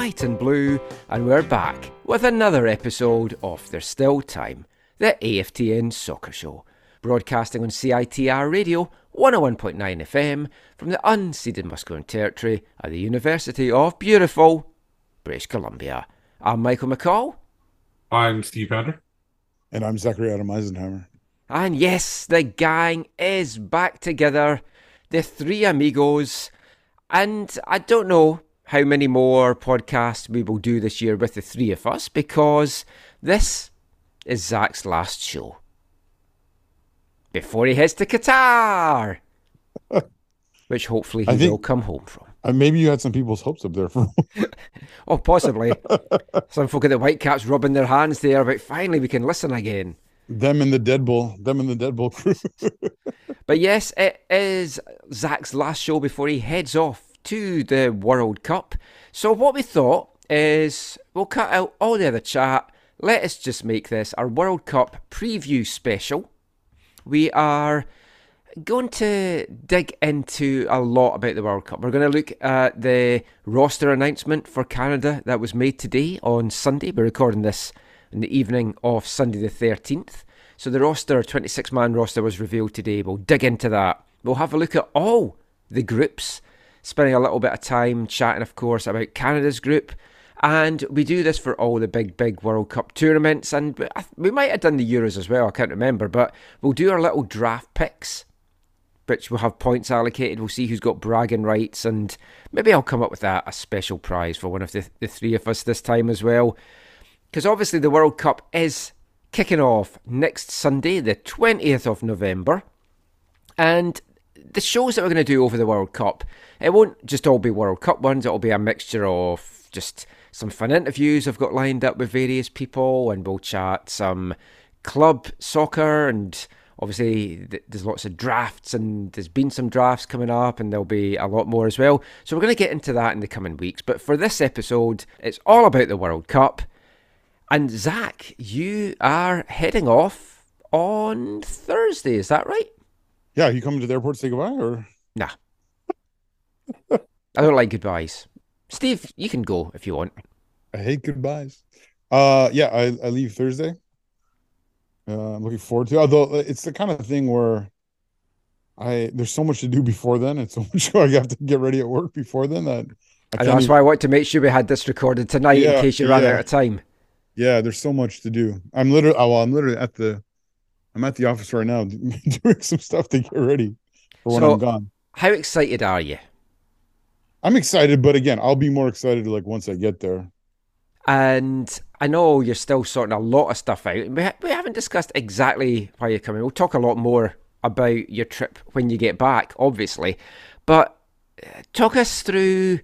White and blue, and we're back with another episode of There's Still Time, the AFTN Soccer Show, broadcasting on CITR Radio 101.9 FM from the unceded Musqueam Territory at the University of beautiful British Columbia. I'm Michael McCall, I'm Steve Pender. And I'm Zachary Adam Eisenhammer. and yes, the gang is back together, the three amigos, and I don't know how many more podcasts we will do this year with the three of us because this is Zach's last show before he heads to Qatar, which hopefully he think, will come home from. Uh, maybe you had some people's hopes up there for Oh, possibly. Some folk at the Whitecaps rubbing their hands there about finally we can listen again. them and the Dead Bull, them and the Dead Bull crew. But yes, it is Zach's last show before he heads off to the World Cup. So what we thought is we'll cut out all the other chat. Let us just make this our World Cup preview special. We are going to dig into a lot about the World Cup. We're going to look at the roster announcement for Canada that was made today on Sunday. We're recording this in the evening of Sunday the 13th. So the roster, 26 man roster, was revealed today. We'll dig into that. We'll have a look at all the groups, spending a little bit of time chatting, of course, about Canada's group. And we do this for all the big, big World Cup tournaments. And we- might have done the Euros as well, I can't remember. But we'll do our little draft picks which will have points allocated. We'll see who's got bragging rights, and maybe I'll come up with a, a special prize for one of the, the three of us this time as well. Because obviously, the World Cup is kicking off next Sunday, the 20th of November. And the shows that we're going to do over the World Cup, it won't just all be World Cup ones, it'll be a mixture of just some fun interviews I've got lined up with various people, and we'll chat some club soccer and obviously there's lots of drafts and there's been some drafts coming up and there'll be a lot more as well. So we're going to get into that in the coming weeks but for this episode it's all about the world cup. And zach you are heading off on thursday is that right? Yeah, you coming to the airport to say goodbye or? Nah i don't like goodbyes steve you can go if you want I hate goodbyes. Uh yeah, I, I leave Thursday. Uh, I'm looking forward to although uh, it's the kind of thing where I there's so much to do before then and so much I have to get ready at work before then that I and that's even- why i want to make sure we had this recorded tonight in case you ran out of time Yeah, there's so much to do. I'm literally, oh, well, I'm literally at the, I'm at the office right now doing some stuff to get ready for when So- I'm gone. how excited are you I'm excited, but again, I'll be more excited like once I get there. And I know you're still sorting a lot of stuff out. We, ha- we haven't discussed exactly why you're coming. We'll talk a lot more about your trip when you get back, obviously. But uh, talk us through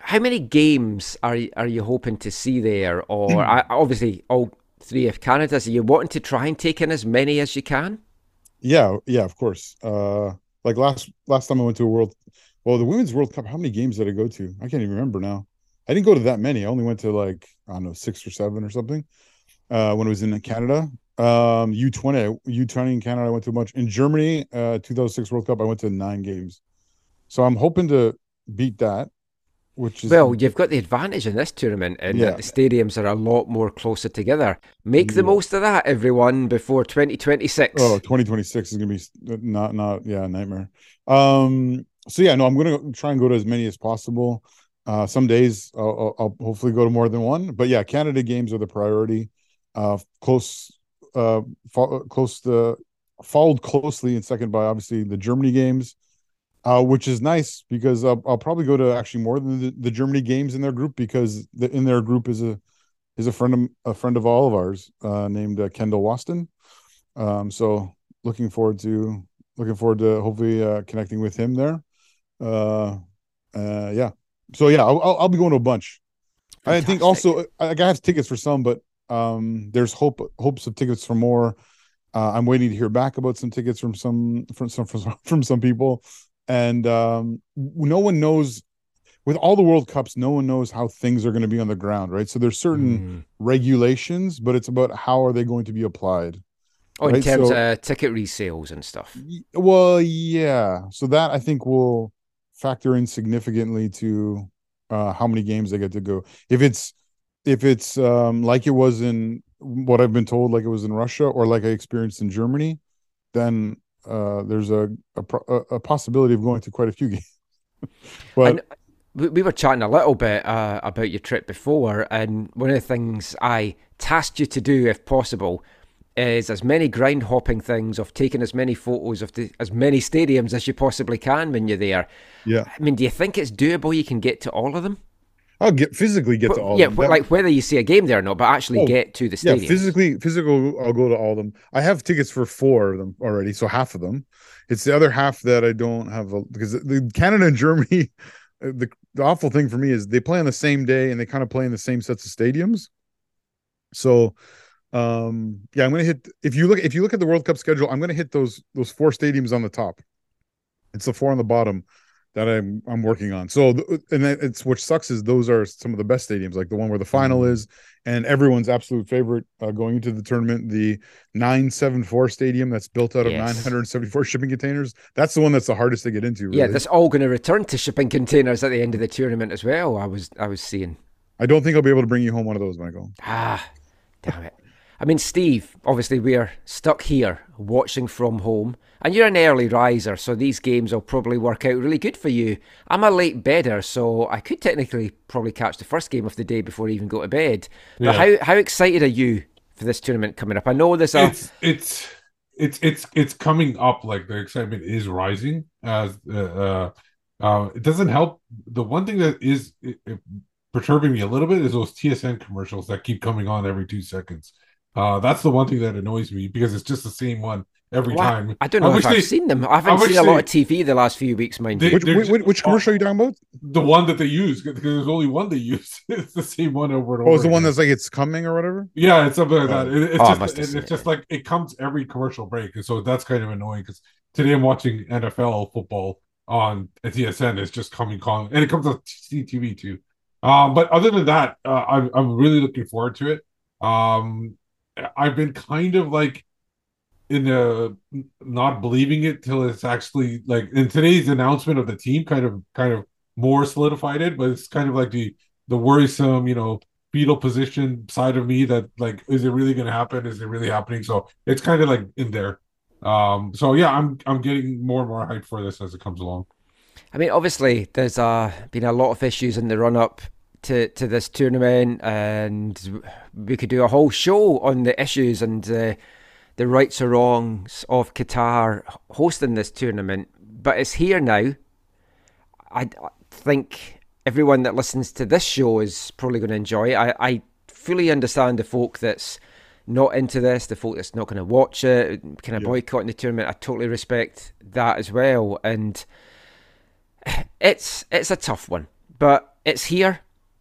how many games are y- are you hoping to see there? Or I, obviously, all three of Canada's. Are you wanting to try and take in as many as you can? Yeah, yeah, of course. Uh, like last last time I went to a world, well, the Women's World Cup. How many games did I go to? I can't even remember now. I didn't go to that many. I only went to like I don't know six or seven or something. Uh, when it was in Canada, um, U twenty, U twenty in Canada, I went to a bunch. In Germany, uh, two thousand six World Cup, I went to nine games. So I'm hoping to beat that. which is Well, you've got the advantage in this tournament in Yeah. that the stadiums are a lot more closer together. Make the most of that, everyone, before 2026. Oh, 2026 is gonna be not not yeah nightmare. Um. So yeah, no, I'm gonna try and go to as many as possible. Uh, some days I'll, I'll, hopefully go to more than one, but yeah, Canada games are the priority. Uh, close, uh, fo- close to followed closely and second by obviously the Germany games, uh, which is nice because I'll, I'll probably go to actually more than the, the Germany games in their group because the, in their group is a is a friend of a friend of all of ours uh, named uh, Kendall Waston. Um, so looking forward to looking forward to hopefully uh, connecting with him there. Uh, uh, yeah. So yeah, I'll, I'll I'll be going to a bunch. I think also I, I have tickets for some, but um, there's hope hopes of tickets for more. Uh, I'm waiting to hear back about some tickets from some from some from, from some people, and um, no one knows. With all the World Cups, no one knows how things are going to be on the ground, right? So there's certain Mm. regulations, but it's about how are they going to be applied. Oh, in terms so- of ticket resales and stuff. Well, yeah. So that I think will factor in significantly to uh how many games they get to go. If it's if it's um like it was in what I've been told, like it was in Russia or like I experienced in Germany, then uh there's a a, a, possibility of going to quite a few games. but we were chatting a little bit uh, about your trip before, and one of the things I tasked you to do, if possible, is as many ground hopping things of taking as many photos of the, as many stadiums as you possibly can when you're there. yeah, I mean, do you think it's doable? You can get to all of them? I'll get physically get to all yeah, of them. but like whether you see a game there or not, but actually Oh, get to the stadium. yeah physically physical i'll go to all of them i have tickets for four of them already so half of them it's the other half that i don't have a, because the canada and germany the, the awful thing for me is they play on the same day and they kind of play in the same sets of stadiums so um yeah i'm gonna hit if you look if you look at the world cup schedule i'm gonna hit those those four stadiums on the top it's the four on the bottom that i'm i'm working on so th- and it's which sucks is those are some of the best stadiums like the one where the final Mm. is and everyone's absolute favorite uh, going into the tournament, the 974 stadium that's built out of Yes. 974 shipping containers. That's the one that's the hardest to get into. Really. Yeah, that's all going to return to shipping containers at the end of the tournament as well. I was I was seeing. I don't think I'll be able to bring you home one of those, Michael. Ah, damn it. I mean, Steve, obviously we're stuck here watching from home, and you're an early riser, so these games will probably work out really good for you. I'm a late bedder, so I could technically probably catch the first game of the day before I even go to bed. But Yeah. how how excited are you for this tournament coming up? I know there's a it's it's it's it's it's coming up like the excitement is rising as uh, uh uh it doesn't help the one thing that is uh, uh, perturbing me a little bit is those tsn commercials that keep coming on every two seconds uh that's the one thing that annoys me because it's just the same one every Well, time I don't know wish if I've they- seen them. I haven't wish seen a lot they- of TV the last few weeks, mind They- you. Which, which, which commercial are you talking about? the one that they use because there's only one they use it's the same one over and over Oh, it's the one that's like it's coming or whatever. Yeah, it's something like Oh. that. It- it's Oh, just, it- it's it, just like it comes every commercial break, and so that's kind of annoying because today I'm watching NFL football on TSN. It's just coming on, and it comes on CTV too. Um, but other than that, uh, I'm I'm really looking forward to it. Um, I've been kind of like in the not believing it till it's actually like in today's announcement of the team kind of kind of more solidified it, but it's kind of like the the worrisome, you know, fetal position side of me that like is it really going to happen? Is it really happening? So it's kind of like in there. Um so yeah i'm i'm getting more and more hyped for this as it comes along. I mean, obviously, there's uh, been a lot of issues in the run up to, to this tournament, and we could do a whole show on the issues and uh, the rights or wrongs of Qatar hosting this tournament. But it's here now. I, I think everyone that listens to this show is probably going to enjoy it. I, I fully understand the folk that's not into this, the folk that's not going to watch it, kind of Yeah. boycotting the tournament. I totally respect that as well. And it's it's a tough one, but it's here.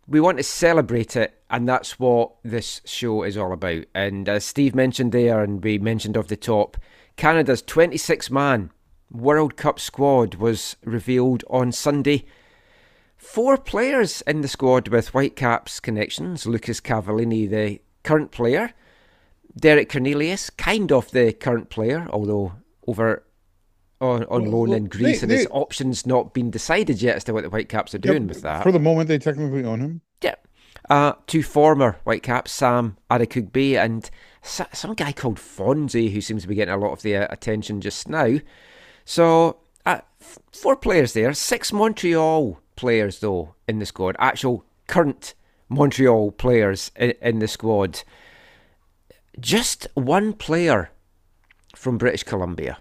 We want to celebrate it, and that's what this show is all about. And as Steve mentioned there, and we mentioned off the top, Canada's 26 man World Cup squad was revealed on Sunday. Four players in the squad with Whitecaps connections Lucas Cavallini, the current player, Derek Cornelius, kind of the current player, although over on, on Well, loan well, in Greece, they- and his they- options not been decided yet as to what the Whitecaps are doing Yep, with that. For the moment, they technically own him. Yeah. Uh, two former Whitecaps, Sam Adekugbe and some guy called Fonzie, who seems to be getting a lot of the uh, attention just now. So, uh, f- four players there. Six Montreal players, though, in the squad. Actual current Montreal players in, in the squad. Just one player from British Columbia.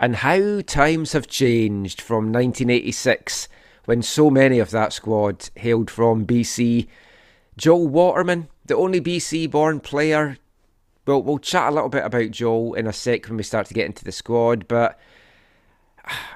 And how times have changed from 1986 when so many of that squad hailed from BC. Joel Waterman, the only BC born player. Well, we'll chat a little bit about Joel in a sec when we start to get into the squad, but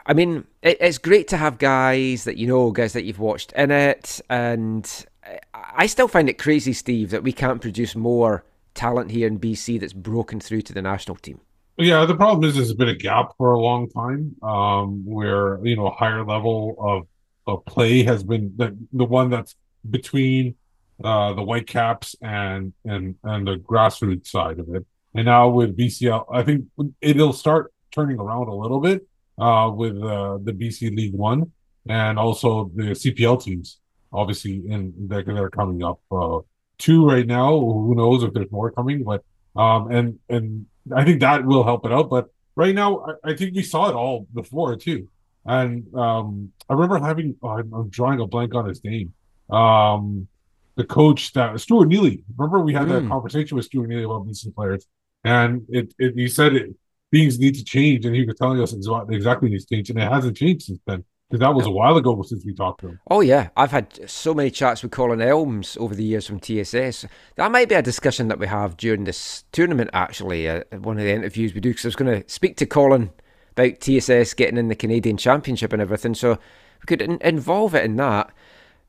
I mean, it's great to have guys that you know, guys that you've watched in it, and I- I still find it crazy, Steve, that we can't produce more talent here in BC that's broken through to the national team. Yeah, the problem is there's been a gap for a long time, um, where you know a higher level of of play has been the the one that's between uh the Whitecaps and and and the grassroots side of it. And now with BCL, I think it'll start turning around a little bit uh with uh, the BC League One and also the CPL teams, obviously in that that are coming up. Uh, two right now. Who knows if there's more coming? But um, and and I think that will help it out. But right now, I, I think we saw it all before too. And um, I remember having oh, I'm, I'm drawing a blank on his name. Um, the coach that Stuart Neely. Remember we had that Mm. conversation with Stuart Neely about BC players, and it, it he said it things need to change, and he was telling us exactly needs to change, and it hasn't changed since then because that was a while ago since we talked to him. Oh yeah, I've had so many chats with Colin Elmes over the years from TSS. That might be a discussion that we have during this tournament. Actually, uh, one of the interviews we do, because I was going to speak to Colin about TSS getting in the Canadian Championship and everything, so we could in- involve it in that.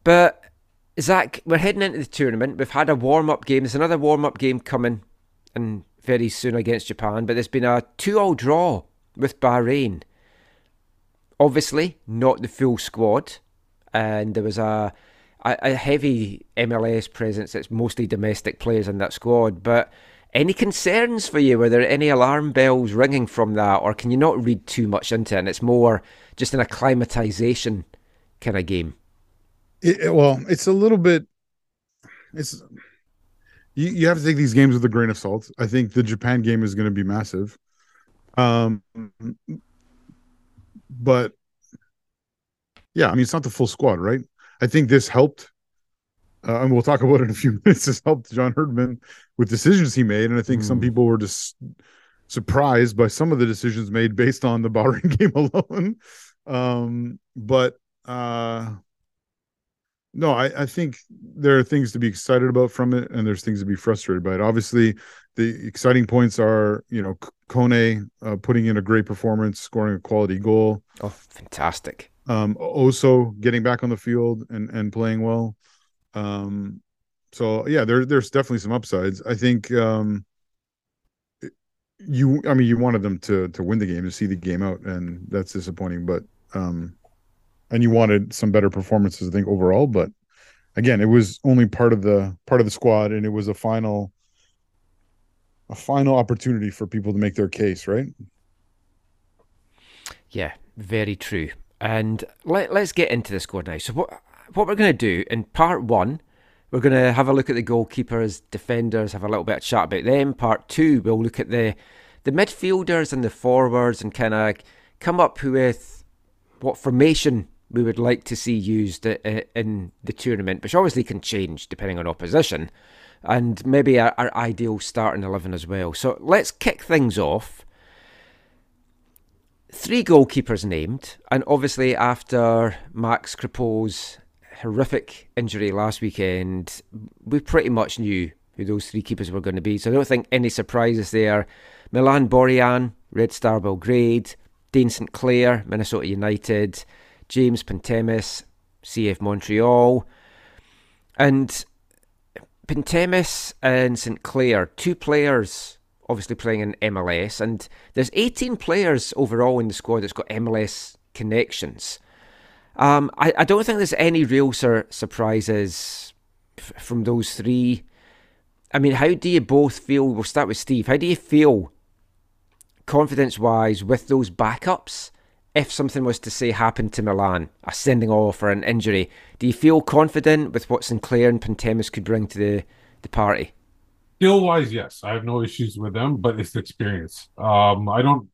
But Zach, we're heading into the tournament. We've had a warm up game. There's another warm up game coming, and very soon against Japan. But there's been a two-all draw with Bahrain obviously not the full squad, and there was a, a heavy MLS presence. It's mostly domestic players in that squad. But any concerns for you? Were there any alarm bells ringing from that, or can you not read too much into it? And it's more just an acclimatization kind of game. It- well, it's a little bit. It's you. You have to take these games with a grain of salt. I think the Japan game is going to be massive, um, but yeah, I mean it's not the full squad, right? I think this helped, uh, and we'll talk about it in a few minutes. This helped John Herdman with decisions he made, and I think some Hmm. people were just surprised by some of the decisions made based on the Bahrain game alone. Um, but uh no, I, I think there are things to be excited about from it, and there's things to be frustrated by it. Obviously, the exciting points are, you know, Kone uh, putting in a great performance, scoring a quality goal. Oh, fantastic! Um, Oso getting back on the field and and playing well. Um, so yeah, there there's definitely some upsides. I think um, you, I mean, you wanted them to to win the game to see the game out, and that's disappointing. But um, and you wanted some better performances, I think overall. But again, it was only part of the part of the squad, and it was a final a final opportunity for people to make their case, right? Yeah, very true. And let, let's get into the squad now. So what what we're going to do in part one, we're going to have a look at the goalkeepers, defenders, have a little bit of chat about them. Part two, we'll look at the the midfielders and the forwards and kind of come up with what formation we would like to see used in the tournament, which obviously can change depending on opposition, and maybe our, our ideal starting eleven as well. So let's kick things off three goalkeepers named, and obviously after Max Crepeau's horrific injury last weekend, we pretty much knew who those three keepers were going to be. So I don't think any surprises there. Milan Borjan, Red Star Belgrade, Dean St Clair, Minnesota United, James Pantemis, CF Montreal, and Pantemis and St Clair, two players obviously playing in MLS, and there's 18 players overall in the squad that's got MLS connections. Um, I, I don't think there's any real sur- surprises f- from those three. I mean, how do you both feel? We'll start with Steve. How do you feel, confidence wise, with those backups if something was to say happen to Milan, a sending off or an injury, do you feel confident with what St Clair and Pantemis could bring to the, the party? Skill wise, yes, I have no issues with them, but it's experience. Um, I don't,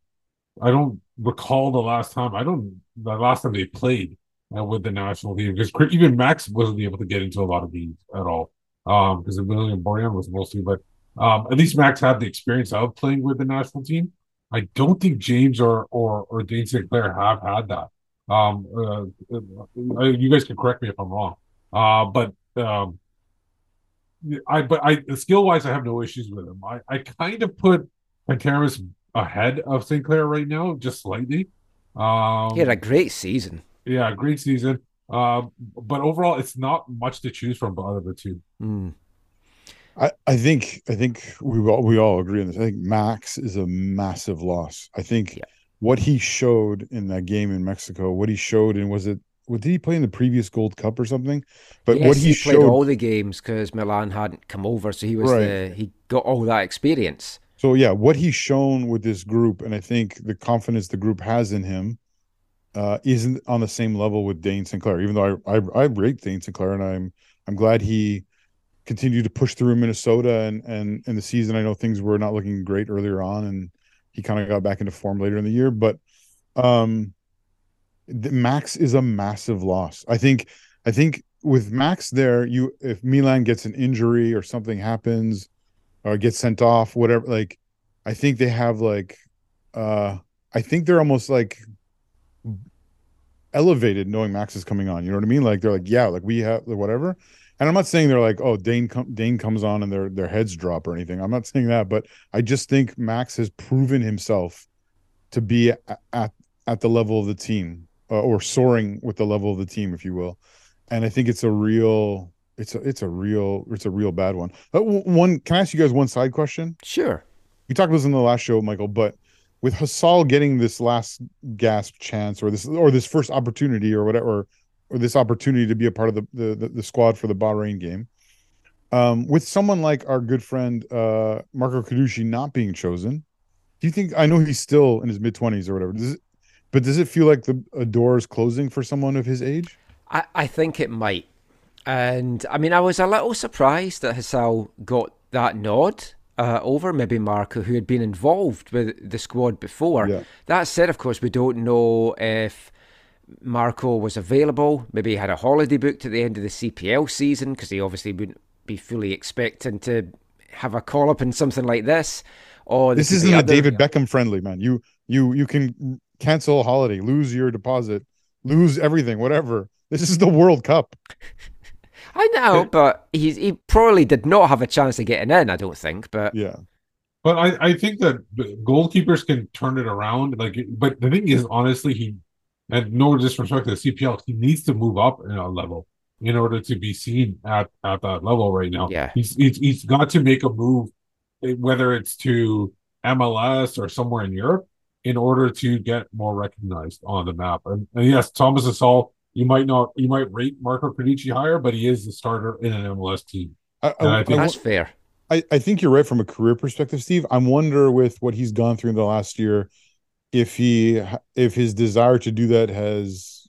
I don't recall the last time. I don't the last time they played uh, with the national team because even Max wasn't able to get into a lot of games at all. Um, because William Borjan was mostly, but um, at least Max had the experience of playing with the national team. I don't think James or or or Dayne St Clair have had that. Um, uh, uh, you guys can correct me if I'm wrong. Uh, but um, I but I skill wise, I have no issues with him. I I kind of put Pantemis ahead of St Clair right now, just slightly. Um, he had a great season. Yeah, great season. Uh, but overall, it's not much to choose from out of the two. Mm. I, I think I think we all we all agree on this. I think Max is a massive loss. I think yeah. what he showed in that game in Mexico, what he showed and was it what did he play in the previous Gold Cup or something? But yes, what he, he showed, played all the games because Milan hadn't come over, so he was right. the, he got all that experience. So yeah, what he's shown with this group, and I think the confidence the group has in him, uh, isn't on the same level with Dayne St Clair. Even though I I, I rate Dayne St Clair, and I'm I'm glad he continued to push through Minnesota and and in the season. I know things were not looking great earlier on, and he kind of got back into form later in the year. But um, Max is a massive loss. I think. I think with Max there, you if Milan gets an injury or something happens, or gets sent off, whatever. Like, I think they have like, uh, I think they're almost like elevated knowing Max is coming on. You know what I mean? Like they're like, yeah, like we have whatever. And I'm not saying they're like, oh, Dane com- Dayne comes on and their their heads drop or anything. I'm not saying that, but I just think Max has proven himself to be at at, at the level of the team uh, or soaring with the level of the team, if you will. And I think it's a real, it's a it's a real it's a real bad one. Uh, one, can I ask you guys one side question? Sure. We talked about this in the last show, Michael, but with Hasal getting this last gasp chance or this or this first opportunity or whatever or, this opportunity to be a part of the, the the, squad for the Bahrain game. Um, with someone like our good friend uh, Marco Carducci not being chosen, do you think I know he's still in his mid twenties or whatever? Does it, but does it feel like the a door is closing for someone of his age? I, I think it might. And I mean I was a little surprised that Hasal got that nod uh, over maybe Marco, who had been involved with the squad before. Yeah. That said, of course, we don't know if Marco was available. Maybe he had a holiday booked at the end of the CPL season because he obviously wouldn't be fully expecting to have a call up in something like this. Or this, isn't a David Beckham friendly, man. You you you can cancel a holiday, lose your deposit, lose everything, whatever. This is the World Cup. I know, but he he probably did not have a chance of getting in. I don't think, but yeah. But I, I think that goalkeepers can turn it around. Like, but the thing is, honestly, he and no disrespect to the CPL, he needs to move up in a level in order to be seen at at that level right now. Yeah, he's he's, he's got to make a move, whether it's to MLS or somewhere in Europe, in order to get more recognized on the map. And, and yes, Thomas Hasal you might not you might rate Marco Carducci higher, but he is the starter in an MLS team. I, I, I think that's fair. I, I think you're right from a career perspective, Steve. I'm wonder with what he's gone through in the last year, if he if his desire to do that has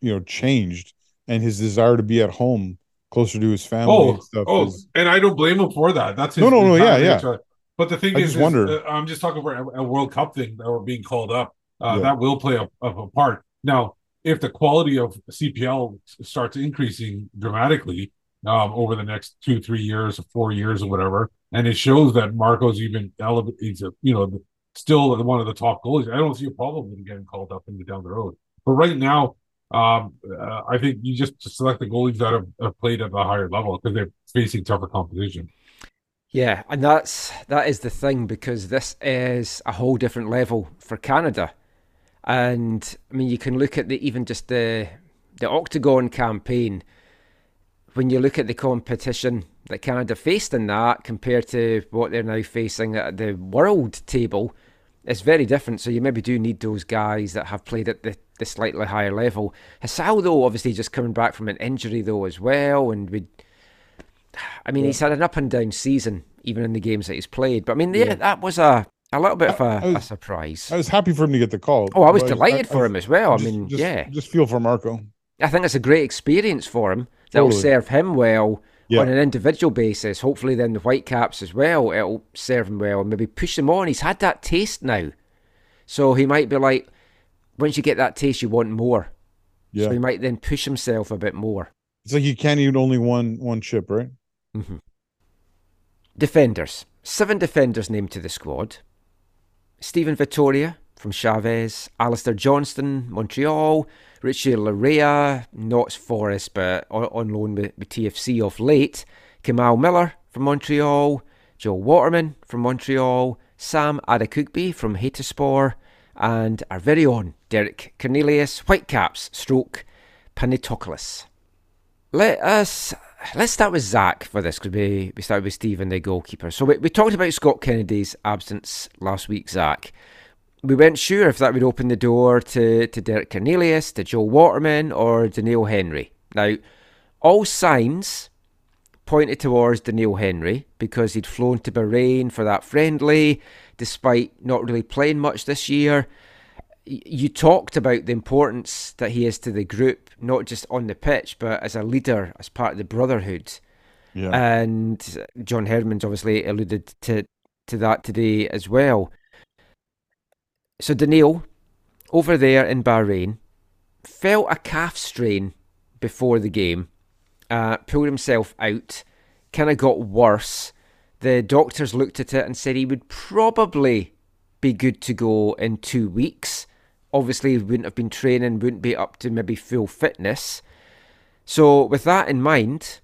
you know changed and his desire to be at home closer to his family oh, and stuff. Oh, is... and I don't blame him for that. That's his, no, no, no, yeah, yeah. But the thing I is, is uh, I'm just talking about a, World Cup thing that we're being called up. Uh, yeah. That will play a, a part. Now, if the quality of CPL starts increasing dramatically um, over the next two, three years, or four years, or whatever, and it shows that Marco's even elevated, you know, still one of the top goalies. I don't see a problem with getting called up into down the road. But right now, um, uh, I think you just select the goalies that have, have played at a higher level because they're facing tougher competition. Yeah, and that's that is the thing because this is a whole different level for Canada. And I mean, you can look at the even just the the Octagon campaign. When you look at the competition that Canada faced in that compared to what they're now facing at the world table, it's very different. So you maybe do need those guys that have played at the, the slightly higher level. Hasal, though, obviously just coming back from an injury though as well, and we. I mean, yeah. he's had an up and down season even in the games that he's played. But I mean, yeah, yeah. that was a a little bit of a, I- I was- a surprise. I was happy for him to get the call. oh, I was delighted for him as well. I mean, just- yeah, just feel for Marco. I think it's a great experience for him. That'll Totally. serve him well Yeah. on an individual basis. Hopefully, then the Whitecaps as well. It'll serve him well and maybe push him on. He's had that taste now, so he might be like, once you get that taste, you want more. Yeah, So he might then push himself a bit more. it's like you can't eat only one one chip, right? Mm-hmm. Defenders. Seven defenders named to the squad. Steven Vitória from Chaves, Alistair Johnston, Montreal, Richie Laryea, Notts Forest, but on, loan with, with TFC of late, Kamal Miller from Montreal, Joe Waterman from Montreal, Sam Adekugbe from Hatayspor, and our very own Derek Cornelius, Whitecaps, stroke Panetolikos. Let us let's start with Zach for this because we, we started with Stephen, the goalkeeper. So we, we talked about Scott Kennedy's absence last week, Zach. We weren't sure if that would open the door to, to Derek Cornelius, to Joe Waterman, or Doneil Henry. Now, all signs pointed towards Doneil Henry because he'd flown to Bahrain for that friendly, despite not really playing much this year. You talked about the importance that he is to the group, not just on the pitch, but as a leader, as part of the brotherhood. Yeah, And John Herdman's obviously alluded to, to that today as well. So Doneil, over there in Bahrain, felt a calf strain before the game, uh, pulled himself out, kind of got worse. The doctors looked at it and said he would probably be good to go in two weeks. Obviously, he wouldn't have been training, wouldn't be up to maybe full fitness. So, with that in mind,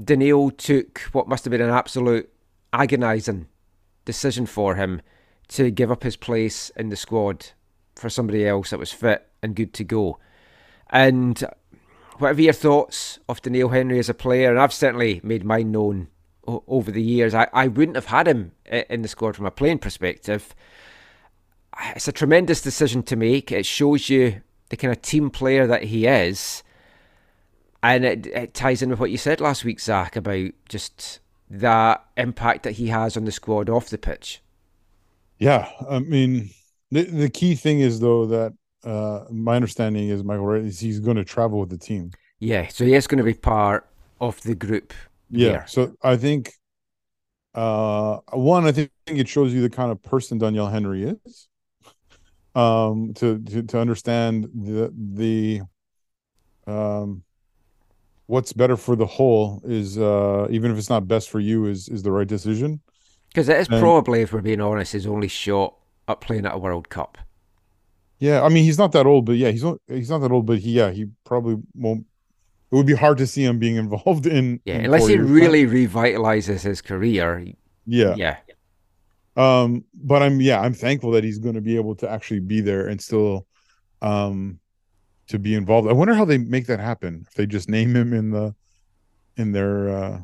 Doneil took what must have been an absolute agonising decision for him to give up his place in the squad for somebody else that was fit and good to go. And whatever your thoughts of Doneil Henry as a player, and I've certainly made mine known over the years, I, I wouldn't have had him in the squad from a playing perspective. It's a tremendous decision to make. It shows you the kind of team player that he is. And it, it ties in with what you said last week, Zach, about just that impact that he has on the squad off the pitch. Yeah. I mean, the the key thing is though that uh my understanding is Michael right is he's going to travel with the team. Yeah, so he is going to be part of the group. Yeah. there. So I think uh one, I think it shows you the kind of person Doneil Henry is. Um to to, to understand the the um what's better for the whole is uh even if it's not best for you is is the right decision. Because it is And- probably, if we're being honest, his only shot at playing at a World Cup. Yeah, I mean he's not that old, but yeah, he's not he's not that old, but he yeah, he probably won't it would be hard to see him being involved in Yeah, in unless he time. really revitalizes his career. yeah. Yeah. Um, but I'm yeah, I'm thankful that he's going to be able to actually be there and still, um, to be involved. I wonder how they make that happen. If they just name him in the, in their uh,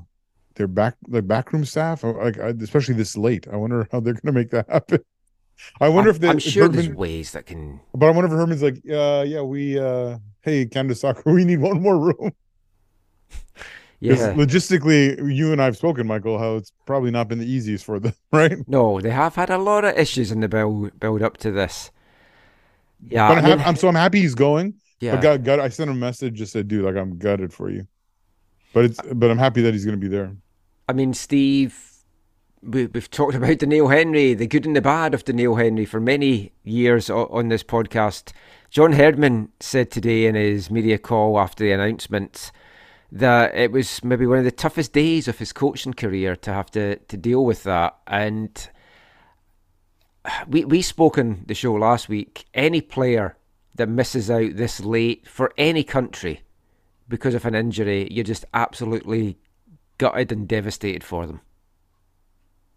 their back their backroom staff, like especially this late. I wonder how they're going to make that happen. I wonder I'm, if they. I'm sure there's ways that can. but I wonder if Herdman's like, uh, yeah, we, uh, hey, Canada Soccer, we need one more room Yeah. logistically, you and I have spoken, Michael, how it's probably not been the easiest for them, right? No, they have had a lot of issues in the build build up to this. Yeah, But I mean, I'm so I'm happy he's going. yeah. But God, God, I sent him a message just said, dude, like I'm gutted for you. But it's but I'm happy that he's gonna be there. I mean, Steve, we, we've talked about Doneil Henry, the good and the bad of Doneil Henry for many years on this podcast. John Herdman said today in his media call after the announcement that it was maybe one of the toughest days of his coaching career to have to, to deal with that. And we we spoke on the show last week. Any player that misses out this late for any country because of an injury, you're just absolutely gutted and devastated for them.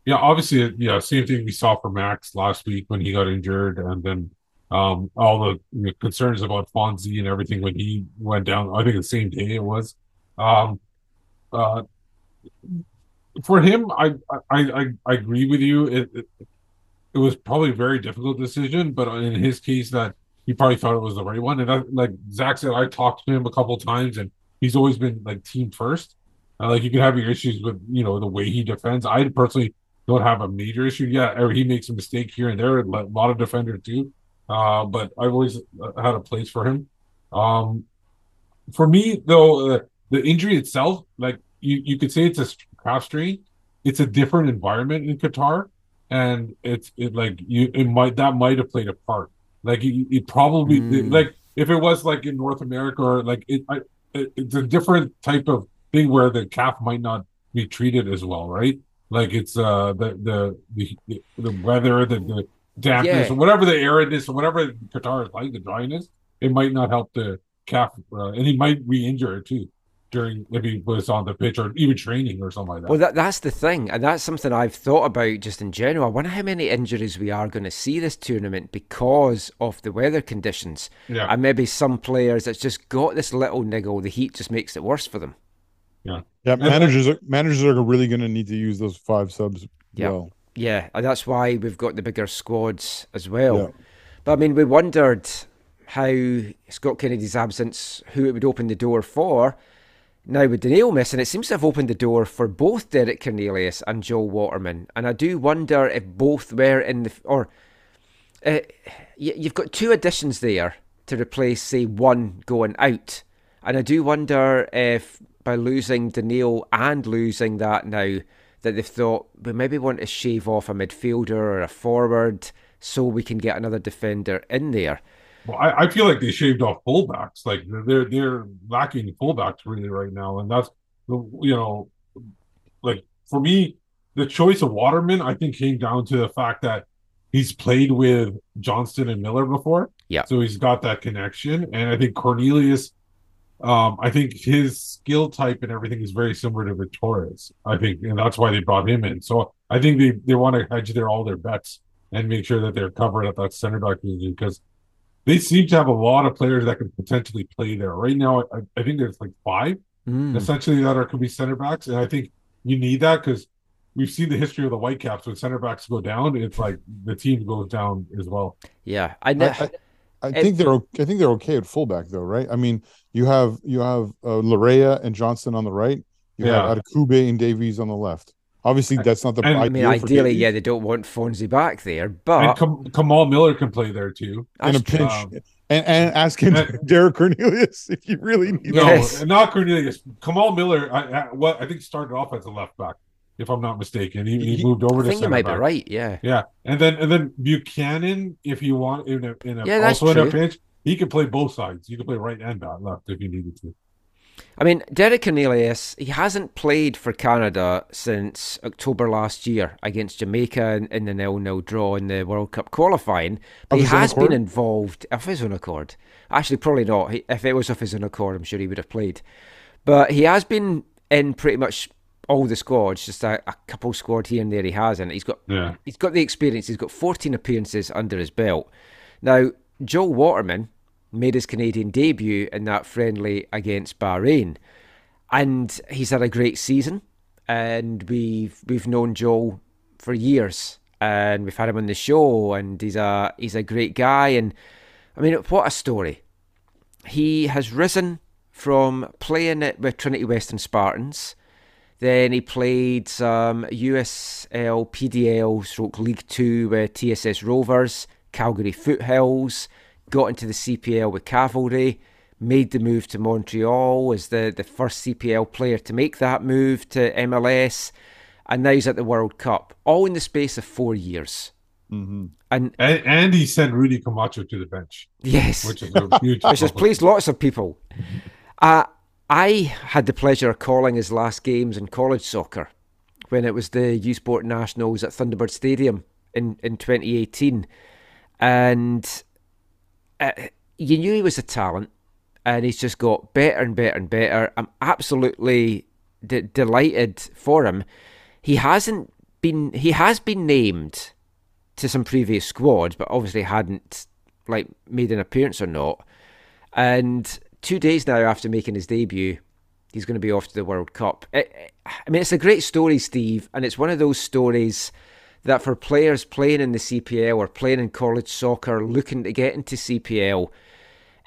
Yeah, obviously, yeah, same thing we saw for Max last week when he got injured, and then um, all the you know, concerns about Fonzie and everything when he went down. I think the same day it was. Um, uh, for him, I I I, I agree with you. It, it it was probably a very difficult decision, but in his case, that he probably thought it was the right one. And I, like Zach said, I talked to him a couple times, and he's always been like team first. Uh, like you can have your issues with you know the way he defends. I personally don't have a major issue. Yeah, or he makes a mistake here and there. A lot of defenders do, uh, but I've always uh, had a place for him. Um, for me, though, uh, the injury itself, like you, you could say it's a calf strain. It's a different environment in Qatar, and it's it like you it might that might have played a part. Like it, it probably Mm. like if it was like in North America or like it, I, it, it's a different type of thing where the calf might not be treated as well, right? Like it's uh the the the, the weather, the, the dampness, Yeah. or whatever the aridness, or whatever Qatar is like, the dryness, it might not help the calf, uh, and he might re-injure it too during if he was on the pitch or even training or something like that. Well, that, that's the thing, and that's something I've thought about just in general. I wonder how many injuries we are going to see this tournament because of the weather conditions. yeah, And maybe some players that's just got this little niggle, the heat just makes it worse for them. Yeah, Yeah, managers are managers are really going to need to use those five subs. Yeah. Well, Yeah, and that's why we've got the bigger squads as well. Yeah. But I mean, we wondered how Scott Kennedy's absence, who it would open the door for. Now with Doneil missing, it seems to have opened the door for both Derek Cornelius and Joel Waterman, and I do wonder if both were in the or uh, you've got two additions there to replace, say, one going out, and I do wonder if by losing Doneil and losing that now that they've thought we maybe want to shave off a midfielder or a forward so we can get another defender in there. well, I, I feel like they shaved off fullbacks. Like they're they're lacking fullbacks really right now, and that's you know, like for me, the choice of Waterman I think came down to the fact that he's played with Johnston and Miller before, Yeah. so he's got that connection, and I think Cornelius. Um, I think his skill type and everything is very similar to Victoria's. I think, and that's why they brought him in. So I think they, they want to hedge their all their bets and make sure that they're covered at that center back position because they seem to have a lot of players that can potentially play there. Right now, I, I think there's like five Mm. essentially that are could be center backs, and I think you need that because we've seen the history of the Whitecaps when center backs go down, it's like the team goes down as well. Yeah, I I, know. I, I It- think they're o- I think they're okay at fullback though, right? I mean, you have you have uh, Laryea and Johnston on the right. You Yeah. have Adekugbe and Davies on the left. Obviously, that's not the And- ideal I mean, ideally, Davies. yeah, they don't want Fonzie back there, and but Kam- Kamal Miller can play there too. in a pinch, Um, and and ask him and- Derek Cornelius if you really need. No, Yes. not Cornelius. Kamal Miller. I, I, what I think started off as a left back, if I'm not mistaken. He, he He- moved over I to I think you might back. be right. Yeah, Yeah, and then and then Buchanan, if you want in a in a Yeah, also in a pinch, he could play both sides. You could play right and back left if you needed to. I mean, Derek Cornelius, he hasn't played for Canada since October last year against Jamaica in, in the nil-nil draw in the World Cup qualifying. But he has been involved of his own accord. Actually, probably not. He, if it was of his own accord, I'm sure he would have played. But he has been in pretty much all the squads. Just a, a couple squad here and there he has, and he's got Yeah, he's got the experience. He's got 14 appearances under his belt. Now, Joel Waterman made his Canadian debut in that friendly against Bahrain, and he's had a great season. And we've we've known Joel for years, and we've had him on the show, and he's a he's a great guy. And I mean, what a story! He has risen from playing it with Trinity Western Spartans. Then he played some USL, PDL, stroke League Two with TSS Rovers, Calgary Foothills, got into the CPL with Cavalry, made the move to Montreal as the, the first CPL player to make that move to MLS, and now he's at the World Cup, all in the space of four years. Mm-hmm. And and, and he sent Rudy Camacho to the bench, yes, which is a huge. which has pleased lots of people. Uh, I had the pleasure of calling his last games in college soccer when it was the U Sport Nationals at Thunderbird Stadium in, in 2018. And uh, you knew he was a talent, and he's just got better and better and better. I'm absolutely delighted for him. He hasn't been, he has been named to some previous squads, but obviously hadn't like made an appearance or not. And two days now after making his debut, he's going to be off to the World Cup. It, I mean, it's a great story, Steve, and it's one of those stories that for players playing in the CPL or playing in college soccer, looking to get into CPL,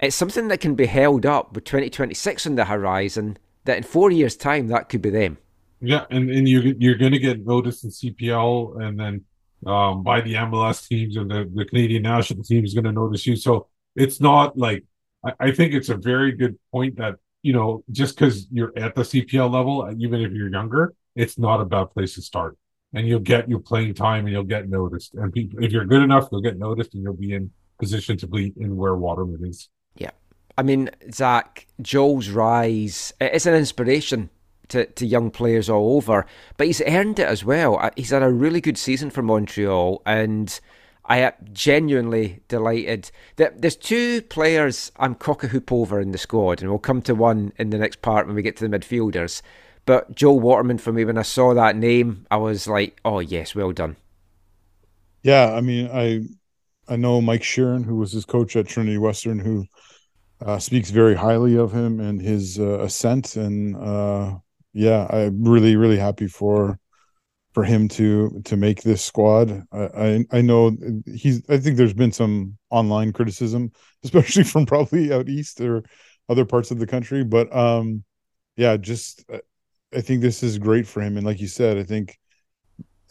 it's something that can be held up with 2026 on the horizon. That in four years' time, that could be them. Yeah, and, and you you're gonna get noticed in CPL and then um by the MLS teams and the, the Canadian national team is gonna notice you. So it's not like I, I think it's a very good point that, you know, just because you're at the CPL level, even if you're younger, it's not a bad place to start. And you'll get your playing time and you'll get noticed. And people, if you're good enough, you'll get noticed and you'll be in position to be in where Waterman is. Yeah. I mean, Zach, Joel's rise, it's an inspiration to, to young players all over, but he's earned it as well. Uh, He's had a really good season for Montreal, and I am genuinely delighted that there's two players I'm cock a hoop over in the squad, and we'll come to one in the next part when we get to the midfielders. But Joel Waterman, for me, when I saw that name, I was like, oh, yes, well done. Yeah, I mean, I I know Mike Sheeran, who was his coach at Trinity Western, who uh, speaks very highly of him and his uh, ascent. And uh, yeah, I'm really, really happy for for him to to make this squad. I, I I know he's. I think there's been some online criticism, especially from probably out east or other parts of the country. But um, yeah, just uh, I think this is great for him. And like you said, I think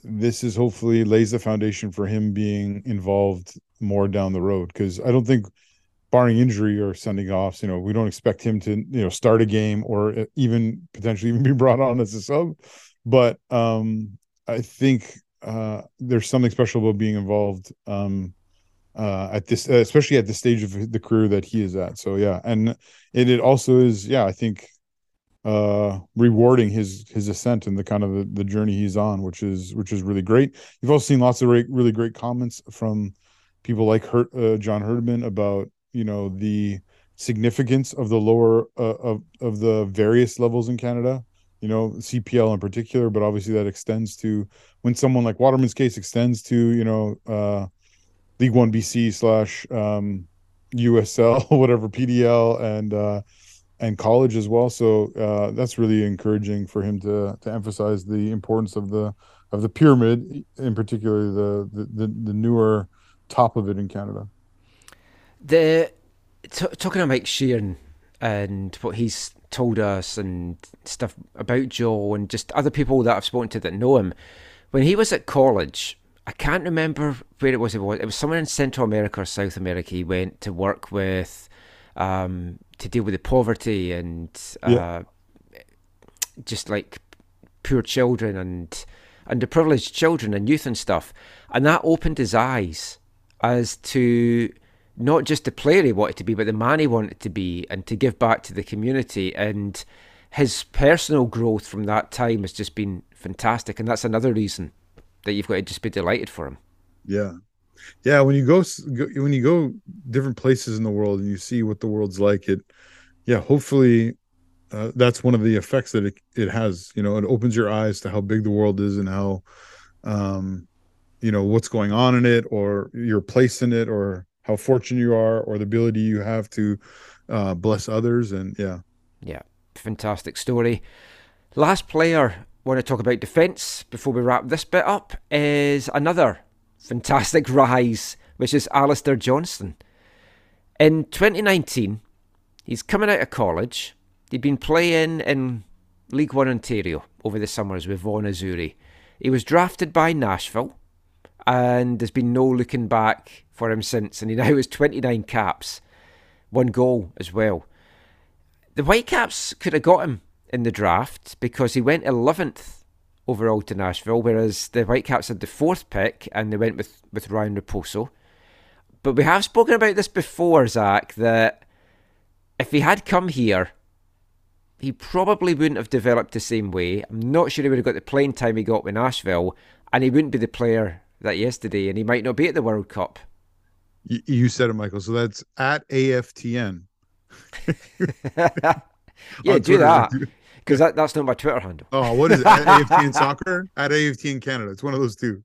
this is hopefully lays the foundation for him being involved more down the road because I don't think barring injury or sending offs, you know, we don't expect him to, you know, start a game or uh, even potentially even be brought on as a sub. But um, I think uh, there's something special about being involved um, uh, at this, especially at the stage of the career that he is at. So yeah, and it, it also is, yeah, I think uh rewarding his his ascent and the kind of the, the journey he's on which is which is really great. You've also seen lots of re- really great comments from people like Hurt, uh, john herdman about you know the significance of the lower uh, of of the various levels in canada you know cpl in particular but obviously that extends to when someone like waterman's case extends to you know uh league one bc slash um usl whatever pdl and uh and college as well. So uh, that's really encouraging for him to to emphasize the importance of the of the pyramid, in particular the the, the, newer top of it in Canada. The t- talking about Mike Sheeran and what he's told us and stuff about Joe and just other people that I've spoken to that know him. When he was at college, I can't remember where it was. It was it was somewhere in Central America or South America. He went to work with um, to deal with the poverty and uh, Yeah. just like poor children and underprivileged children and youth and stuff. And that opened his eyes as to not just the player he wanted to be, but the man he wanted to be and to give back to the community. And his personal growth from that time has just been fantastic. And that's another reason that you've got to just be delighted for him. Yeah, yeah. When you go, when you go different places in the world and you see what the world's like, it yeah. Hopefully, uh, that's one of the effects that it it has. You know, it opens your eyes to how big the world is and how um you know what's going on in it or your place in it or how fortunate you are or the ability you have to uh bless others and yeah Yeah, fantastic story. Last player want to talk about defence before we wrap this bit up is another fantastic rise, which is Alistair Johnston. In 2019, he's coming out of college. He'd been playing in League One Ontario over the summers with Vaughan Azzurri. He was drafted by Nashville, and there's been no looking back for him since. And he now has 29 caps, one goal as well. The Whitecaps could have got him in the draft because he went 11th overall to Nashville, whereas the Whitecaps had the fourth pick and they went with, with Ryan Raposo. But we have spoken about this before, Zach, that if he had come here, he probably wouldn't have developed the same way. I'm not sure he would have got the playing time he got with Nashville, and he wouldn't be the player that yesterday, and he might not be at the World Cup. Y- you said it michael. So that's at aftn Yeah, do that because that, that's not my Twitter handle. oh what is it? At aftn soccer? At aftn canada. It's one of those two.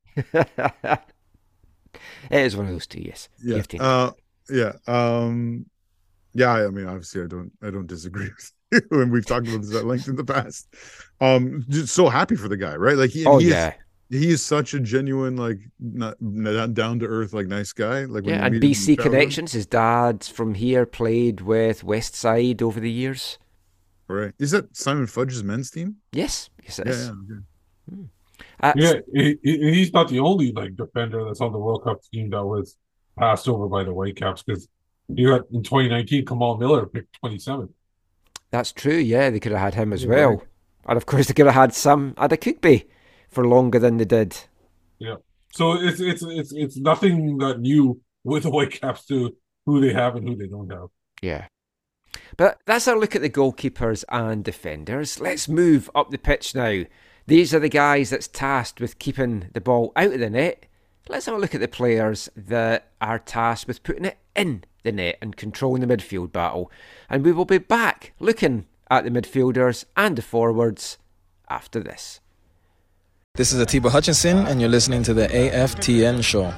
It is one of those two, yes. yeah AFTN. uh yeah um yeah i mean obviously i don't i don't disagree with you and we've talked about this at length in the past. Um just so happy for the guy right? Like he, oh he is- yeah, he is such a genuine like not, not down to earth like nice guy like when yeah. And meet him in BC connections. His dad from here, played with West Side over the years. right Is that Simon Fudge's men's team? Yes, yes, it Yeah, is. yeah. okay. Uh, Yeah, he, he- he's not the only like defender that's on the World Cup team that was passed over by the Whitecaps because you got in 2019 Kamal Miller picked 27. That's true. Yeah, they could have had him as Yeah, well, right. and of course they could have had some Adekugbe for longer than they did. Yeah. So it's it's it's it's nothing that new with the Whitecaps to who they have and who they don't have. Yeah. But that's our look at the goalkeepers and defenders. Let's move up the pitch now. These are the guys that's tasked with keeping the ball out of the net. Let's have a look at the players that are tasked with putting it in the net and controlling the midfield battle. And we will be back looking at the midfielders and the forwards after this. This is Atiba Hutchinson, and you're listening to the AFTN show.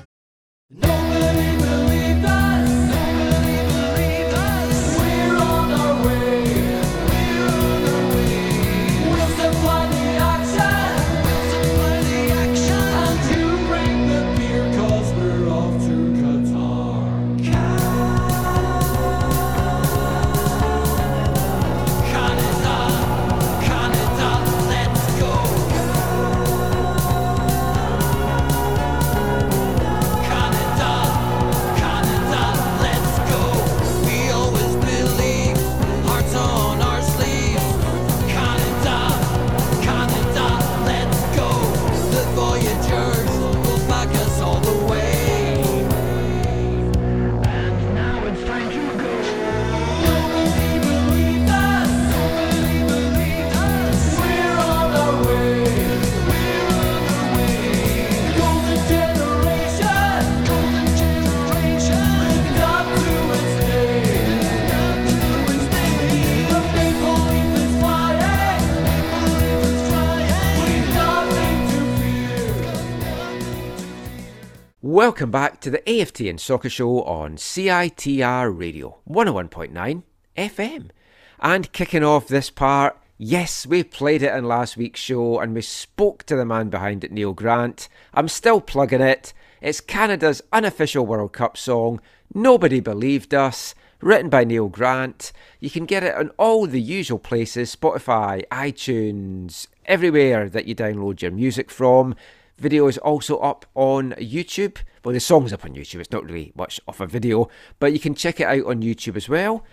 Welcome back to the AFTN Soccer Show on CITR Radio 101.9 FM. And kicking off this part, yes, we played it in last week's show and we spoke to the man behind it, Neil Grant. I'm still plugging it. It's Canada's unofficial World Cup song, Nobody Believed Us, written by Neil Grant. You can get it on all the usual places Spotify, iTunes, everywhere that you download your music from. Video is also up on YouTube. Well, the song's up on YouTube. It's not really much of a video, but you can check it out on YouTube as well.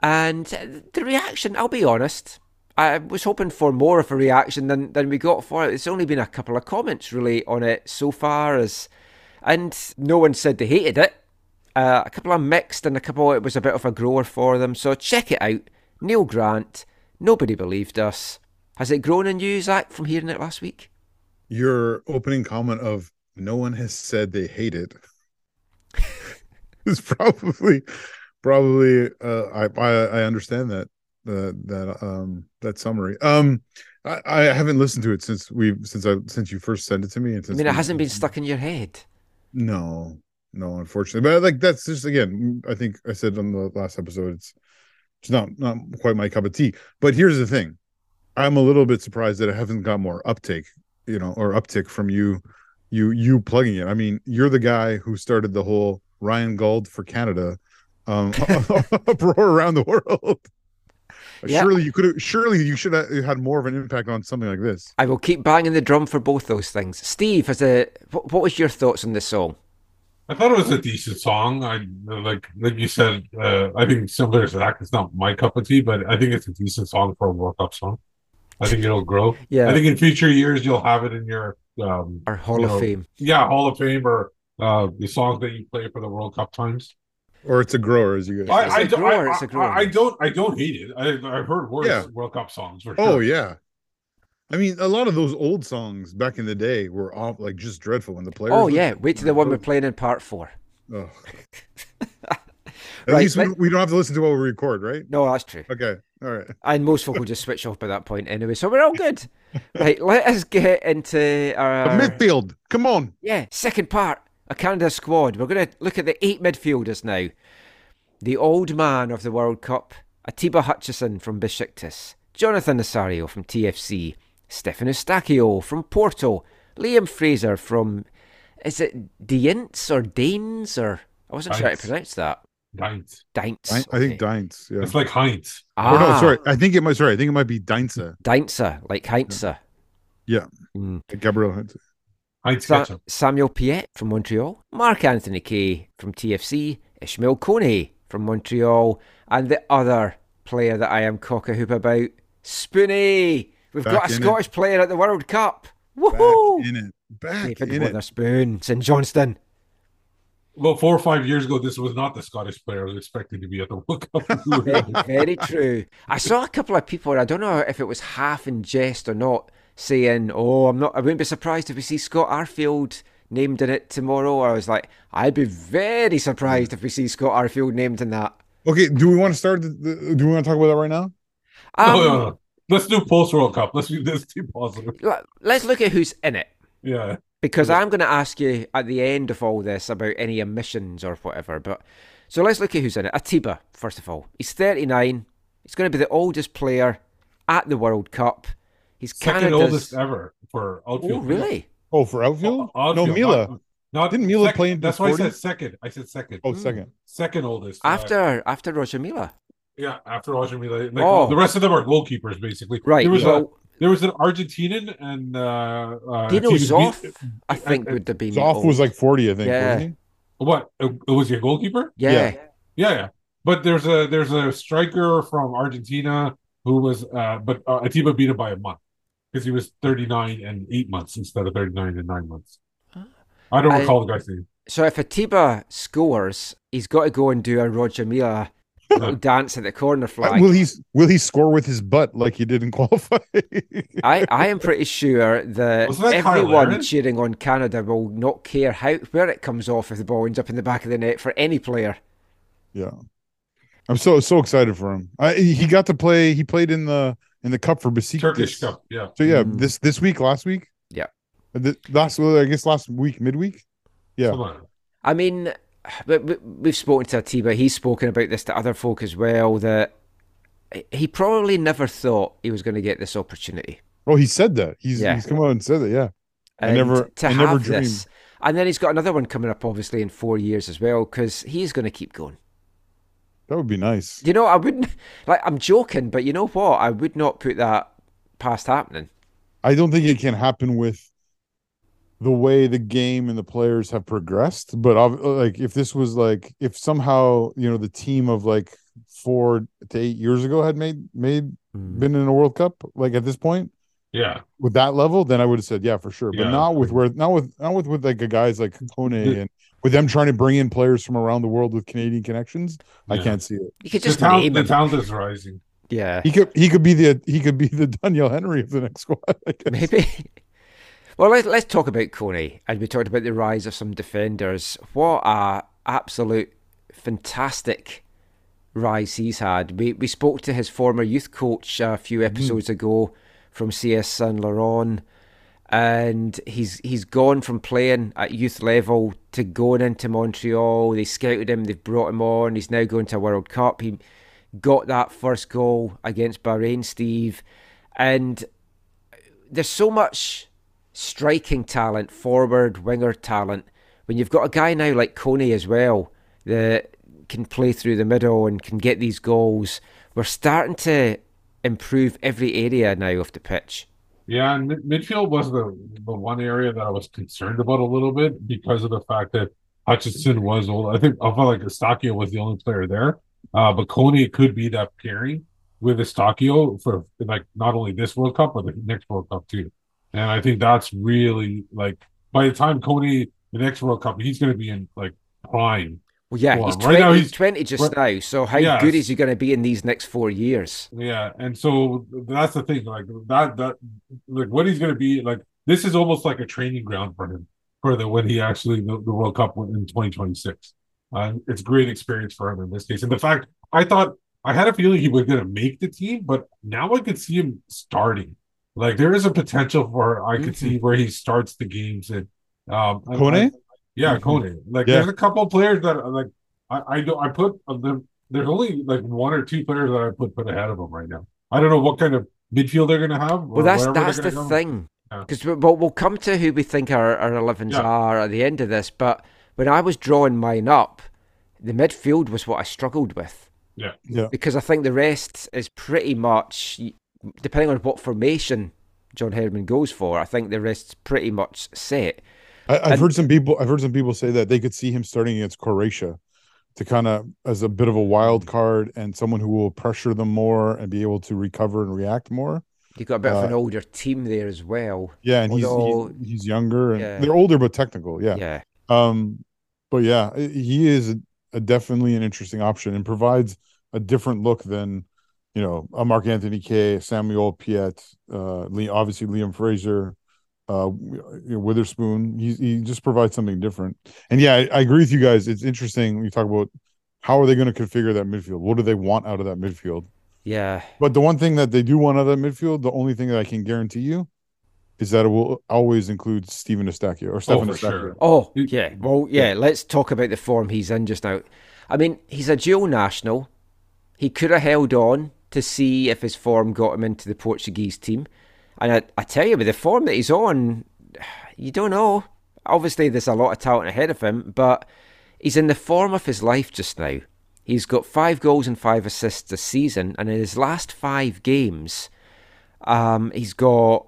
And the reaction, I'll be honest, I was hoping for more of a reaction than, than we got for it. It's only been a couple of comments really on it so far, as and no one said they hated it. Uh, a couple of mixed, and a couple it was a bit of a grower for them. So check it out. Neil Grant. Nobody believed us. Has it grown in you, Zach, from hearing it last week? Your opening comment of no one has said they hate it is probably probably uh I I, I understand that uh, that um that summary. Um I, I haven't listened to it since we since I since you first sent it to me and I mean, it we- hasn't been stuck in your head. No, no, unfortunately. But like that's just again, I think I said on the last episode, it's it's not not quite my cup of tea. But here's the thing. I'm a little bit surprised that I haven't got more uptake, you know, or uptick from you you you plugging it. I mean, you're the guy who started the whole Ryan Gauld for Canada um uproar around the world. Yeah. Surely you could have surely you should have had more of an impact on something like this. I will keep banging the drum for both those things. Steve, has a what, what was your thoughts on this song? I thought it was a decent song. I like like you said. Uh, I think similar to that. It's not my cup of tea, but I think it's a decent song for a World Cup song. I think it'll grow. Yeah, I think in future years you'll have it in your um, our Hall of know, Fame. yeah Hall of Fame or uh, the songs that you play for the World Cup times. Or it's a grower, as you guys I, say. Don't, grower, I, it's a I- grower. I don't I don't hate it. I, I've heard worse Yeah. World Cup songs for Oh yeah. I mean, a lot of those old songs back in the day were all like just dreadful when the players. Oh would- yeah, wait till the one we're playing in part four. Ugh. At Right, least we, we don't have to listen to what we record, right? No, that's true. Okay, all right. And most folk will just switch off by that point anyway, so we're all good. right, let us get into our The midfield, come on. Yeah, second part, a Canada squad. We're going to look at the eight midfielders now. The old man of the World Cup, Atiba Hutchinson from Besiktas, Jonathan Osorio from TFC, Stephen Eustáquio from Porto, Liam Fraser from, is it Dients or Danes or, I wasn't sure how to pronounce that. Heinz. Deinz. I, I think okay. Deinz. Yeah. It's like Heinz. Ah, Or no, sorry. I think it might. Sorry, I think it might be Deinze. Deinzer, like Heinzer. Yeah. Mm. Gabriel Heinze. Heinz Sa- ketchup. Samuel Piette from Montreal, Mark Anthony Kaye from TFC, Ismaël Koné from Montreal, and the other player that I am cock a hoop about, Spoonie. We've Back got a in it. Scottish player at the World Cup. Back in it. Back David in it. Wotherspoon, St Johnstone. Well, four or five years ago, this was not the Scottish player I was expecting to be at the World Cup. Very, very true. I saw a couple of people, and I don't know if it was half in jest or not, saying, "Oh, I'm not. I wouldn't be surprised if we see Scott Arfield named in it tomorrow." I was like, "I'd be very surprised if we see Scott Arfield named in that." Okay. Do we want to start? The, the, do we want to talk about that right now? Um, no, no, no. Let's do post World Cup. Let's do this too positive. l- Let's look at who's in it. Yeah. Because Okay. I'm going to ask you at the end of all this about any omissions or whatever. But so let's look at who's in it. Atiba, first of all, he's 39. He's going to be the oldest player at the World Cup. He's Second Canada's. oldest ever for outfield. Oh, really? Oh, for outfield? Uh, no, Milla. not- not- Didn't Milla second- play into That's why I said second. I said second. Oh, second. Second oldest. uh, After after Roger Milla, yeah, after Roger Milla. Like, Oh. the rest of them are goalkeepers, basically. right? There was, a, well, there was an Argentinian and. Uh, uh, Dino he was Zoff, beat- I think, would have been. Zoff was like 40, I think. Yeah. What? It was your goalkeeper? yeah. yeah. Yeah, yeah. But there's a there's a striker from Argentina who was uh but uh, Atiba beat him by a month because he was 39 and eight months instead of 39 and nine months. I don't I- recall the guy's name. So if Atiba scores, he's got to go and do a Roger Milla little dance at the corner flag. Will he? Will he score with his butt like he did in qualify? I, I am pretty sure that, that everyone cheering on Canada will not care how where it comes off if the ball ends up in the back of the net for any player. yeah. I'm so so excited for him. I, he got to play. He played in the in the cup for Besiktas. Turkish Cup, yeah. So yeah, Mm. this this week, last week. Yeah. The, last well, I guess last week, midweek. Yeah. I mean, we- we- we've spoken to Atiba. He's spoken about this to other folk as well. That he probably never thought he was going to get this opportunity. Oh, he said that. He's Yeah. he's come out and said that. Yeah. I never- to I have never this, and then he's got another one coming up, obviously in four years as well, because he's going to keep going. That would be nice. You know, I wouldn't like. I'm joking, but you know what? I would not put that past happening. I don't think it can happen with the way the game and the players have progressed. But like, if this was like, if somehow you know the team of like four to eight years ago had made made Mm. been in a World Cup, like at this point Yeah. with that level, then I would have said yeah for sure. But Yeah. not with where not with not with with like a guys like Kone The- and with them trying to bring in players from around the world with Canadian connections. I can't see it. You could The just talent, the him. talent is rising. Yeah, He could he could be the he could be the Doneil Henry of the next squad. I guess. maybe. Well, let's let's talk about Koné, and we talked about the rise of some defenders. What a absolute fantastic rise he's had. We we spoke to his former youth coach a few mm-hmm. episodes ago from CS Saint Laurent, and he's he's gone from playing at youth level to going into Montreal. They scouted him, they've brought him on. He's now going to a World Cup. He got that first goal against Bahrain, Steve, and there's so much striking talent, forward winger talent. When you've got a guy now like Koné as well that can play through the middle and can get these goals, we're starting to improve every area now of the pitch. Yeah, and midfield was the the one area that I was concerned about a little bit because of the fact that Hutchinson was old. I think I felt like Eustáquio was the only player there, uh, but Koné could be that pairing with Eustáquio for like not only this World Cup but the next World Cup too. And I think that's really like by the time Koné the next World Cup he's going to be in like prime. Well, yeah, he's right now he's he's- 20 just right- now, so how Yeah. good is he going to be in these next four years? Yeah, and so that's the thing. Like that, that like what he's going to be like. This is almost like a training ground for him for the when he actually the, the World Cup in 2026. Uh, it's great experience for him in this case. And the fact I thought I had a feeling he was going to make the team, but now I could see him starting. Like there is a potential for I could see where he starts the games and um I- Kone? I- yeah, Mhm. Kone. Like Yeah. there's a couple of players that like I I don't I put uh, the there's only like one or two players that I put put ahead of him right now. I don't know what kind of midfield they're going to have. Well, that's that's the go. thing. Yeah. Because we'll, we'll come to who we think our, our 11s Yeah. are at the end of this. But when I was drawing mine up, the midfield was what I struggled with Yeah. Yeah. because I think the rest is pretty much depending on what formation John Herdman goes for. I think the rest's pretty much set. I, I've And- heard some people. I've heard some people say that they could see him starting against Croatia, to kind of as a bit of a wild card and someone who will pressure them more and be able to recover and react more. You've got a bit of an Uh, older team there as well. Yeah, and he's Although- he's, he's younger and Yeah. they're older but technical. Yeah. yeah. Um, but yeah, he is a, a definitely an interesting option and provides a different look than you know a Mark Anthony Kaye, Samuel Piette, uh, Lee, obviously Liam Fraser, uh, you know, Wotherspoon. He he just provides something different. And yeah, I, I agree with you guys. It's interesting when you talk about how are they going to configure that midfield. What do they want out of that midfield? Yeah. But the one thing that they do want out of that midfield, the only thing that I can guarantee you, is that it will always include Steven Eustáquio or Stefan for Eustáquio. sure. Oh, You- yeah. Well, yeah, let's talk about the form he's in just now. I mean, he's a dual national. He could have held on to see if his form got him into the Portuguese team. And I, I tell you, with the form that he's on, you don't know. Obviously, there's a lot of talent ahead of him, but he's in the form of his life just now. He's got five goals and five assists this season, and in his last five games, um, he's got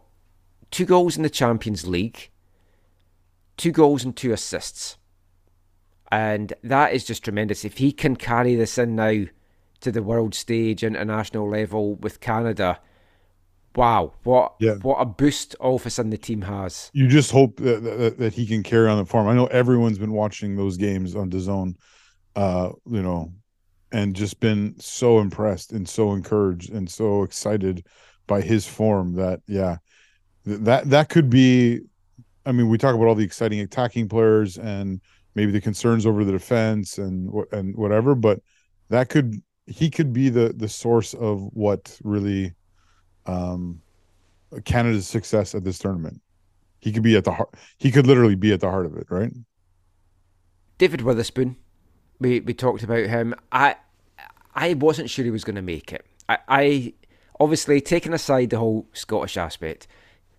two goals in the Champions League, two goals and two assists. And that is just tremendous. If he can carry this in now to the world stage, international level with Canada, wow, what Yeah. what a boost all of a sudden the team has. you just hope that, that that he can carry on the form. I know everyone's been watching those games on DAZN, uh, you know, and just been so impressed and so encouraged and so excited by his form that yeah, that that could be. I mean, we talk about all the exciting attacking players and maybe the concerns over the defense and and whatever, but that could he could be the the source of what really um Canada's success at this tournament. He could be at the heart. He could literally be at the heart of it, right? David Wotherspoon, we we talked about him. I I wasn't sure he was going to make it. I, I obviously taking aside the whole Scottish aspect,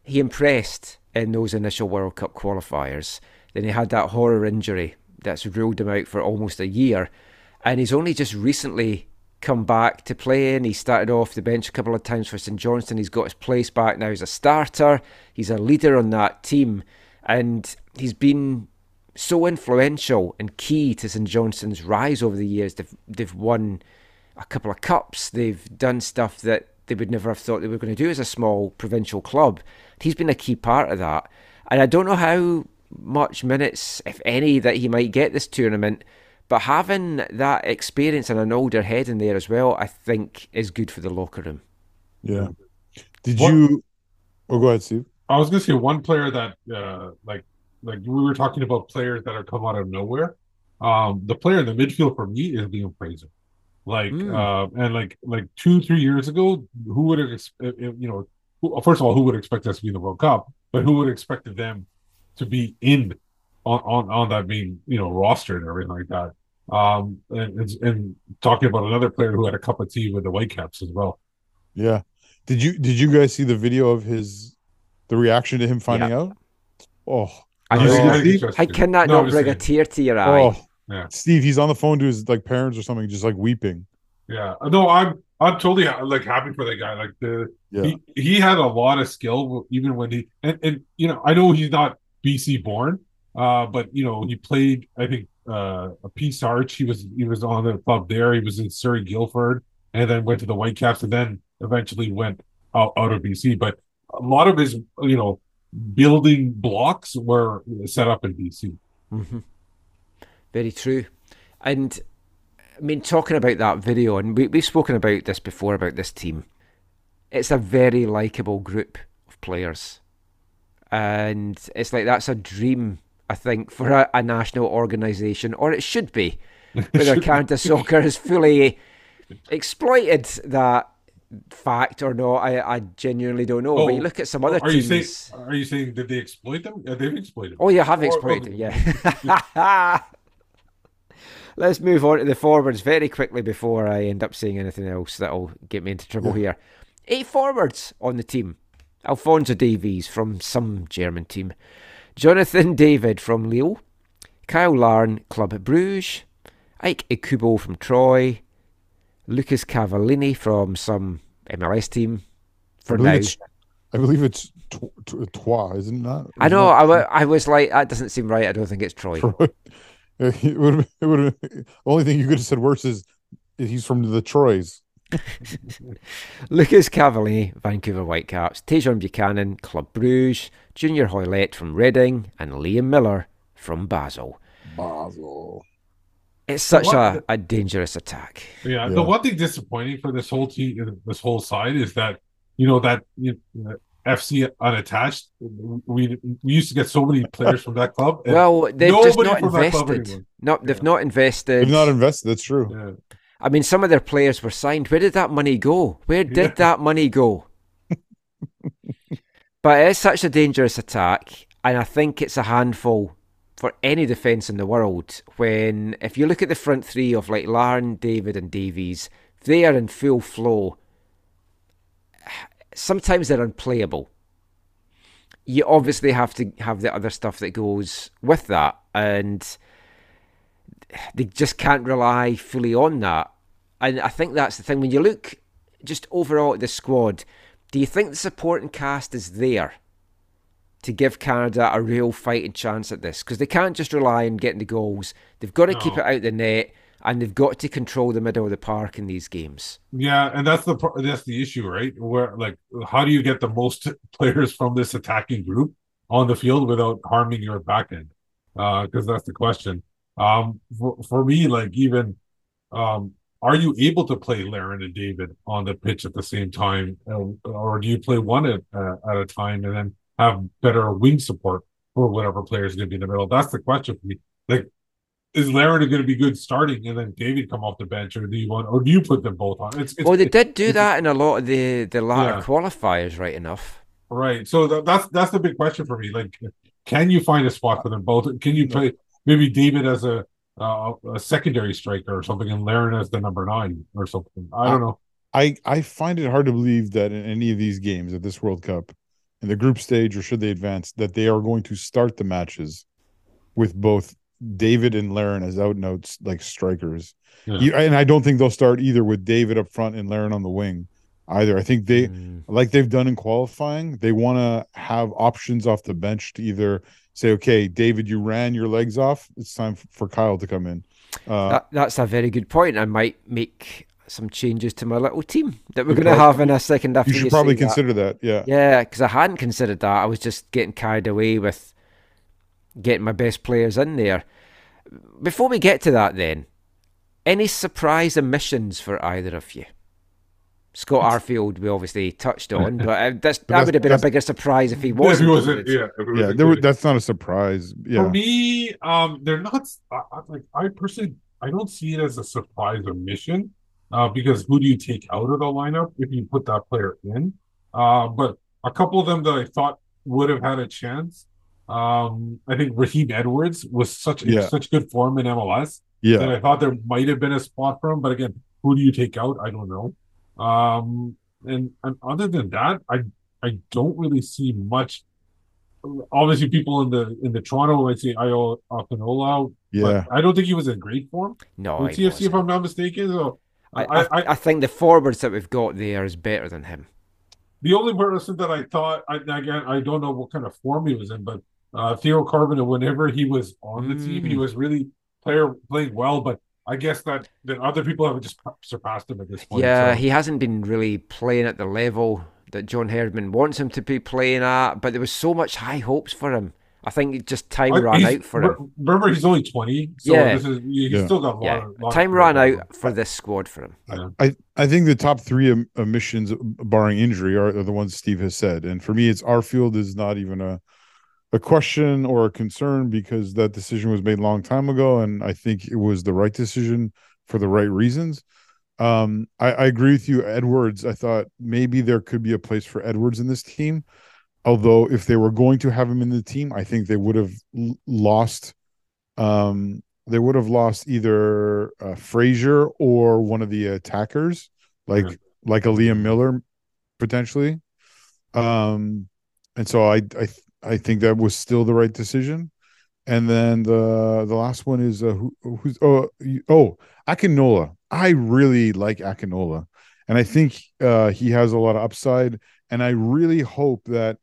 he impressed in those initial World Cup qualifiers. Then he had that horror injury that's ruled him out for almost a year, and he's only just recently come back to play, playing. He started off the bench a couple of times for St Johnstone. He's got his place back now as a starter. He's a leader on that team, and he's been so influential and key to St Johnstone's rise over the years. They've they've won a couple of cups. They've done stuff that they would never have thought they were going to do as a small provincial club. He's been a key part of that, and I don't know how much minutes, if any, that he might get this tournament. But having that experience and an older head in there as well, I think, is good for the locker room. Yeah. Did What- you? Oh, go ahead, Steve. I was gonna say one player that uh like like we were talking about players that are come out of nowhere. Um the player in the midfield for me is Liam Fraser. Like Mm. uh and like like two, three years ago, who would have ex- if- if, you know who, first of all, who would expect us to be in the World Cup, but who would have expected them to be in on on, on that main, you know, roster and everything like that. Um and, and and talking about another player who had a cup of tea with the Whitecaps as well. Yeah. Did you? Did you guys see the video of his the reaction to him finding out? Oh, I Did you see know. I Steve? think How can that No, not just bring a tear to your eye? oh, Yeah. Steve. He's on the phone to his like parents or something, just like weeping. Yeah, no, I'm I'm totally like happy for that guy. Like the Yeah. he, he had a lot of skill even when he and, and you know I know he's not BC born, uh, but you know he played I think uh a Peace Arch. He was he was on the club there. He was in Surrey Guildford, and then went to the Whitecaps, and then eventually went out, out of BC. But a lot of his you know building blocks were set up in BC. hmm Very true. And I mean, talking about that video, and we, we've spoken about this before about this team. It's a very likable group of players, and it's like that's a dream. I think for a, a national organisation, or it should be, whether Canada Soccer has fully exploited that fact or not. I, I genuinely don't know. but you Oh, look at some other are you teams. saying are you saying did they exploit them? Yeah, they've exploited. Oh, you have Or- exploited, yeah. Let's move on to the forwards very quickly before I end up saying anything else that'll get me into trouble here. Eight forwards on the team. Alphonso Davies from some German team. Jonathan David from Lille. Cyle Larin, Club Bruges. Ike Ugbo from Troy, Lucas Cavallini from some MLS team for I now. I believe it's tw- tw- isn't it not? I know. I, wa- I was like, that doesn't seem right. I don't think it's Troy. Troy. It would. It would. The only thing you could have said worse is he's from the Troys. Lucas Cavallini, Vancouver Whitecaps, Tajon Buchanan, Club Bruges, Junior Hoilett from Reading, and Liam Millar from Basel. Basel. It's such What a, a dangerous attack. Yeah, Yeah. the one thing disappointing for this whole team, uh, this whole side, is that you know that you know, FC unattached. We we used to get so many players from that club. and Well, they've just not from that club invested. anymore. Not they've Yeah. not invested. They've not invested. That's true. yeah. I mean, some of their players were signed. Where did that money go? Where did Yeah. that money go? but it's such a dangerous attack, and I think it's a handful for any defence in the world. When, if you look at the front three of like Larin, David, and Davies, they are in full flow. Sometimes they're unplayable. You obviously have to have the other stuff that goes with that, and they just can't rely fully on that. And I think that's the thing. When you look just overall at the squad, do you think the supporting cast is there to give Canada a real fighting chance at this? Because they can't just rely on getting the goals. They've got to keep it out the net, and they've got to control the middle of the park in these games. Yeah, and that's the that's the issue, right? Where like, how do you get the most players from this attacking group on the field without harming your back end? Because that's the question. Um, for, for me, like even, um, are you able to play Larin and David on the pitch at the same time, uh, or do you play one at uh, at a time and then have better wing support for whatever player is going to be in the middle? That's the question for me. Like, is Larin going to be good starting and then David come off the bench, or do you want, or do you put them both on? It's, it's well, they did do that in a lot of the, the latter Yeah. qualifiers, right enough. Right. So tha- that's that's the big question for me. Like, can you find a spot for them both? Can you play maybe David as a uh, a secondary striker or something, and Larin as the number nine or something? I don't know. I I find it hard to believe that in any of these games at this World Cup, in the group stage or should they advance, that they are going to start the matches with both David and Larin as out and outs like strikers. Yeah. You, and I don't think they'll start either with David up front and Larin on the wing either. I think they Mm. like they've done in qualifying, they want to have options off the bench to either say, okay, David, you ran your legs off. It's time for Cyle to come in. Uh, That, that's a very good point. I might make some changes to my little team that we're going to have in a second after you should say probably that. consider that. Yeah. Yeah, because I hadn't considered that. I was just getting carried away with getting my best players in there. Before we get to that, then, any surprise omissions for either of you? Scott Arfield, we obviously touched on, but uh, that's, that that's- would have been a bigger surprise if he wasn't. he wasn't, yeah, if he Yeah, there were, that's not a surprise. Yeah. For me, um, they're not I, I, like I personally I don't see it as a surprise omission, uh, because who do you take out of the lineup if you put that player in? Uh, but a couple of them that I thought would have had a chance. Um, I think Raheem Edwards was such in Yeah. such good form in MLS yeah. that I thought there might have been a spot for him. But again, who do you take out? I don't know. Um, and and other than that, I I don't really see much. Obviously, people in the in the Toronto might say Ayo Akinola. Yeah. but I don't think he was in great form No, with he TFC, wasn't. if I'm not mistaken. So I, I, I, I, I think the forwards that we've got there is better than him. the only person that I thought, I, again, I don't know what kind of form he was in, but uh, Theo Corbeanu, whenever he was on the team, he Mm. was really player playing well. But I guess that that other people have just surpassed him at this point. Yeah, so. he hasn't been really playing at the level that John Herdman wants him to be playing at, but there was so much high hopes for him. I think it just time I- ran out for him. Remember, he's only twenty, so Yeah. this is he's Yeah. still got a lot. Yeah, of, lot time of- ran out for this squad for him. Yeah. I, I think the top three em- emissions, barring injury, are, are the ones Steve has said. And for me, it's Arfield is not even a a question or a concern because that decision was made a long time ago, and I think it was the right decision for the right reasons. Um, I, I agree with you, Edwards. I thought maybe there could be a place for Edwards in this team. Although, if they were going to have him in the team, I think they would have l- lost. Um, they would have lost either uh, Fraser or one of the attackers, like like a Liam Millar, potentially. Um, and so I I I think that was still the right decision. and then the the last one is uh, who, who's oh oh Akinola. I really like Akinola, and I think uh, he has a lot of upside. And I really hope that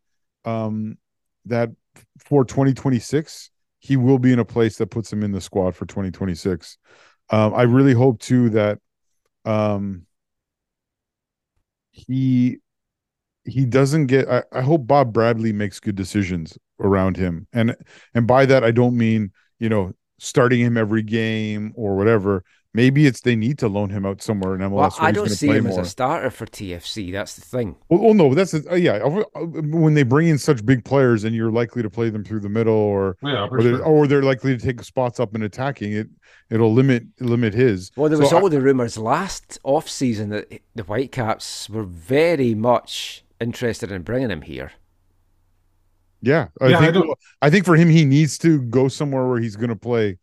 um, that for 2026 he will be in a place that puts him in the squad for 2026. Um, I really hope too that um, he he doesn't get I, I hope Bob Bradley makes good decisions around him. And and by that I don't mean, you know, starting him every game or whatever. Maybe it's they need to loan him out somewhere in MLS. Well, where I he's don't gonna see play him more. as a starter for TFC. That's the thing. Well, well, no, that's a, uh, yeah. When they bring in such big players, and you're likely to play them through the middle, or Yeah, or, they're, sure. or they're likely to take spots up in attacking it, it'll limit limit his. Well, there So was I- all the rumours last off season that the Whitecaps were very much interested in bringing him here. Yeah, I Yeah, think don't- I, think for him, he needs to go somewhere where he's going to play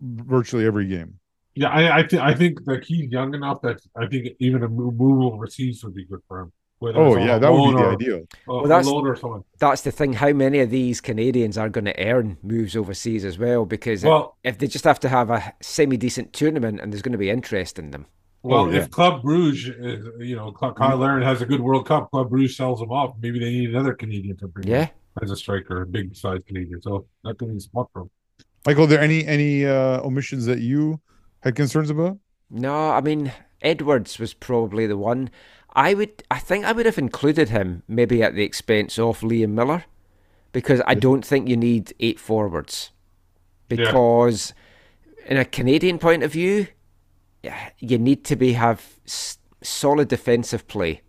virtually every game. Yeah, I I, th- I think that he's young enough that I think even a move, move overseas would be good for him. Whether Oh yeah, that would be the or- ideal. or- Well, that's- or. That's the thing. How many of these Canadians are going to earn moves overseas as well? Because if- if, they just have to have a semi decent tournament and there's going to be interest in them. Well, Oh, yeah. if Club Bruges, is, you know, Cl- Cyle Larin has a good World Cup, Club Bruges sells him off. Maybe they need another Canadian to bring in Yeah. as a striker, a big size Canadian. So that could be a spot for him. Michael, are there any any uh, omissions that you had concerns about? No, I mean Edwards was probably the one. I would, I think, I would have included him maybe at the expense of Liam Millar, because I don't think you need eight forwards. Because in a Canadian point of view, yeah, you need to be have s- solid defensive play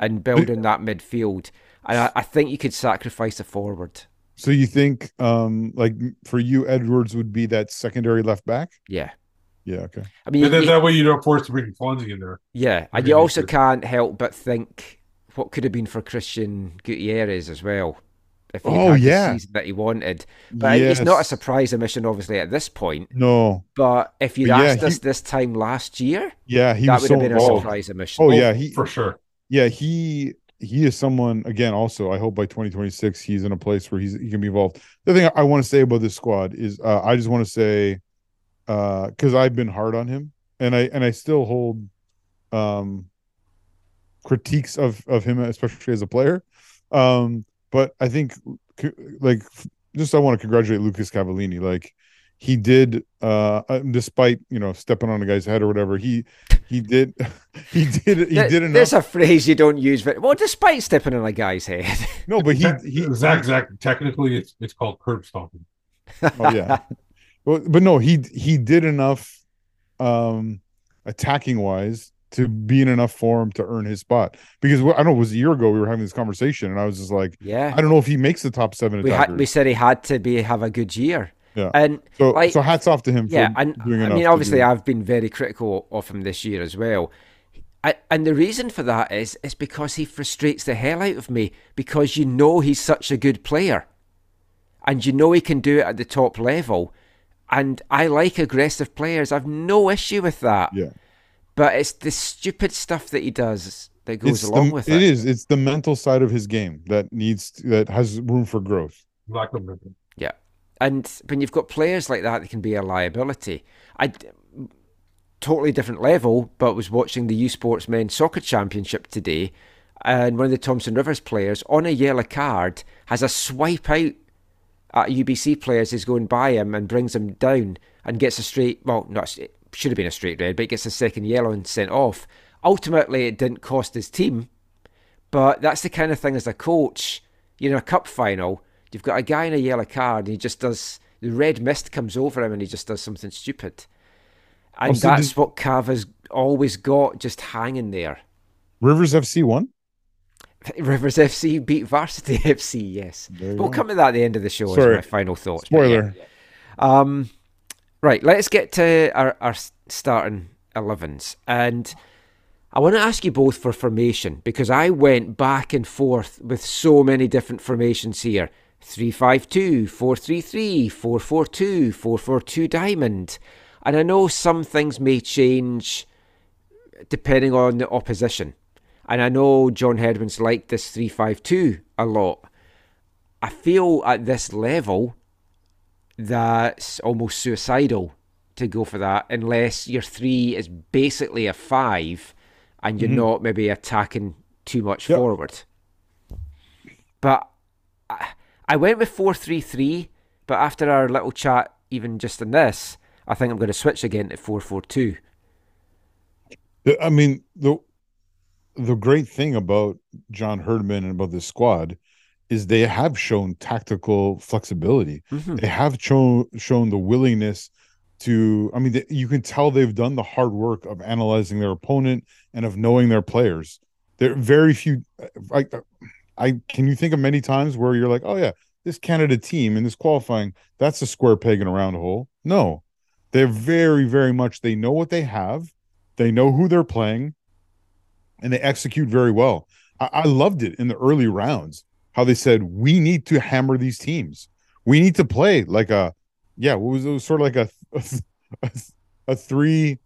and building that midfield. And I, I think you could sacrifice a forward. So you think, um, like for you, Edwards would be that secondary left back? Yeah, Yeah, okay. I mean, And then you- that way you don't force to bring Fonzie in there. Yeah, and you also can't help but think what could have been for Christian Gutierrez as well. If he Oh, had yeah. the season that he wanted. But it's not a surprise omission, obviously, at this point. No, But if you'd But yeah, asked us he- this time last year, yeah, he that would so have been a surprise omission. Oh yeah, he for sure. yeah he he is someone again. Also, I hope by 2026 he's in a place where he's he can be involved. The thing I, want to say about this squad is uh, I just want to say because I've been hard on him and I and I still hold um critiques of of him, especially as a player. Um, but I think like just I want to congratulate Lucas Cavallini. Like he did, uh, uh, despite you know stepping on a guy's head or whatever. He he did he did he There- did enough. There's a phrase you don't use very well, despite stepping on a guy's head. No, but he he Zach Zach technically it's it's called curb stomping. oh yeah. Well, but no, he he did enough um attacking wise to be in enough form to earn his spot. Because I don't know, it was a year ago we were having this conversation and I was just like, yeah. I don't know if he makes the top seven We had we said he had to be have a good year. Yeah. And so like- so hats off to him yeah, for and I mean, obviously, I've been very critical of him this year as well. I, and the reason for that is is because he frustrates the hell out of me because you know he's such a good player, and you know he can do it at the top level, and I like aggressive players. I've no issue with that. Yeah. But it's the stupid stuff that he does that goes It's the- along with it. it is. It's the mental side of his game that needs that has room for growth. Lack of movement. Yeah. And when you've got players like that, that can be a liability. I totally different level, but was watching the U Sports Men's Soccer Championship today, and one of the Thompson Rivers players on a yellow card has a swipe out at UBC players who's going by him and brings him down and gets a straight. Well, not it should have been a straight red, but he gets a second yellow and sent off. Ultimately, it didn't cost his team, but that's the kind of thing as a coach. You're in a cup final, you've got a guy in a yellow card, and he just does the red mist comes over him, and he just does something stupid. And Also, that's what Cav has always got, just hanging there. Rivers FC won. Rivers FC beat Varsity FC, yes. We'll come to that at the end of the show Sorry. my final thoughts. but yeah. Spoiler. Um, right, let's get to our, our starting 11s. And I want to ask you both for formation because I went back and forth with so many different formations here 352, 433, 442, 442 diamond. And I know some things may change depending on the opposition. And I know John Herdman's liked this 352 a lot. I feel at this level, that's almost suicidal to go for that unless your three is basically a five and you're Mhm. not maybe attacking too much Yep. forward. But I, I went with four three three, but after our little chat, even just in this, I think I'm going to switch again to four four two. I mean, the the great thing about John Herdman and about this squad is they have shown tactical flexibility. Mhm. They have shown shown the willingness to. I mean, they, you can tell they've done the hard work of analyzing their opponent and of knowing their players. There are very few. I, I can you think of many times where you're like, oh yeah, this Canada team in this qualifying, that's a square peg in a round hole. No, they're very, very much. They know what they have. They know who they're playing, and they execute very well. I, I loved it in the early rounds how they said we need to hammer these teams. We need to play like a yeah. What was it was sort of like a a, a three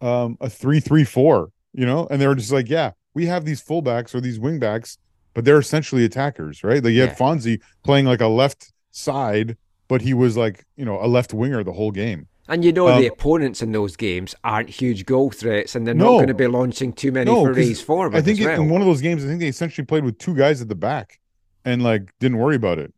um a three three four. You know, and they were just like yeah, we have these fullbacks or these wingbacks, but they're essentially attackers, right? Like you had Yeah. Fonzie playing like a left side, but he was like you know a left winger the whole game. And you know Um, the opponents in those games aren't huge goal threats, and they're No. not going to be launching too many No, forays forward I think it- well. in one of those games, I think they essentially played with two guys at the back and like didn't worry about it,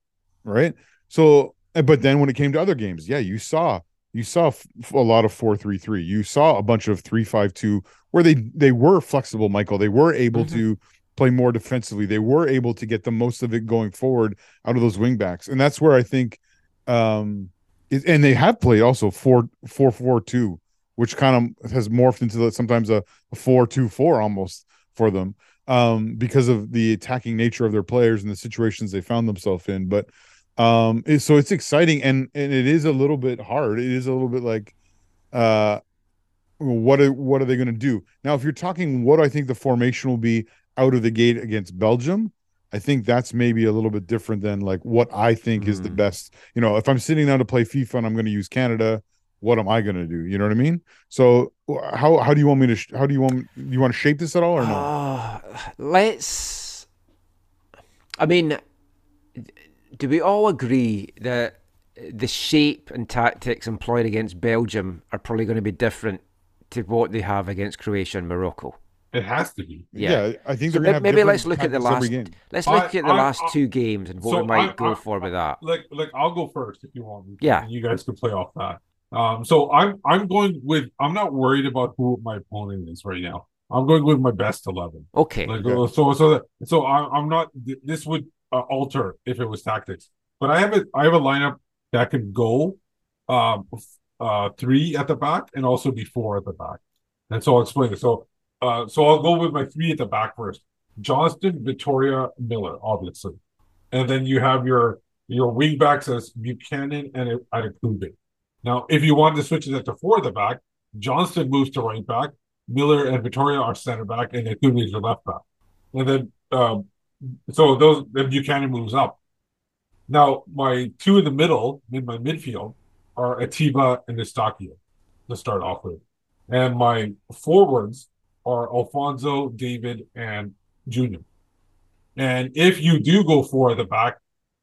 right? So, but then when it came to other games, yeah, you saw you saw f- a lot of four three three. You saw a bunch of three five two where they they were flexible, Michael. They were able Mhm. to play more defensively. They were able to get the most of it going forward out of those wing backs, and that's where I think, um, it, and they have played also four four four two, which kind of has morphed into the, sometimes a, a four two four almost for them um, because of the attacking nature of their players and the situations they found themselves in. But um, it, so it's exciting and and it is a little bit hard. It is a little bit like, uh, what are what are they going to do now? If you're talking, what I think the formation will be out of the gate against Belgium. I think that's maybe a little bit different than like what I think is the Mm. best. You know, if I'm sitting down to play FIFA and I'm going to use Canada, what am I going to do? You know what I mean? So how how do you want me to sh- how do you want do you want to shape this at all or no? Ah, let's. I mean, do we all agree that the shape and tactics employed against Belgium are probably going to be different to what they have against Croatia and Morocco? It has to be. Yeah. I think So they're gonna may- have maybe let's look at the last- Let's I- look at the I- last I- two games and what so we might I- go I- for with that. Like, like I'll go first if you want Yeah. and you guys can play off that. Um, so I'm I'm going with I'm not worried about who my opponent is right now. I'm going with my best eleven. Okay. Like Okay. uh, so so that, so I, I'm not. This would uh, alter if it was tactics, but I have a I have a lineup that can go, um, uh, three at the back and also be four at the back, and so I'll explain it. So, uh, so I'll go with my three at the back first: Johnston, Vitória, Miller, obviously, and then you have your your wing backs as Buchanan and Adekugbe. Now, if you want to switch it to four at the back, Johnston moves to right back. Miller and Vitória are center back, and Akumi is your left back. And then, um, so those then Buchanan moves up. Now, my two in the middle, in my midfield, are Atiba and Eustáquio to start off with. And my forwards are Alphonso, David, and Junior. And if you do go four at the back,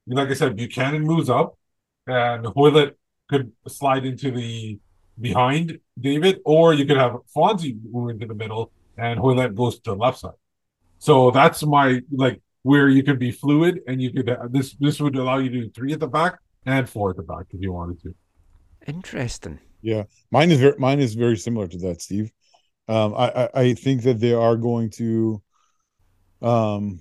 like I said, Buchanan moves up, and Hoilett could slide into the behind David, or you could have Fonzie move into the middle, and Hoilett goes to the left side. So that's my like where you could be fluid, and you could this this would allow you to do three at the back and four at the back if you wanted to. Interesting. Yeah, mine is very mine is very similar to that, Steve. Um, I, I I think that they are going to, um,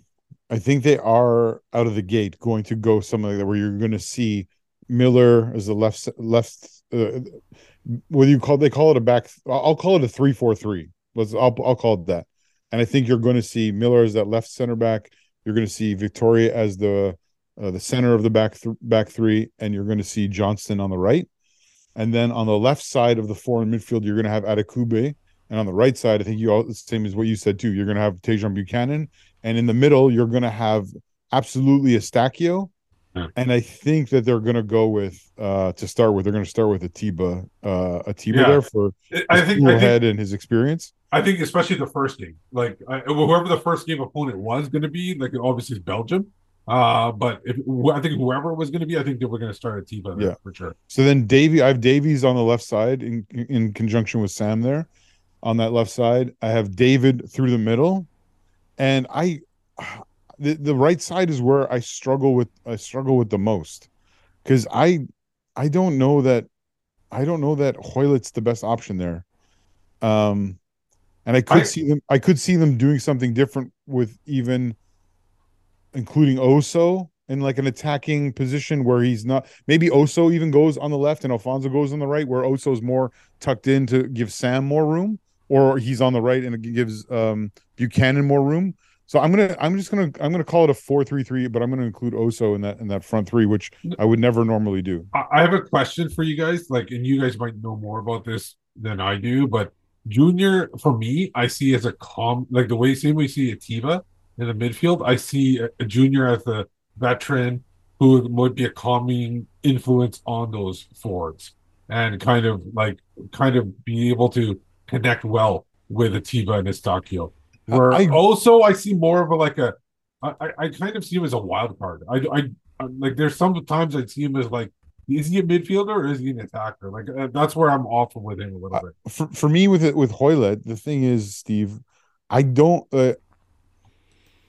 I think they are out of the gate going to go something like that where you're going to see Miller is the left left. Uh, whether you call they call it a back, I'll call it a three four three. Let's I'll I'll call it that. And I think you're going to see Miller as that left center back. You're going to see Vitória as the uh, the center of the back th- back three, and you're going to see Johnston on the right. And then on the left side of the four in midfield, you're going to have Adekugbe. And on the right side, I think you all the same as what you said too. You're going to have Tajon Buchanan. And in the middle, you're going to have absolutely Eustáquio. Yeah. And I think that they're going to go with uh to start with. They're going to start with Atiba, uh Atiba Yeah. there for I think cool I think head and his experience. I think especially the first game, like I, whoever the first game opponent was going to be, like obviously it's Belgium. Uh, but if I think whoever it was going to be, I think they were going to start Atiba there Yeah. for sure. So then Davy, I have Davies on the left side in in conjunction with Sam there on that left side. I have David through the middle, and I the the right side is where I struggle with I struggle with the most because I I don't know that I don't know that Hoilett's the best option there. Um, and I could I- see them I could see them doing something different with even including Oso in like an attacking position where he's not maybe Oso even goes on the left and Alphonso goes on the right where Oso's more tucked in to give Sam more room or he's on the right and it gives um Buchanan more room. So I'm gonna I'm just gonna I'm gonna call it a four three three, but I'm gonna include Oso in that in that front three, which I would never normally do. I, have a question for you guys. Like, and you guys might know more about this than I do, but Junior for me, I see as a calm, like the way same way we see Atiba in the midfield. I see a, a Junior as a veteran who would be a calming influence on those forwards and kind of like kind of be able to connect well with Atiba and Eustáquio. Where I- also I see more of a like a I, I- kind of see him as a wild card. I, I I- like there's sometimes I see him as like is he a midfielder or is he an attacker? Like uh, that's where I'm off with him a little bit. For for me with it with Hoilett, the thing is, Steve, I don't uh,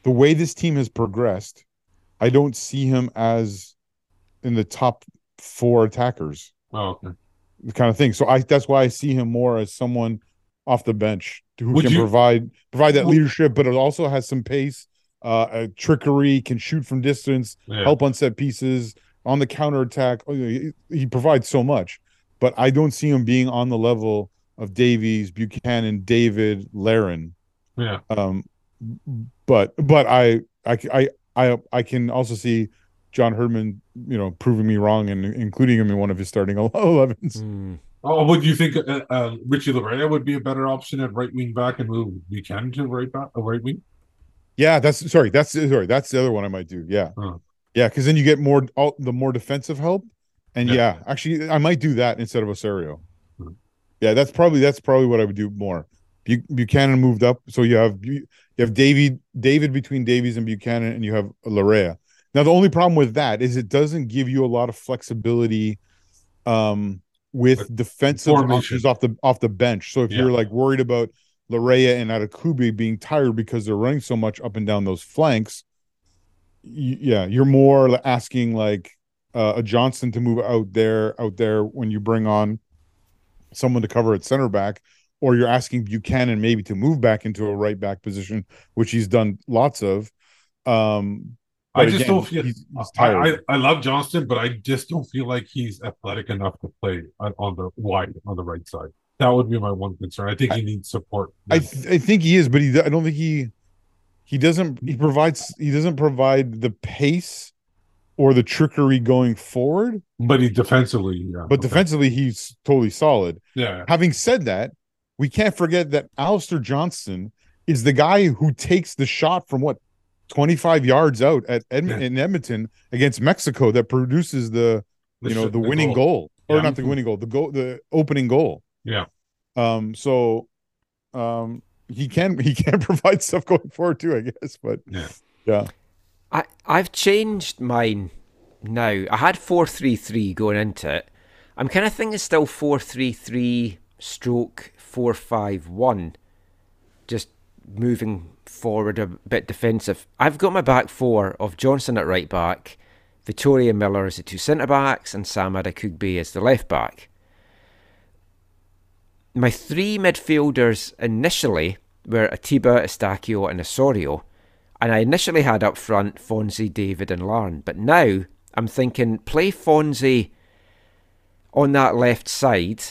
the way this team has progressed, I don't see him as in the top four attackers. Oh, okay. the kind of thing. So I that's why I see him more as someone off the bench who Would can you- provide provide that leadership, but it also has some pace, uh, a trickery, can shoot from distance, Yeah. help on set pieces, on the counter attack. Oh, He, he provides so much, but I don't see him being on the level of Davies, Buchanan, David, Larin. Yeah. Um, but but I I I I I can also see John Herdman, you know, proving me wrong and including him in one of his starting 11s. Hmm. Oh, would you think uh, uh, Richie Laryea would be a better option at right wing back and move Buchanan to right back, uh, right wing? Yeah, that's sorry. That's sorry. That's the other one I might do. Yeah, Oh. yeah, because then you get more all the more defensive help, and Yeah. yeah. actually, I might do that instead of Osorio. Hmm. Yeah, that's probably that's probably what I would do more. Buchanan moved up, so you have you have David David between Davies and Buchanan, and you have Laryea. Now the only problem with that is it doesn't give you a lot of flexibility, um, with defensive formation. options off the off the bench. So if Yeah. you're like worried about Laryea and Adekugbe being tired because they're running so much up and down those flanks, yeah, you're more asking like uh, a Johnston to move out there, out there when you bring on someone to cover at center back, or you're asking Buchanan maybe to move back into a right back position, which he's done lots of. Um, I just again, don't feel. he's, he's I, tired. I I love Johnston, but I just don't feel like he's athletic enough to play on, the wide on the right side. That would be my one concern. I think he needs support. I th- I think he is, but he I don't think he he doesn't he provides he doesn't provide the pace or the trickery going forward. but he defensively, yeah. But okay. defensively, he's totally solid. yeah, Having said that, we can't forget that Alistair Johnston is the guy who takes the shot from what 25 yards out at Edm- Yeah. in Edmonton against Mexico that produces the you know sh- the winning goal, or Yeah. not the winning goal, the goal the opening goal. Yeah. Um so um he can he can provide stuff going forward too, I guess. But Yeah. yeah. I I've changed mine now. I had four three three going into it. I'm kind of thinking still four three three stroke four five one, just moving forward a bit defensive. I've got my back four of Johnston at right back, Vitória Miller as the two centre backs, and Sam Adekugbe as the left back. My three midfielders initially were Atiba, Eustáquio, and Osorio. And I initially had up front Fonzie, David, and Larin. But now I'm thinking play Fonzie on that left side.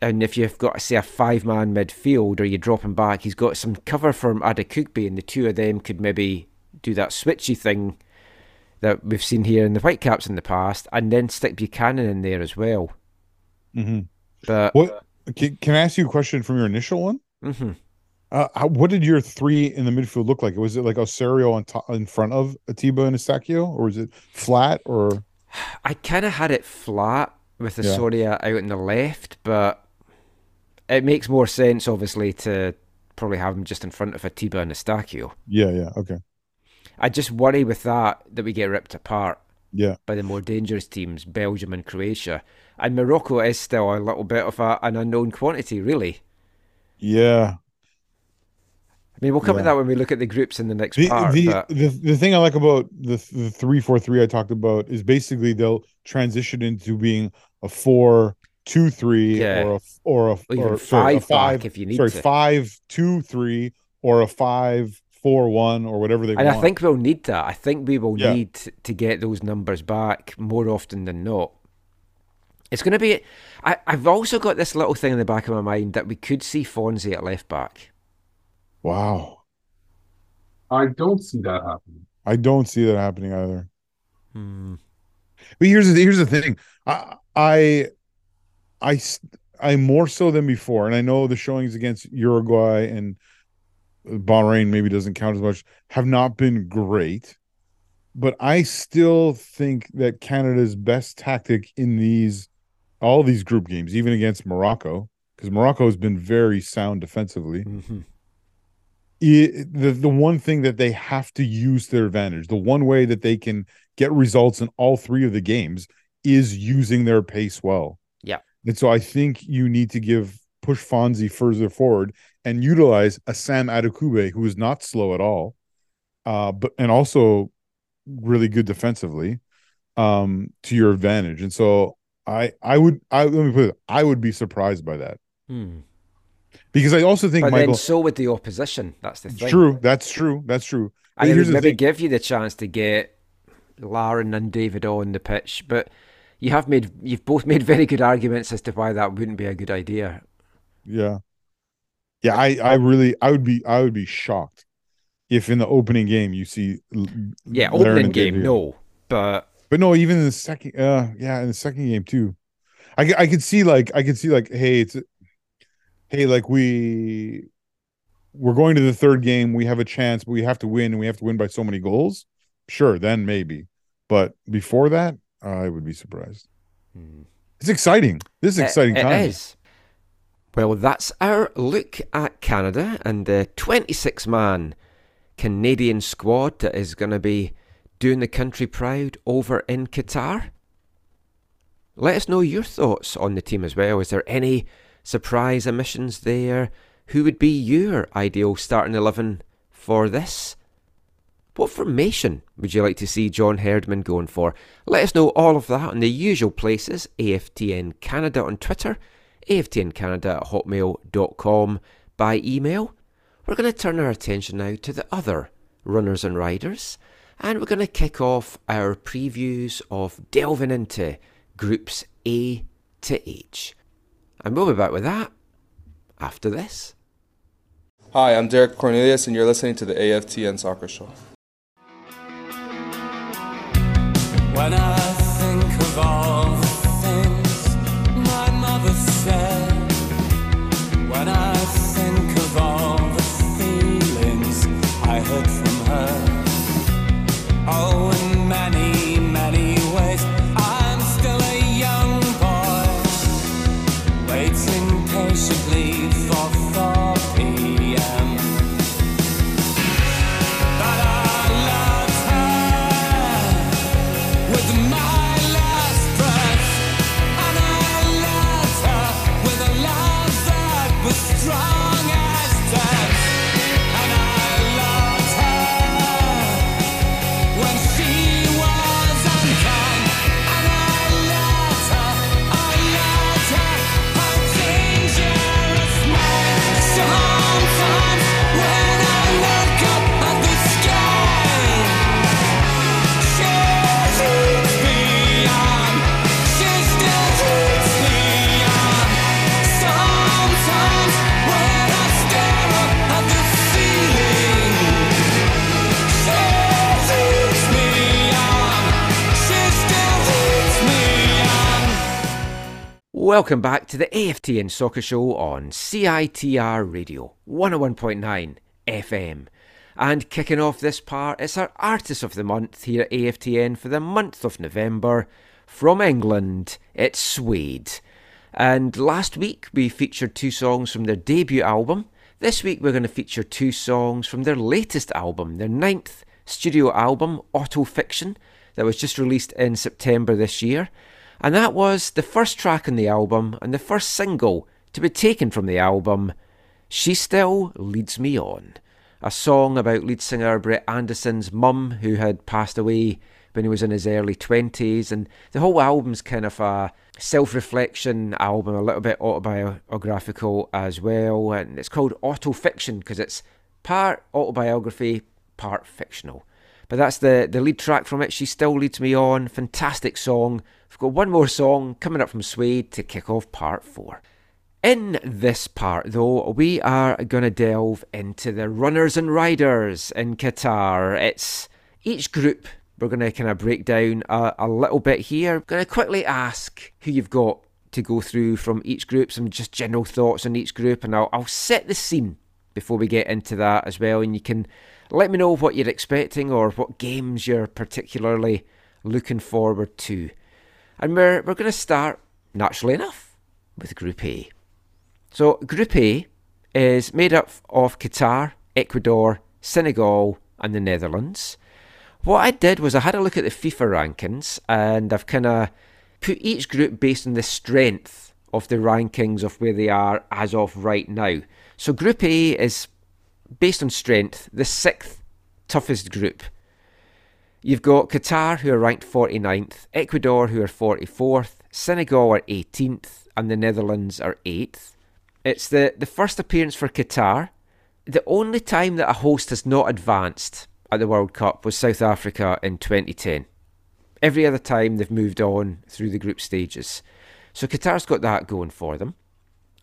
And if you've got, say, a five man midfield or you drop him back, he's got some cover from Adekugbe, and the two of them could maybe do that switchy thing that we've seen here in the Whitecaps in the past, and then stick Buchanan in there as well. hmm But What can, can I ask you a question from your initial one? mhm. Uh, how, what did your three in the midfield look like? Was it like Osorio on top, in front of Atiba and Eustáquio, or was it flat? Or I kind of had it flat with the Yeah. Out on the left, but it makes more sense, obviously, to probably have him just in front of Atiba and Eustáquio. yeah, yeah, okay. I just worry with that that we get ripped apart Yeah. by the more dangerous teams, Belgium and Croatia. And Morocco is still a little bit of a, an unknown quantity, really. Yeah. I mean, we'll come Yeah. to that when we look at the groups in the next The, part. the, but the the thing I like about the the three four three I talked about is basically they'll transition into being a four two three Yeah. or a or a Or or sorry, a five five if you need sorry to. five two three or a five four one or whatever they and want. And I think we'll need that. I think we will Yeah. need to get those numbers back more often than not. It's going to be. I, I've also got this little thing in the back of my mind that we could see Fonzie at left back. wow, I don't see that happening. I don't see that happening either. Hmm. But here's the here's the thing. I I I I more so than before, and I know the showings against Uruguay and Bahrain maybe doesn't count as much, have not been great. But I still think that Canada's best tactic in these all these group games, even against Morocco, because Morocco has been very sound defensively. Mhm. i- the the one thing that they have to use their advantage, the one way that they can get results in all three of the games is using their pace well. Yeah. And so I think you need to give push Fonzie further forward and utilize a Sam Adekugbe who is not slow at all, uh, but and also really good defensively um, to your advantage. And so I I would I let me put it I would be surprised by that Hmm. because I also think But Michael. then so with the opposition. That's the thing. True, that's true, that's true. But And would maybe thing. give you the chance to get Larin and David on the pitch, but you have made you've both made very good arguments as to why that wouldn't be a good idea. Yeah. Yeah, I I really I would be I would be shocked if in the opening game you see Yeah, Larin opening game, David. no, but But no, even in the second uh yeah, in the second game too. I I could see like I could see like hey, it's hey like we we're going to the third game, we have a chance, but we have to win and we have to win by so many goals. Sure, then maybe. But before that, I would be surprised. Hmm. It's exciting. This is exciting it time. is. Well, that's our look at Canada and the 26 man Canadian squad that is going to be doing the country proud over in Qatar. Let us know your thoughts on the team as well. Is there any surprise omissions there? Who would be your ideal starting 11 for this? What formation would you like to see John Herdman going for? Let us know all of that on the usual places AFTN Canada on Twitter, AFTN Canada at hotmail.com by email. We're going to turn our attention now to the other runners and riders, and we're going to kick off our previews of delving into groups A to H. And we'll be back with that after this. Hi, I'm Derek Cornelius, and you're listening to the AFTN Soccer Show. When I think of all Welcome back to the AFTN Soccer Show on CITR Radio 101.9 FM. And kicking off this part, it's our Artist of the Month here at AFTN for the month of November. From England, it's Suede. And last week we featured two songs from their debut album. This week we're going to feature two songs from their latest album, their ninth studio album, Auto Fiction, that was just released in September this year. And that was the first track on the album and the first single to be taken from the album, She Still Leads Me On. A song about lead singer Brett Anderson's mum, who had passed away when he was in his early 20s. And the whole album's kind of a self reflection album, a little bit autobiographical as well. And it's called Auto Fiction because it's part autobiography, part fictional. But that's the, the lead track from it. She Still Leads Me On. Fantastic song. We've got one more song coming up from Suede to kick off part four. In this part, though, we are going to delve into the runners and riders in Qatar. It's each group we're going to kind of break down a, a little bit here. I'm going to quickly ask who you've got to go through from each group, some just general thoughts on each group, and I'll, I'll set the scene before we get into that as well. And you can let me know what you're expecting or what games you're particularly looking forward to. And we're, we're going to start, naturally enough, with Group A. So, Group A is made up of Qatar, Ecuador, Senegal, and the Netherlands. What I did was I had a look at the FIFA rankings and I've kind of put each group based on the strength of the rankings of where they are as of right now. So, Group A is based on strength the sixth toughest group. You've got Qatar, who are ranked 49th, Ecuador, who are 44th, Senegal are 18th, and the Netherlands are 8th. It's the, the first appearance for Qatar. The only time that a host has not advanced at the World Cup was South Africa in 2010. Every other time they've moved on through the group stages. So Qatar's got that going for them.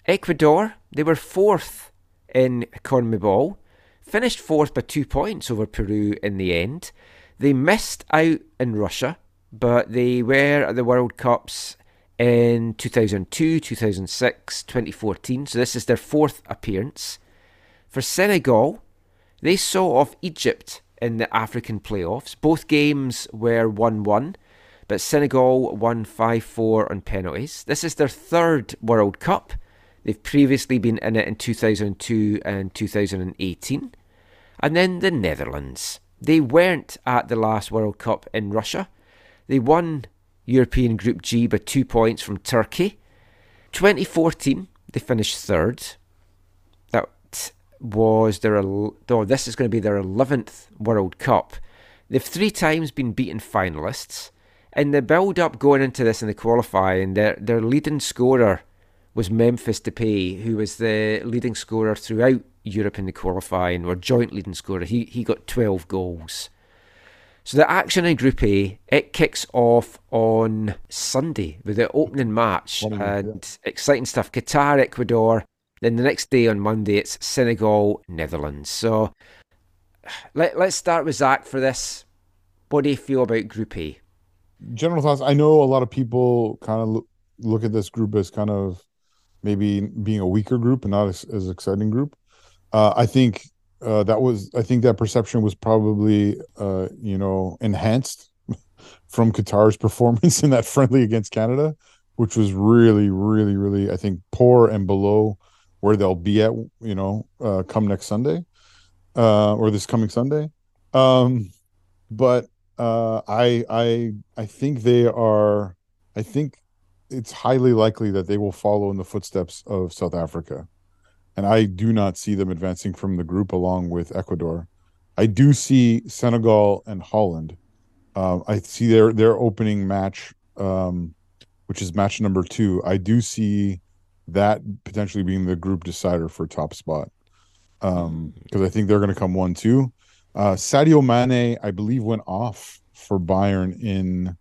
Ecuador, they were fourth in CONMEBOL, finished fourth by two points over Peru in the end. They missed out in Russia, but they were at the World Cups in 2002, 2006, 2014. So this is their fourth appearance. For Senegal, they saw off Egypt in the African playoffs. Both games were 1 1, but Senegal won 5 4 on penalties. This is their third World Cup. They've previously been in it in 2002 and 2018. And then the Netherlands. They weren't at the last World Cup in Russia. They won European Group G by two points from Turkey. 2014, they finished third. That was their. Oh, this is going to be their 11th World Cup. They've three times been beaten finalists. In the build up going into this in the qualifying, their, their leading scorer was Memphis Depay, who was the leading scorer throughout Europe in the qualifying, or joint leading scorer. He, he got 12 goals. So the action in Group A it kicks off on Sunday with the opening match and exciting stuff. Qatar, Ecuador. Then the next day on Monday it's Senegal, Netherlands. So let let's start with Zach for this. What do you feel about Group A? General thoughts. I know a lot of people kind of look, look at this group as kind of maybe being a weaker group and not as, as exciting group. Uh, I think uh, that was I think that perception was probably uh, you know enhanced from Qatar's performance in that friendly against Canada, which was really, really, really I think poor and below where they'll be at you know uh, come next Sunday uh, or this coming Sunday. Um, but uh, I I I think they are. I think it's highly likely that they will follow in the footsteps of South Africa and I do not see them advancing from the group along with Ecuador. I do see Senegal and Holland. Uh, I see their their opening match, um, which is match number two. I do see that potentially being the group decider for top spot because um, I think they're going to come one two. Uh, Sadio Mane, I believe, went off for Bayern in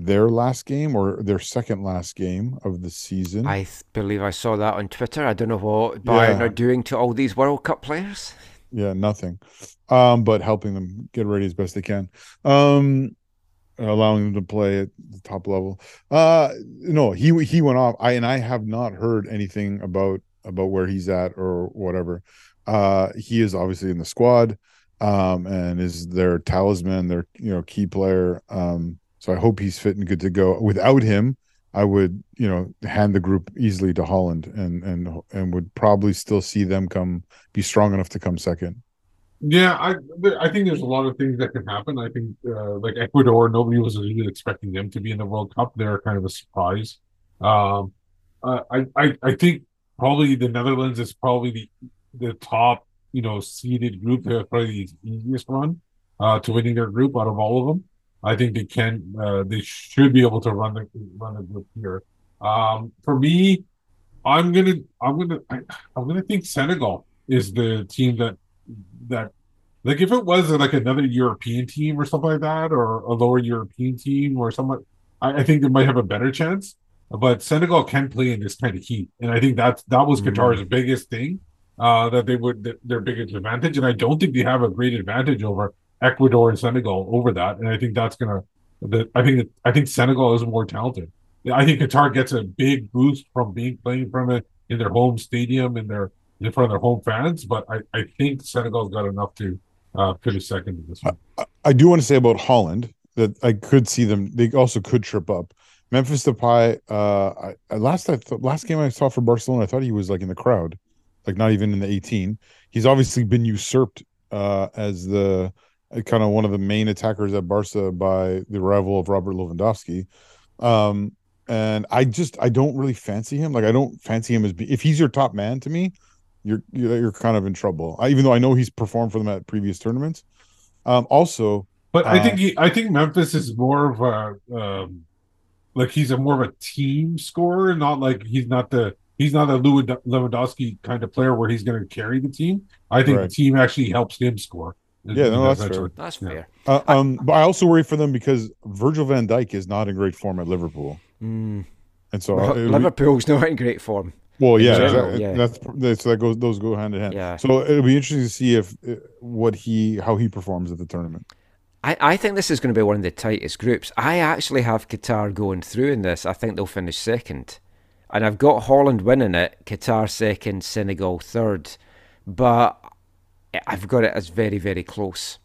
their last game or their second last game of the season. I th- believe I saw that on Twitter. I don't know what Bayern yeah. are doing to all these World Cup players. Yeah, nothing. Um, but helping them get ready as best they can. Um, allowing them to play at the top level. Uh, no, he he went off. I and I have not heard anything about about where he's at or whatever. Uh, he is obviously in the squad, um, and is their talisman, their you know key player. Um, so I hope he's fit and good to go. Without him, I would, you know, hand the group easily to Holland and and and would probably still see them come be strong enough to come second. Yeah, I I think there's a lot of things that can happen. I think uh, like Ecuador, nobody was really expecting them to be in the World Cup. They're kind of a surprise. Um, uh, I, I I think probably the Netherlands is probably the the top you know seeded group. They're probably the easiest run uh, to winning their group out of all of them. I think they can uh, they should be able to run the run the group here. Um, for me, I'm gonna I'm gonna I, I'm gonna think Senegal is the team that that like if it was like another European team or something like that, or a lower European team or somewhat, I, I think they might have a better chance. But Senegal can play in this kind of heat, and I think that's that was Qatar's biggest thing, uh, that they would th- their biggest advantage, and I don't think they have a great advantage over Ecuador and Senegal over that, and I think that's gonna, the, I think I think Senegal is more talented. I think Qatar gets a big boost from being playing from it in their home stadium and their in front of their home fans, but I, I think Senegal's got enough to uh, finish second in this one. I do want to say about Holland that I could see them. They also could trip up. Memphis Depay. Uh, I, I last I th- last game I saw for Barcelona, I thought he was like in the crowd, like not even in the 18. He's obviously been usurped uh, as the kind of one of the main attackers at Barca by the arrival of Robert Lewandowski. Um, and I just I don't really fancy him. Like I don't fancy him as be- if he's your top man to me, you're you're, kind of in trouble. I, even though I know he's performed for them at previous tournaments. Um, also, But I Uh, think he, I think Memphis is more of a um, like he's a more of a team scorer, not like he's not the he's not a Lewandowski kind of player where he's going to carry the team. I think Correct. the team actually helps him score. Yeah, no, that's Eventually. fair. That's Yeah. fair. Uh, um, but I also worry for them because Virgil van Dijk is not in great form at Liverpool, Mm. and so Well, it'll be- Liverpool's not in great form. well, yeah, general, exactly. yeah. that's that's that goes those go hand in hand. Yeah. So it'll be interesting to see if uh, what he how he performs at the tournament. I, I think this is going to be one of the tightest groups. I actually have Qatar going through in this. I think they'll finish second. And I've got Holland winning it, Qatar second, Senegal third. But I've got it as very, very close.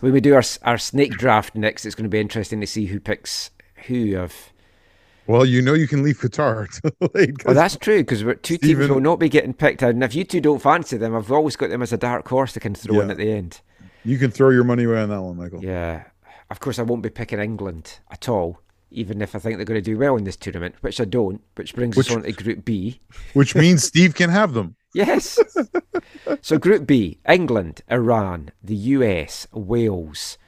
When we do our, our snake draft next, it's going to be interesting to see who picks who of. Well, you know you can leave Qatar late. Well, that's true because two teams Stephen- will not be getting picked. And if you two don't fancy them, I've always got them as a dark horse that can throw in at the end. you can throw your money away on that one, Michael. Yeah. Of course, I won't be picking England at all, even if I think they're going to do well in this tournament, which I don't, which brings Which- us on to Group B. Which means Steve can have them. Yes. so, Group B England, Iran, the US, Wales.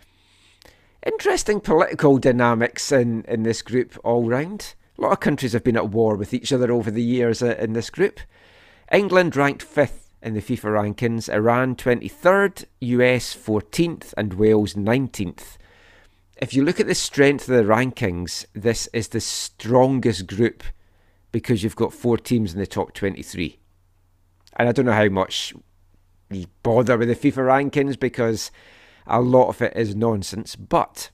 Interesting political dynamics in, in this group all round. A lot of countries have been at war with each other over the years uh, in this group. England ranked fifth in the FIFA rankings, Iran 23rd, US 14th, and Wales 19th. If you look at the strength of the rankings, this is the strongest group because you've got four teams in the top 23. And I don't know how much you bother with the FIFA rankings because a lot of it is nonsense. But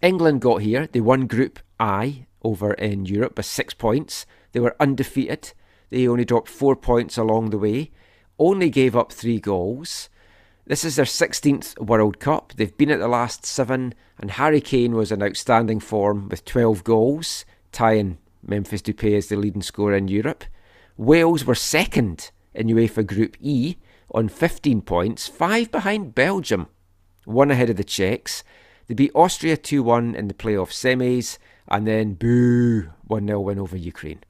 England got here. They won Group I over in Europe by six points. They were undefeated. They only dropped four points along the way. Only gave up three goals. This is their 16th World Cup. They've been at the last seven, and Harry Kane was in outstanding form with 12 goals, tying Memphis Depay as the leading scorer in Europe. Wales were second in UEFA Group E on 15 points, five behind Belgium, one ahead of the Czechs. They beat Austria 2 1 in the playoff semis, and then boo, 1 0 win over Ukraine.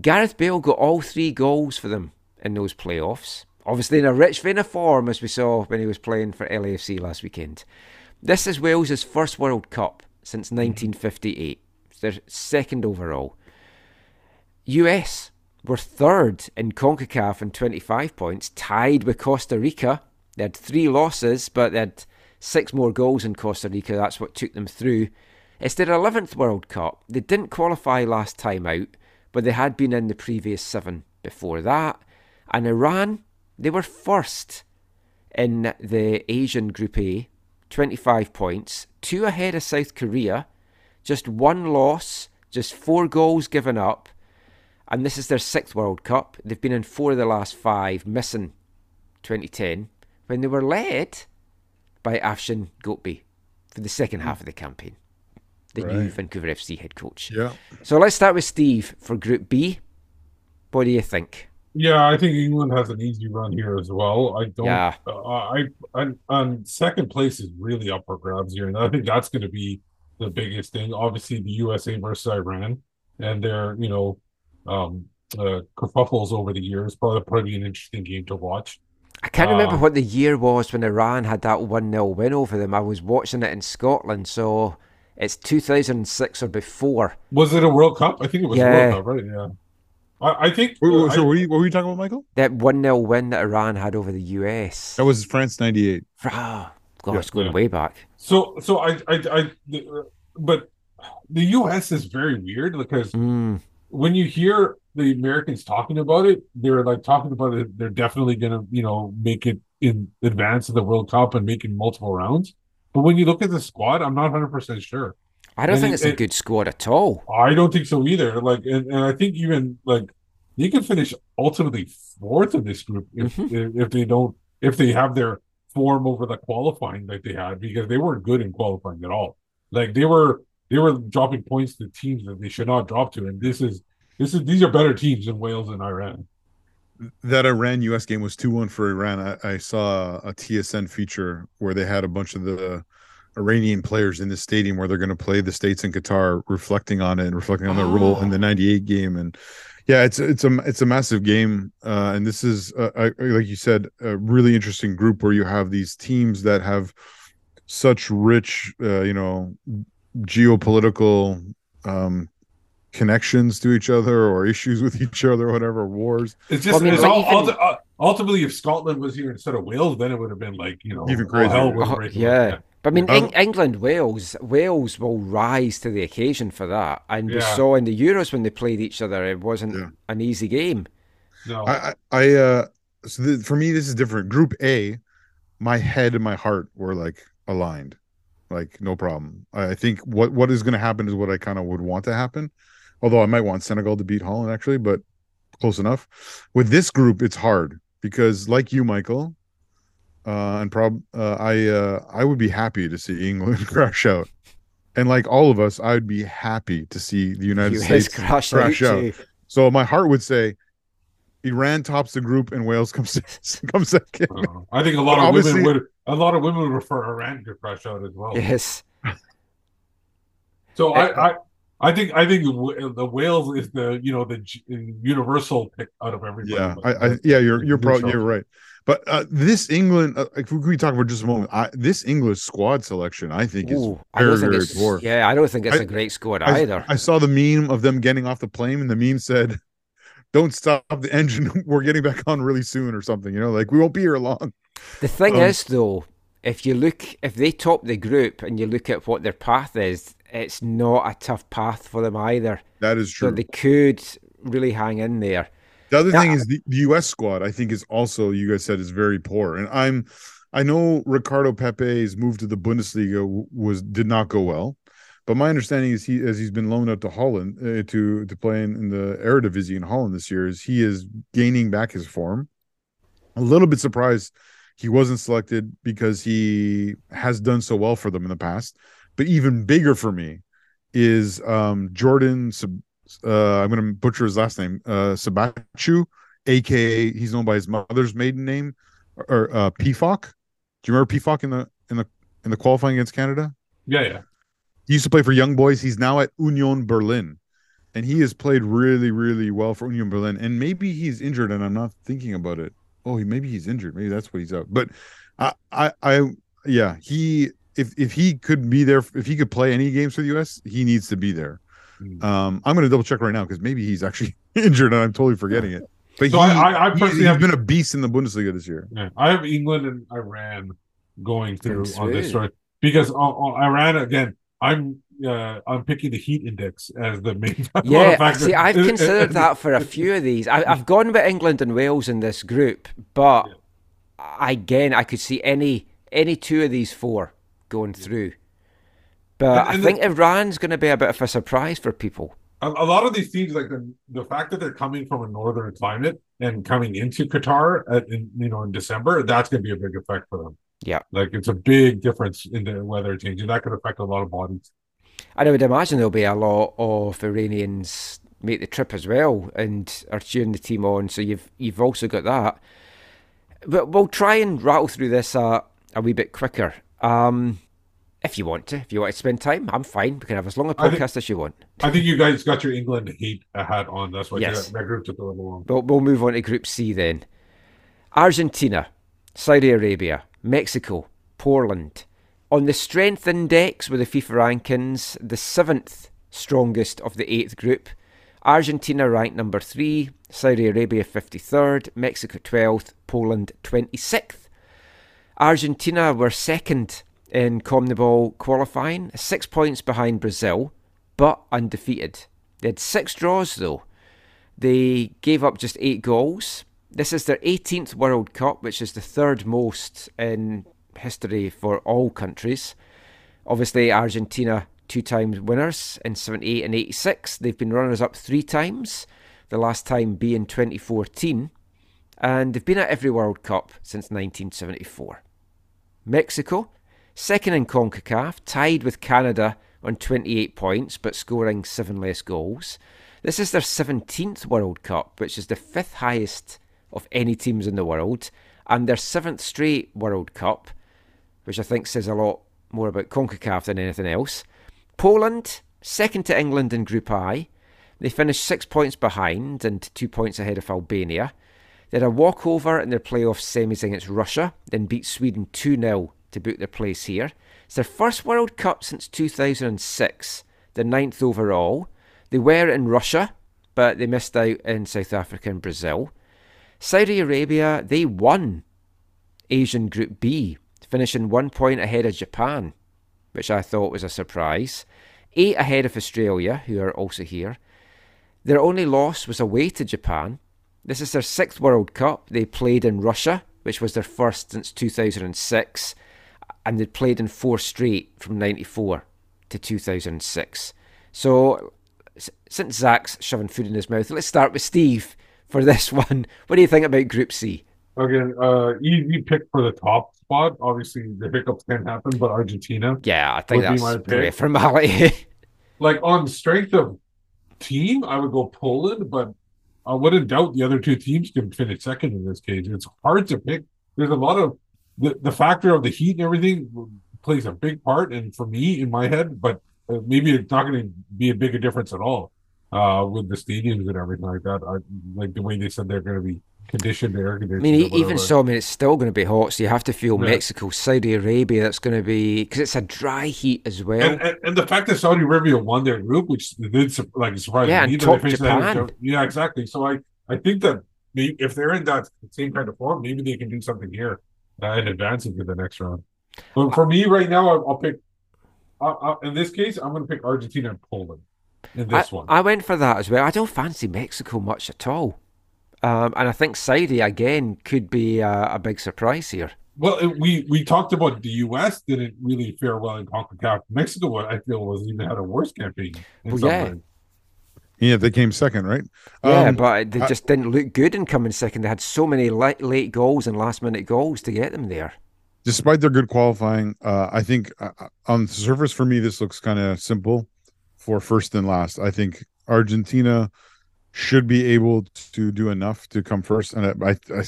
Gareth Bale got all three goals for them in those playoffs. Obviously, in a rich vein of form, as we saw when he was playing for LAFC last weekend. This is Wales' first World Cup since 1958. It's their second overall. US were third in CONCACAF on 25 points, tied with Costa Rica. They had three losses, but they had six more goals in Costa Rica. That's what took them through. It's their 11th World Cup. They didn't qualify last time out, but they had been in the previous seven before that. And Iran, they were first in the Asian Group A, 25 points, two ahead of South Korea, just one loss, just four goals given up. And this is their sixth World Cup. They've been in four of the last five, missing 2010, when they were led by Afshin Ghotbi for the second half of the campaign, the new Vancouver FC head coach. Yeah. So let's start with Steve for Group B. What do you think? Yeah, I think England has an easy run here as well. I don't. Yeah. Uh, I, I, and second place is really up for grabs here, and I think that's going to be the biggest thing. Obviously, the USA versus Iran, and they're you know, um, uh, kerfuffles over the years probably probably an interesting game to watch. I can't remember Um, what the year was when Iran had that 1 0 win over them. I was watching it in Scotland, so it's 2006 or before. Was it a World Cup? I think it was a Yeah. World Cup, right? Yeah. I, I think. Wait, wait, I- so what, are you, what were you talking about, Michael? That 1 0 win that Iran had over the US. That was France '98. Ah, God, Yeah, it's going yeah. way back. So, so I, I, I, but the U.S. is very weird because Mm, when you hear the Americans talking about it, they're like talking about it. They're definitely gonna, you know, make it in advance of the World Cup and making multiple rounds. But when you look at the squad, I'm not 100 percent sure. I don't And think it- it's a it- good squad at all. I don't think so either. Like, and, and I think even like they could finish ultimately fourth in this group if mm-hmm. if, if they don't if they have their form over the qualifying that they had because they weren't good in qualifying at all. Like they were they were dropping points to teams that they should not drop to, and this is this is these are better teams than Wales and Iran. That Iran US game was 2 1 for Iran. I, I saw a TSN feature where they had a bunch of the Iranian players in the stadium where they're going to play the States and Qatar, reflecting on it and reflecting on their role in the 98 game. And yeah, it's it's a it's a massive game. Uh, and this is, uh, I, like you said, a really interesting group where you have these teams that have such rich, uh, you know, geopolitical um, connections to each other or issues with each other or whatever, wars. It's just I mean, it's all, even- ulti- uh, ultimately if Scotland was here instead of Wales, then it would have been like you know Even all crazier. hell would Oh, break loose. yeah. But I mean, Um, Eng- England, Wales, Wales will rise to the occasion for that. And we Yeah. saw in the Euros when they played each other, it wasn't Yeah. an easy game. No, I, I, I uh, so the, for me, this is different. Group A, my head and my heart were like aligned, like no problem. I, I think what what is going to happen is what I kind of would want to happen. Although I might want Senegal to beat Holland actually, but close enough. With this group, it's hard because, like you, Michael, uh, and prob uh, I uh, I would be happy to see England crash out, and like all of us, I would be happy to see the United US States crash, crash out. out. So my heart would say Iran tops the group and Wales comes comes second. Uh, I think a lot But of women would a lot of women refer prefer Iran to crash out as well. Yes. So I, I I think I think the Wa- Wales is the you know the universal pick out of everybody. Yeah, I, I yeah, you're you're probably you're right. But uh, this England, uh, if we talk for just a moment, I, this English squad selection, I think is Ooh, I very don't think very it's, poor. yeah, I don't think it's I- a great squad I, either. I saw the meme of them getting off the plane, and the meme said, "Don't stop the engine. We're getting back on really soon, or something." You know, like we won't be here long. The thing Um, is, though, if you look, if they top the group and you look at what their path is, it's not a tough path for them either. That is So true. they could really hang in there. The other Yeah. thing is the, the U.S. squad. I think is also you guys said is very poor, and I'm. I know Ricardo Pepi's move to the Bundesliga was did not go well, but my understanding is he as he's been loaned out to Holland uh, to to play in, in the Eredivisie in Holland this year is he is gaining back his form. A little bit surprised he wasn't selected because he has done so well for them in the past. But even bigger for me is um Jordan uh, I'm going to butcher his last name, uh, Siebatcheu, aka he's known by his mother's maiden name, or uh, Pefok. Do you remember Pefok in the in the in the qualifying against Canada? yeah, yeah. He used to play for Young Boys. He's now at Union Berlin, and he has played really, really well for Union Berlin. And maybe he's injured, and I'm not thinking about it. Oh, he maybe he's injured. Maybe that's what he's out. But I, I, I yeah, he if if he could be there, if he could play any games for the US, he needs to be there. Mm. Um, I'm going to double check right now because maybe he's actually injured and I'm totally forgetting it. But So he, I- I- I he- personally he's have- been a beast in the Bundesliga this year. Yeah, I have England and Iran going through That's on this sweet. story because on, on Iran again. I'm uh, I'm picking the heat index as the main Yeah, factor. see, I've considered that for a few of these. I, I've gone with England and Wales in this group, but again, I could see any any two of these four going through. But And- I and think Iran's going to be a bit of a surprise for people. a, a lot of these teams, like the, the fact that they're coming from a northern climate and coming into Qatar at in, you know in December, that's going to be a big effect for them. Yeah. like it's a big difference in the weather changing. That could affect a lot of bodies. And I would imagine there'll be a lot of Iranians make the trip as well and are cheering the team on. So you've you've also got that. But we'll try and rattle through this uh, a wee bit quicker. Um, if you want to, if you want to spend time, I'm fine. We can have as long a I think- podcast as you want. I think you guys got your England hate hat on. That's why Yes. that group took a little long. But we'll move on to Group C then. Argentina, Saudi Arabia, Mexico, Poland. On the strength index with the FIFA rankings, the seventh strongest of the eighth group. Argentina ranked number three, Saudi Arabia 53rd, Mexico 12th, Poland 26th. Argentina were second in CONMEBOL qualifying, six points behind Brazil, but undefeated. They had six draws though. They gave up just eight goals. This is their 18th World Cup, which is the third most in history for all countries. Obviously, Argentina two times winners in 78 and 86. They've been runners up three times, the last time being 2014. And they've been at every World Cup since 1974. Mexico, second in CONCACAF, tied with Canada on 28 points but scoring seven less goals. This is their 17th World Cup, which is the fifth highest of any teams in the world, and their seventh straight World Cup, which I think says a lot more about CONCACAF than anything else. Poland, second to England in Group I. They finished six points behind and two points ahead of Albania. They had a walkover in their playoff semis against Russia, then beat Sweden 2 0 to book their place here. It's their first World Cup since 2006, the ninth overall. They were in Russia, but they missed out in South Africa and Brazil. Saudi Arabia, they won Asian Group B, finishing one point ahead of Japan, which I thought was a surprise. Eight ahead of Australia, who are also here. Their only loss was away to Japan. This is their sixth World Cup. They played in Russia, which was their first since 2006, and they played in four straight from 94 to 2006. So, since Zach's shoving food in his mouth, let's start with Steve for this one. What do you think about Group C? Again, uh, easy pick for the top spot. Obviously, the hiccups can happen, but Argentina, Yeah, I think that's my pretty pick. formality. like on strength of team, I would go Poland, but I wouldn't doubt the other two teams can finish second in this case. It's hard to pick. There's a lot of the, the factor of the heat and everything plays a big part, and for me in my head, but uh, maybe it's not going to be a big a difference at all uh, with the stadiums and everything like that. I, like the way they said they're going to be conditioned air I mean, even so, I mean, it's still going to be hot, so you have to feel Yeah. Mexico, Saudi Arabia. That's going to be because it's a dry heat as well. And, and, and the fact that Saudi Arabia won their group, which did like surprise Yeah, me, and that they top finished ahead of Japan. Yeah, exactly. So I, I think that if they're in that same kind of form, maybe they can do something here uh, and advance into the next round. But for me, right now, I'll, I'll pick. Uh, uh, in this case, I'm going to pick Argentina and Poland in I, this one. I went for that as well. I don't fancy Mexico much at all. Um, and I think Saudi again could be uh, a big surprise here. well, it- we we talked about the U.S. didn't really fare well in Concacaf. Mexico, I feel, was even had a worse campaign. Well, yeah. ways. Yeah, they came second, right? Yeah, Um, but they I- just didn't look good in coming second. They had so many late, late goals and last minute goals to get them there. despite their good qualifying, uh, I think uh, on the surface for me this looks kind of simple for first and last. I think Argentina should be able to do enough to come first, and I, I, I,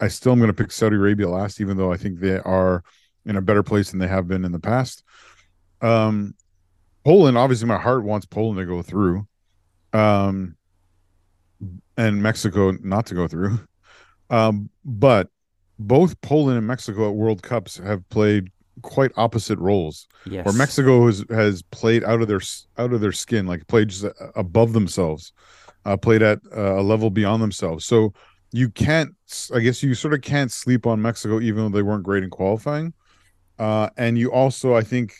I still am going to pick Saudi Arabia last, even though I think they are in a better place than they have been in the past. Um, Poland, obviously, my heart wants Poland to go through, um, and Mexico not to go through. Um, but both Poland and Mexico at World Cups have played quite opposite roles. Yes. Where Mexico has, has played out of their out of their skin, like played just above themselves, uh, played at uh, a level beyond themselves. So you can't, I guess, you sort of can't sleep on Mexico, even though they weren't great in qualifying. Uh, and you also, I think,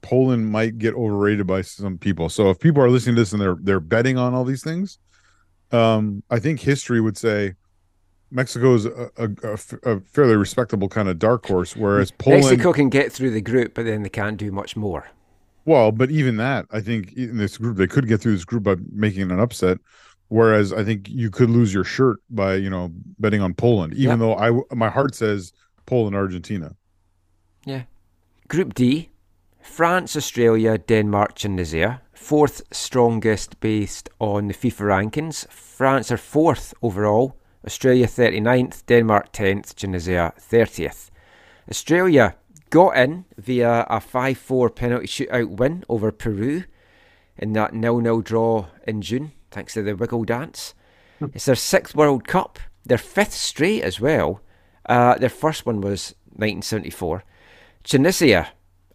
Poland might get overrated by some people. So if people are listening to this and they're they're betting on all these things, um, I think history would say Mexico is a a fairly respectable kind of dark horse, whereas Poland. Mexico can get through the group, but then they can't do much more. Well, but even that, I think in this group they could get through this group by making an upset. Whereas I think you could lose your shirt by you know betting on Poland, even though I my heart says Poland Argentina. Yeah. Group D, France, Australia, Denmark, Tunisia. Fourth strongest based on the FIFA rankings. France are fourth overall. Australia 39th, Denmark 10th, Tunisia 30th. Australia got in via a 5 4 penalty shootout win over Peru in that nil nil draw in June, thanks to the wiggle dance. It's their sixth World Cup, their fifth straight as well. Uh, their first one was 1974. Tunisia,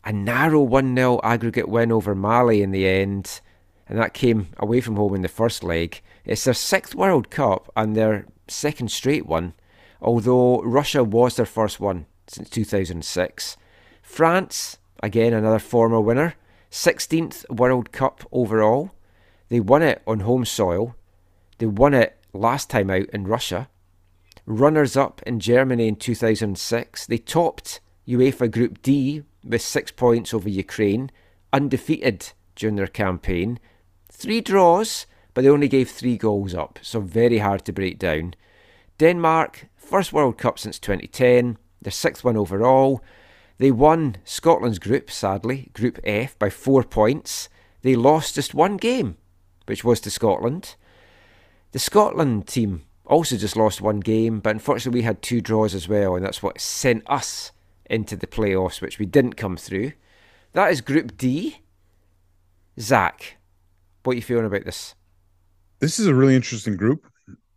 a narrow 1 0 aggregate win over Mali in the end, and that came away from home in the first leg. It's their sixth World Cup and their second straight one, although Russia was their first one since 2006. France, again another former winner, 16th World Cup overall. They won it on home soil. They won it last time out in Russia. Runners up in Germany in 2006. They topped UEFA Group D with six points over Ukraine, undefeated during their campaign. Three draws, but they only gave three goals up, so very hard to break down. Denmark, first World Cup since 2010, their sixth one overall. They won Scotland's group, sadly, Group F, by four points. They lost just one game, which was to Scotland. The Scotland team also just lost one game, but unfortunately we had two draws as well, and that's what sent us into the playoffs, which we didn't come through. That is Group D. Zach, what are you feeling about this? This is a really interesting group.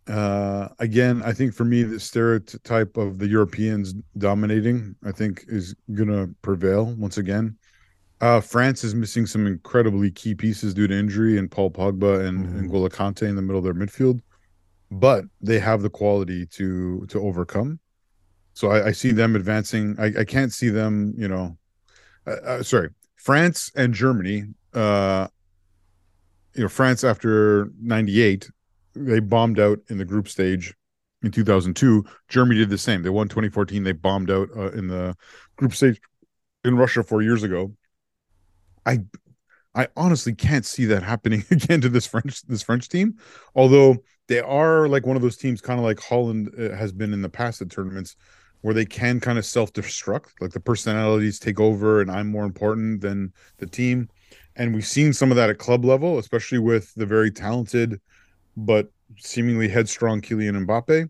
Uh, again, I think for me, the stereotype of the Europeans dominating, I think, is going to prevail once again. Uh, France is missing some incredibly key pieces due to injury, and Paul Pogba and, Mm. N'Golo Kante in the middle of their midfield, but they have the quality to to overcome. So I, I see them advancing. I, I can't see them, you know. Uh, uh, sorry, France and Germany. Uh, you know, France after '98 they bombed out in the group stage in 2002. Germany did the same. They won 2014. They bombed out uh, in the group stage in Russia four years ago. I I honestly can't see that happening again to this French this French team. Although they are like one of those teams, kind of like Holland uh, has been in the past at tournaments, where they can kind of self destruct. Like the personalities take over, and I'm more important than the team. And we've seen some of that at club level, especially with the very talented but seemingly headstrong Kylian Mbappe.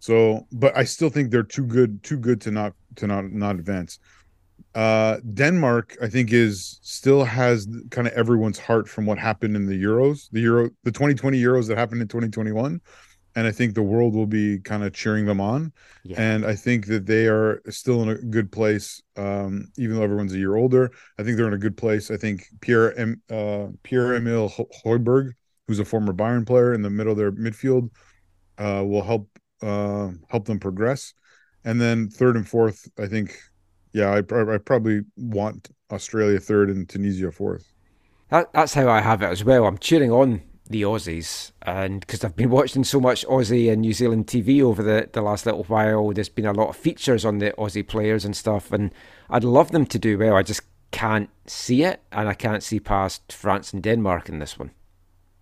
So, but I still think they're too good, too good to not to not not advance. Uh, Denmark, I think, is still has kind of everyone's heart from what happened in the Euros, the Euro, the 2020 Euros that happened in 2021, and I think the world will be kind of cheering them on. Yeah. And I think that they are still in a good place, um, even though everyone's a year older. I think they're in a good place. I think Pierre em, uh, Pierre Emil Højbjerg, who's a former Bayern player in the middle of their midfield, uh, will help uh, help them progress. And then third and fourth, I think, yeah, I, I probably want Australia third and Tunisia fourth. That, that's how I have it as well. I'm cheering on the Aussies, and because I've been watching so much Aussie and New Zealand TV over the, the last little while, there's been a lot of features on the Aussie players and stuff, and I'd love them to do well. I just can't see it, and I can't see past France and Denmark in this one.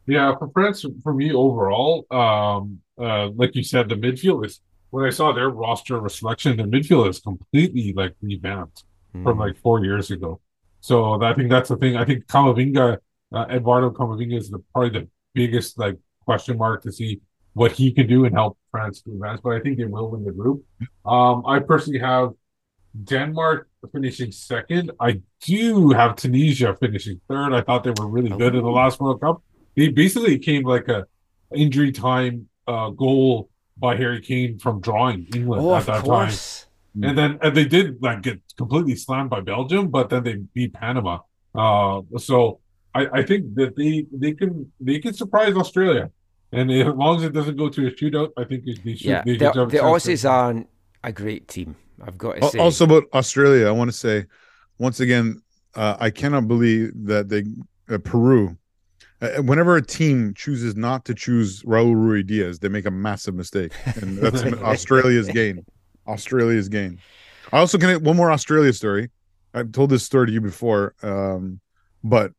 Yeah, for France, for me overall, um, uh, like you said, the midfield is when I saw their roster selection, the midfield is completely like revamped from like four years ago. So I think that's the thing. I think Camavinga, uh, Eduardo Camavinga is the probably the biggest like question mark to see what he can do and help France advance. But I think they will win the group. Um, I personally have Denmark finishing second. I do have Tunisia finishing third. I thought they were really good in the last World Cup. They basically came like a injury time uh, goal by Harry Kane from drawing England Oh, at that course. time. And then and they did like get completely slammed by Belgium, but then they beat Panama. Uh, so I, I think that they they can they can surprise Australia, and as long as it doesn't go to a shootout, I think they should. Yeah, they the, have the Aussies aren't a great team. I've got to say. Also, about Australia, I want to say once again, uh, I cannot believe that they uh, Peru. Uh, whenever a team chooses not to choose Raul Ruidíaz, they make a massive mistake, and that's Australia's gain. Australia's gain. I also can one more Australia story. I've told this story to you before, um, but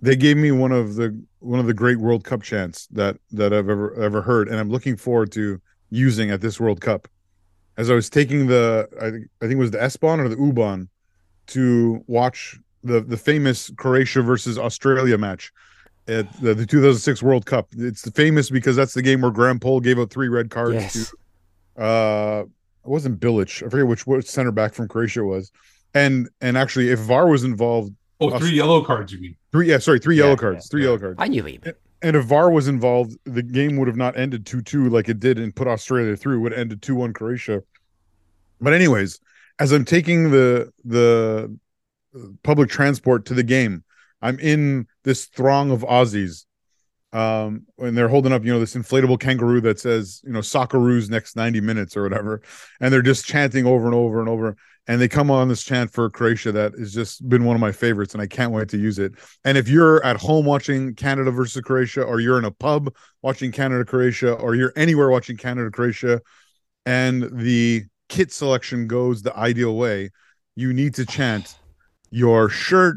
they gave me one of the one of the great World Cup chants that that I've ever ever heard, and I'm looking forward to using at this World Cup. As I was taking the, I think I think it was the S Bahn or the U Bahn to watch the the famous Croatia versus Australia match at the, the 2006 World Cup. It's famous because that's the game where Graham Poll gave out three red cards Yes. to uh it wasn't Bilic. I forget which which center back from Croatia was. And and actually if VAR was involved, Oh, three yellow cards, you mean? three yeah, sorry, three Yeah, yellow cards. Three yeah. yellow cards. I knew he would. And if VAR was involved, the game would have not ended 2 2 like it did and put Australia through. It would have ended 2 1 Croatia. But, anyways, as I'm taking the the public transport to the game, I'm in this throng of Aussies. Um, and they're holding up, you know, this inflatable kangaroo that says, you know, Socceroos next 90 minutes or whatever. And they're just chanting over and over and over. And they come on this chant for Croatia that has just been one of my favorites, and I can't wait to use it. And if you're at home watching Canada versus Croatia, or you're in a pub watching Canada Croatia, or you're anywhere watching Canada Croatia, and the kit selection goes the ideal way, you need to chant, Your shirt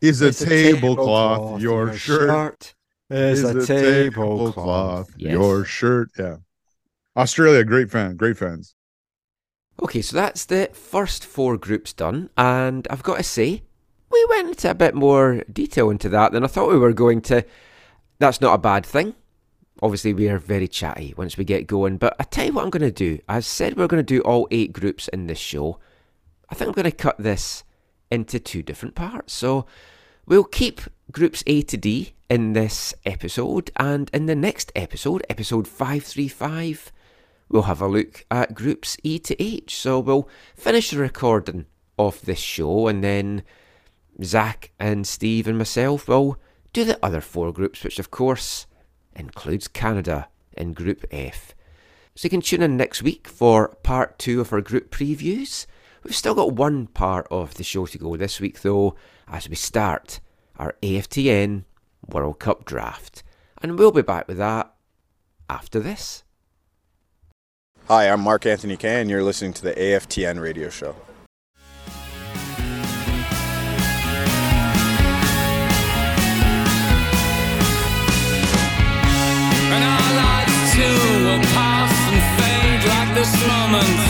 is a tablecloth. Your shirt is, a tablecloth. Your shirt. Yeah. Australia, great fan. Great fans. Okay, so that's the first four groups done, and I've got to say, we went into a bit more detail into that than I thought we were going to. That's not a bad thing. Obviously, we are very chatty once we get going, but I tell you what I'm going to do. I said we're going to do all eight groups in this show. I think I'm going to cut this into two different parts. So we'll keep groups A to D in this episode, and in the next episode, episode 535, we'll have a look at groups E to H. So we'll finish the recording of this show, and then Zach and Steve and myself will do the other four groups, which of course includes Canada in Group F. So you can tune in next week for part two of our group previews. We've still got one part of the show to go this week, though, as we start our AFTN World Cup draft. And we'll be back with that after this. Hi, I'm Mark Anthony Kaye, and you're listening to the AFTN radio show. And our lives too will pass and fade like this moment.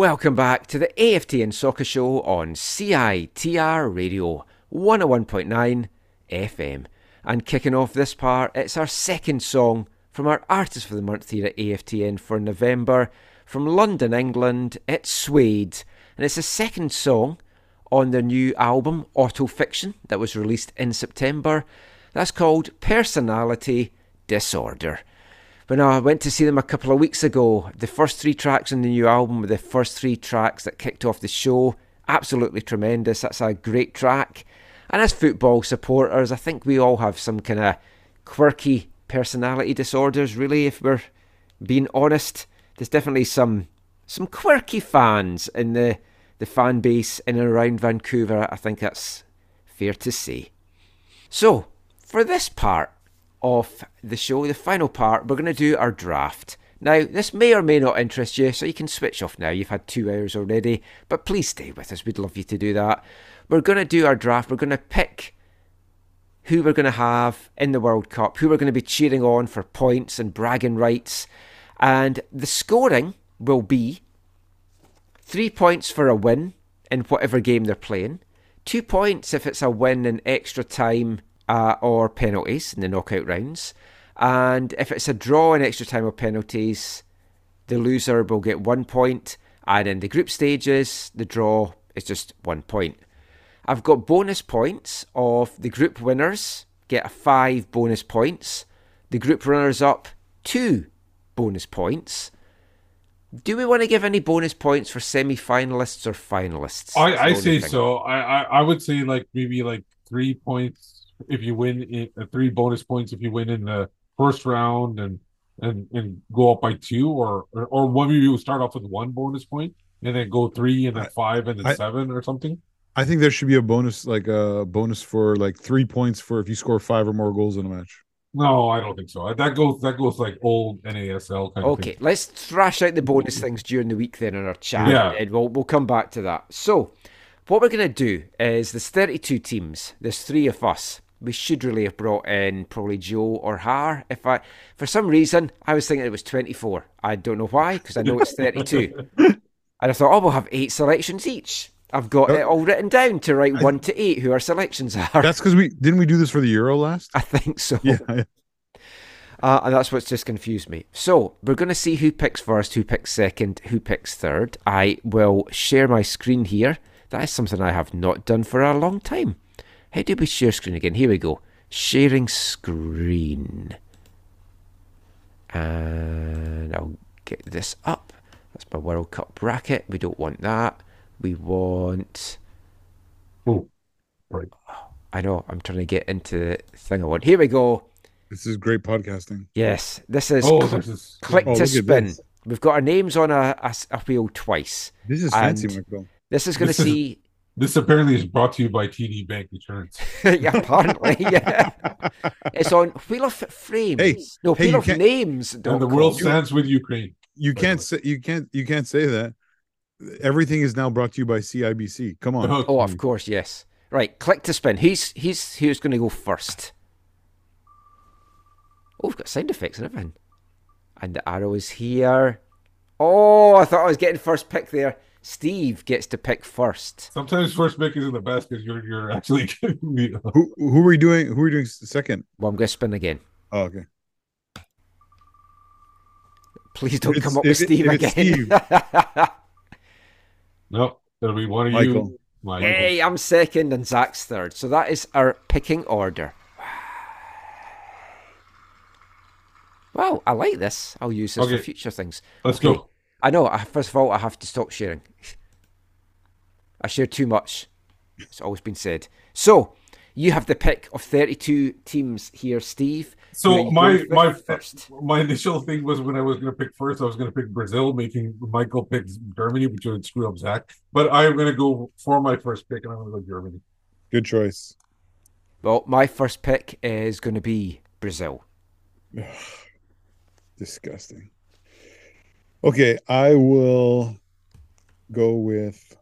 Welcome back to the AFTN Soccer Show on CITR Radio 101.9 FM. And kicking off this part, it's our second song from our Artist for the Month here at AFTN for November. From London, England, it's Suede. And it's the second song on their new album, Autofiction, that was released in September. That's called Personality Disorder. When I went to see them a couple of weeks ago, the first three tracks on the new album were the first three tracks that kicked off the show. Absolutely tremendous. That's a great track. And as football supporters, I think we all have some kind of quirky personality disorders, really, if we're being honest. There's definitely some some quirky fans in the, the fan base in and around Vancouver. I think that's fair to say. So, for this part of the show, the final part, we're going to do our draft. Now, this may or may not interest you, so you can switch off now. You've had two hours already, but please stay with us. We'd love you to do that. We're going to do our draft. We're going to pick who we're going to have in the World Cup, who we're going to be cheering on for points and bragging rights. And the scoring will be three points for a win in whatever game they're playing, two points if it's a win in extra time uh, or penalties in the knockout rounds. And if it's a draw in extra time or penalties, the loser will get one point. And in the group stages, the draw is just one point. I've got bonus points of the group winners get a five bonus points. The group runners up two bonus points. Do we want to give any bonus points for semi-finalists or finalists? I, I say thing. so. I, I I would say like maybe like three points if you win in uh, three bonus points if you win in the first round and and and go up by two or or, or one maybe you start off with one bonus point and then go three and then five and then I- seven or something. I think there should be a bonus, like a bonus for like three points for if you score five or more goals in a match. No, I don't think so. That goes that goes like old NASL kind of Okay, thing. let's thrash out the bonus things during the week then in our chat. Yeah. and we'll we'll come back to that. So, what we're going to do is there's 32 teams. There's three of us. We should really have brought in probably Joe or Har. If I, for some reason, I was thinking it was 24. I don't know why because I know it's 32. and I thought, oh, we'll have eight selections each. I've got it all written down to write one to eight who our selections are. That's because we didn't we do this for the Euro last? I think so. Yeah, yeah. Uh, and that's what's just confused me. So we're going to see who picks first, who picks second, who picks third. I will share my screen here. That is something I have not done for a long time. How do we share screen again? Here we go. Sharing screen. And I'll get this up. That's my World Cup bracket. We don't want that. We want. Oh, right. I know. I'm trying to get into the thing I want. Here we go. This is great podcasting. Yes, this is, Oh, cl- this is- click Oh, to spin. We've got our names on a a wheel twice. This is fancy, Michael. This is going to see. This apparently is brought to you by TD Bank Insurance. yeah, apparently, yeah. It's on Wheel of Frames. Hey, no, hey, Wheel you of can't- Names. And the world stands with Ukraine. You can't say you can't you can't say that. Everything is now brought to you by CIBC. Come on. Oh, of course, yes. Right, click to spin. Who's he's who's going to go first? Oh, we've got sound effects and everything. And the arrow is here. Oh, I thought I was getting first pick there. Steve gets to pick first. Sometimes first pick isn't the best because you're you're actually getting the Who who are we doing? Who are we doing second? Well, I'm going to spin again. Oh, okay. Please don't If come up with Steve it- again. it's no. It'll be one of Michael. you. Michael. hey, I'm second and Zach's third. So that is our picking order. Well, I like this. I'll use this Okay. for future things. Let's Okay. go. I know. I, first of all, I have to stop sharing. I share too much. It's always been said. So you have the pick of 32 teams here, Steve. So my my first. my initial thing was when I was going to pick first, I was going to pick Brazil, making Michael pick Germany, which would screw up Zach. But I'm going to go for my first pick, and I'm going to go Germany. Good choice. Well, my first pick is going to be Brazil. Disgusting. Okay, I will go with.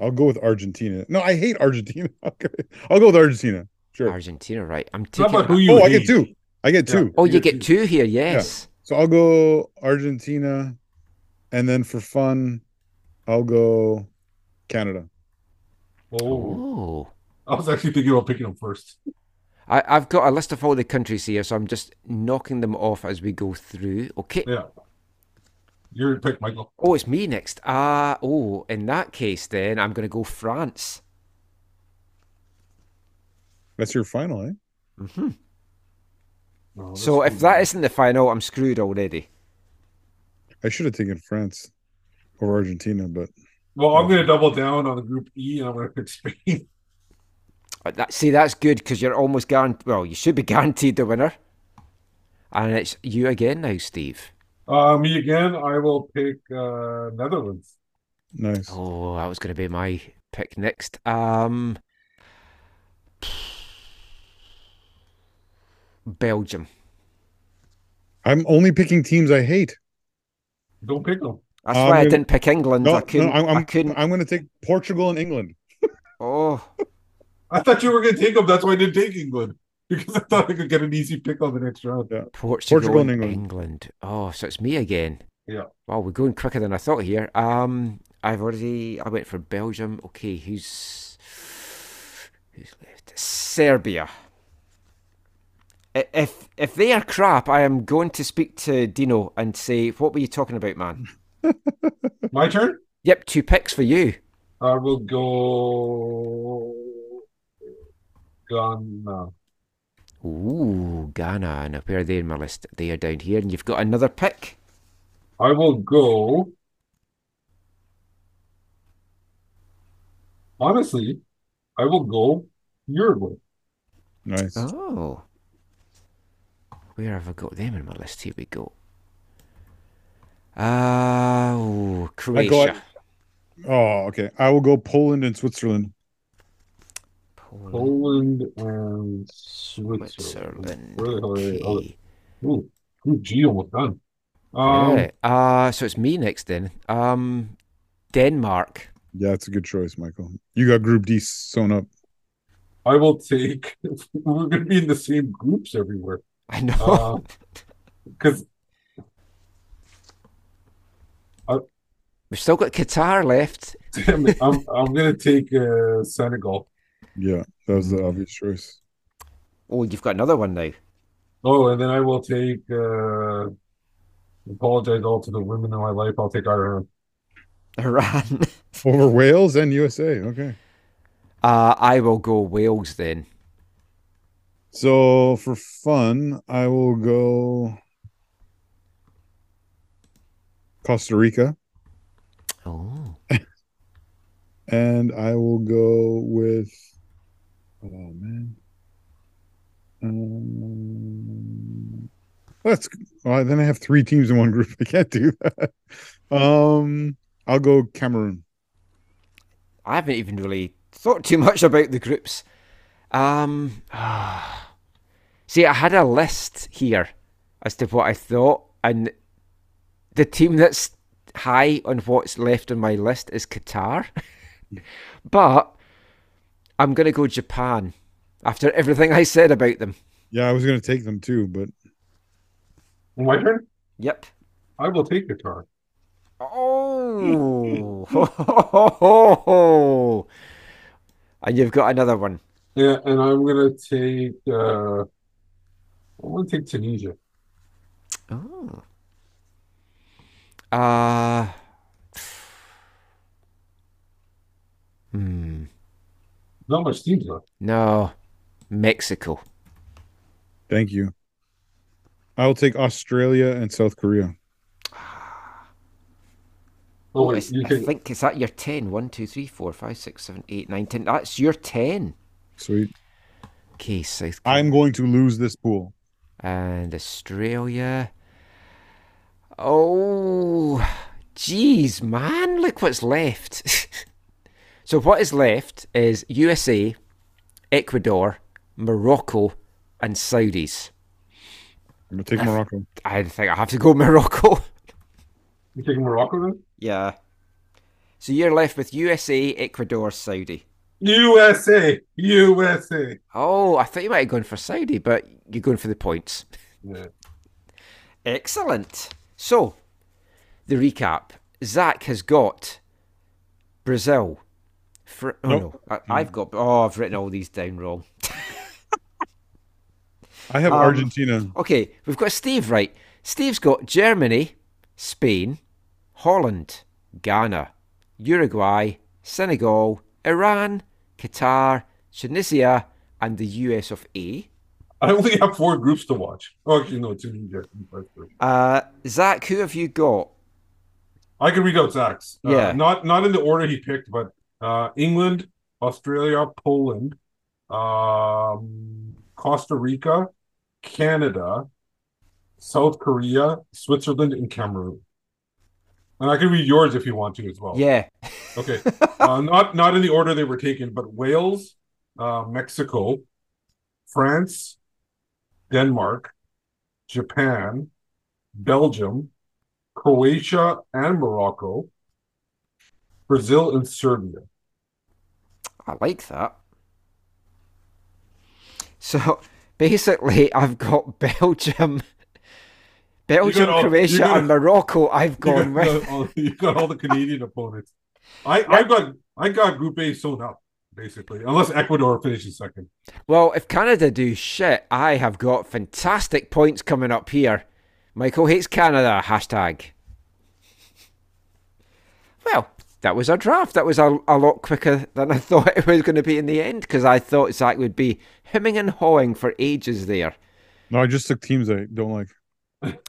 I'll go with Argentina. No, I hate Argentina. Okay, I'll go with Argentina. Sure. Argentina, right? I'm Not taking. about who you Oh, I get two. I get two. oh, you you get get two here. Yes. So I'll go Argentina, and then for fun, I'll go Canada. Oh, Oh. I was actually thinking about picking them first. I, I've got a list of all the countries here, so I'm just knocking them off as we go through. Okay. Yeah, your pick, Michael. Oh, it's me next. Ah, oh, in that case, then I'm going to go France. That's your final, eh? hmm No, that's So if cool. that isn't the final, I'm screwed already. I should have taken France or Argentina, but well, I'm going to double down on the Group E, and I'm going to pick Spain. Uh, That, see, that's good because you're almost guaranteed. Well, you should be guaranteed the winner. And it's you again now, Steve. Uh, me again. I will pick uh, Netherlands. nice. Oh, that was going to be my pick next. Um, Belgium. I'm only picking teams I hate. Don't pick them. That's I'm why I didn't pick England. No, I couldn't. no, I'm, I I'm, couldn't. I'm going to take Portugal and England. oh, I thought you were going to take them. That's why I didn't take England because I thought I could get an easy pick on the next round. Yeah. Portugal, Portugal and and England. England. Oh, so it's me again. Yeah. Wow, we're going quicker than I thought here. Um, I've already. I went for Belgium. Okay, who's who's left? Serbia. If if they are crap, I am going to speak to Dino and say, "What were you talking about, man?" My turn. Yep, two picks for you. I will go Ghana. Ooh, Ghana. Now, where are they in my list? They are down here, and you've got another pick. I will go. Honestly, I will go Uruguay. Nice. Oh. Where have I got them in my list? Here we go. Uh, ooh, Croatia. Oh, okay. I will go Poland and Switzerland. Poland and Switzerland. Switzerland. Where the hell? Oh, Okay. Ooh, Group G almost done. Um, Yeah. Uh, so it's me next then. Um, Denmark. Yeah, it's a good choice, Michael. You got Group D sewn up. I will take. We're going to be in the same groups everywhere. I know. Because We've still got Qatar left. damn it, I'm I'm going to take uh, Senegal. Yeah, that was the obvious choice. Oh, you've got another one now. Oh, and then I will take. Uh, apologize all to the women in my life. I'll take Ireland. Iran. Over Wales and USA. Okay. Uh, I will go Wales then. So for fun, I will go Costa Rica Oh. and I will go with oh man. Um, let's then I have three teams in one group. I can't do that. Um I'll go Cameroon. I haven't even really thought too much about the groups. Um, see, I had a list here as to what I thought, and the team that's high on what's left on my list is Qatar. but I'm going to go Japan after everything I said about them. Yeah, I was gonna take them too, but My turn. Yep. I will take Qatar. Oh, and you've got another one. Yeah, and I'm gonna take. Uh, I'm gonna take Tunisia. Oh. Uh. Hmm. Not much teams left. No. Mexico. thank you. I'll take Australia and South Korea. Oh, Oh, wait, it's- you I can. think is that your 10? 1, 2, 3, 4, 5, 6, 7, 8, 9, 10. That's your 10. Sweet. Okay, South Korea. I'm going to lose this pool. And Australia. Oh, jeez, man. Look what's left. so, what is left is USA, Ecuador, Morocco, and Saudis. I'm gonna take Morocco. I think I have to go Morocco. You taking Morocco then? yeah. So, you're left with USA, Ecuador, Saudi. USA, USA. Oh, I thought you might have gone for Saudi, but you're going for the points. Yeah. Excellent. So, the recap. Zach has got Brazil. Fr- oh Nope. no, I, I've got. Oh, I've written all these down wrong. I have Um, Argentina. Okay, we've got Steve right. Steve's got Germany, Spain, Holland, Ghana, Uruguay, Senegal, Iran, Qatar, Tunisia, and the US of A. I only have four groups to watch. Oh, actually, no, Tunisia. Uh, Zach, who have you got? I can read out Zach's. Uh, Yeah. not not in the order he picked, but uh, England, Australia, Poland, um, Costa Rica, Canada, South Korea, Switzerland, and Cameroon. And I can read yours if you want to as well. Yeah. Okay. uh, not not in the order they were taken, but Wales, uh, Mexico, France, Denmark, Japan, Belgium, Croatia, and Morocco, Brazil, and Serbia. I like that. So basically, I've got Belgium, Belgium, all- Croatia, got- and Morocco. I've You gone got, with. all, you got all the Canadian opponents. I I got I got Group A sewn up basically, unless Ecuador finishes second. Well, if Canada do shit, I have got fantastic points coming up here. Michael hates Canada. Hashtag. Well, that was our draft. That was a, a lot quicker than I thought it was going to be in the end because I thought Zach would be hemming and hawing for ages there. No, I just took teams I don't like.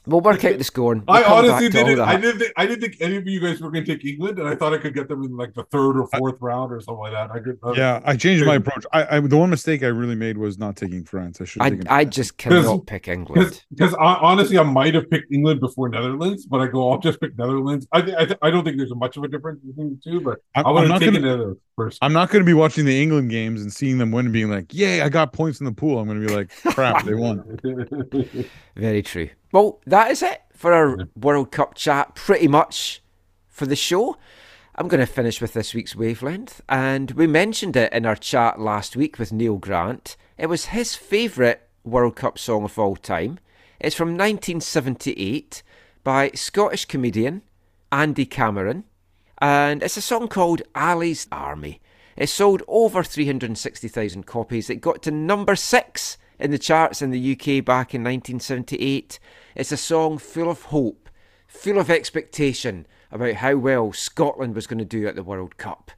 We'll work out the scoring. We'll I honestly didn't. I didn't. Think, I didn't think any of you guys were going to take England, and I thought I could get them in like the third or fourth round or something like that. I could. uh, Yeah, I changed my approach. I, I the one mistake I really made was not taking France. I should I. I just cannot pick England. Because honestly, I might have picked England before Netherlands, but I go, I'll just pick Netherlands. I th- I, th- I don't think there's much of a difference between the two, but I'm- I would I'm have taken gonna- Netherlands first. I'm not going to be watching the England games and seeing them win and being like, "Yay, I got points in the pool." I'm going to be like, "Crap, they won." Very true. Well, that is it for our World Cup chat, pretty much for the show. I'm going to finish with this week's wavelength, and we mentioned it in our chat last week with Neil Grant. It was his favourite World Cup song of all time. It's from 1978 by Scottish comedian Andy Cameron, and it's a song called Ally's Army. It sold over 360,000 copies. It got to number six in the charts in the UK back in 1978. It's a song full of hope, full of expectation about how well Scotland was going to do at the World Cup.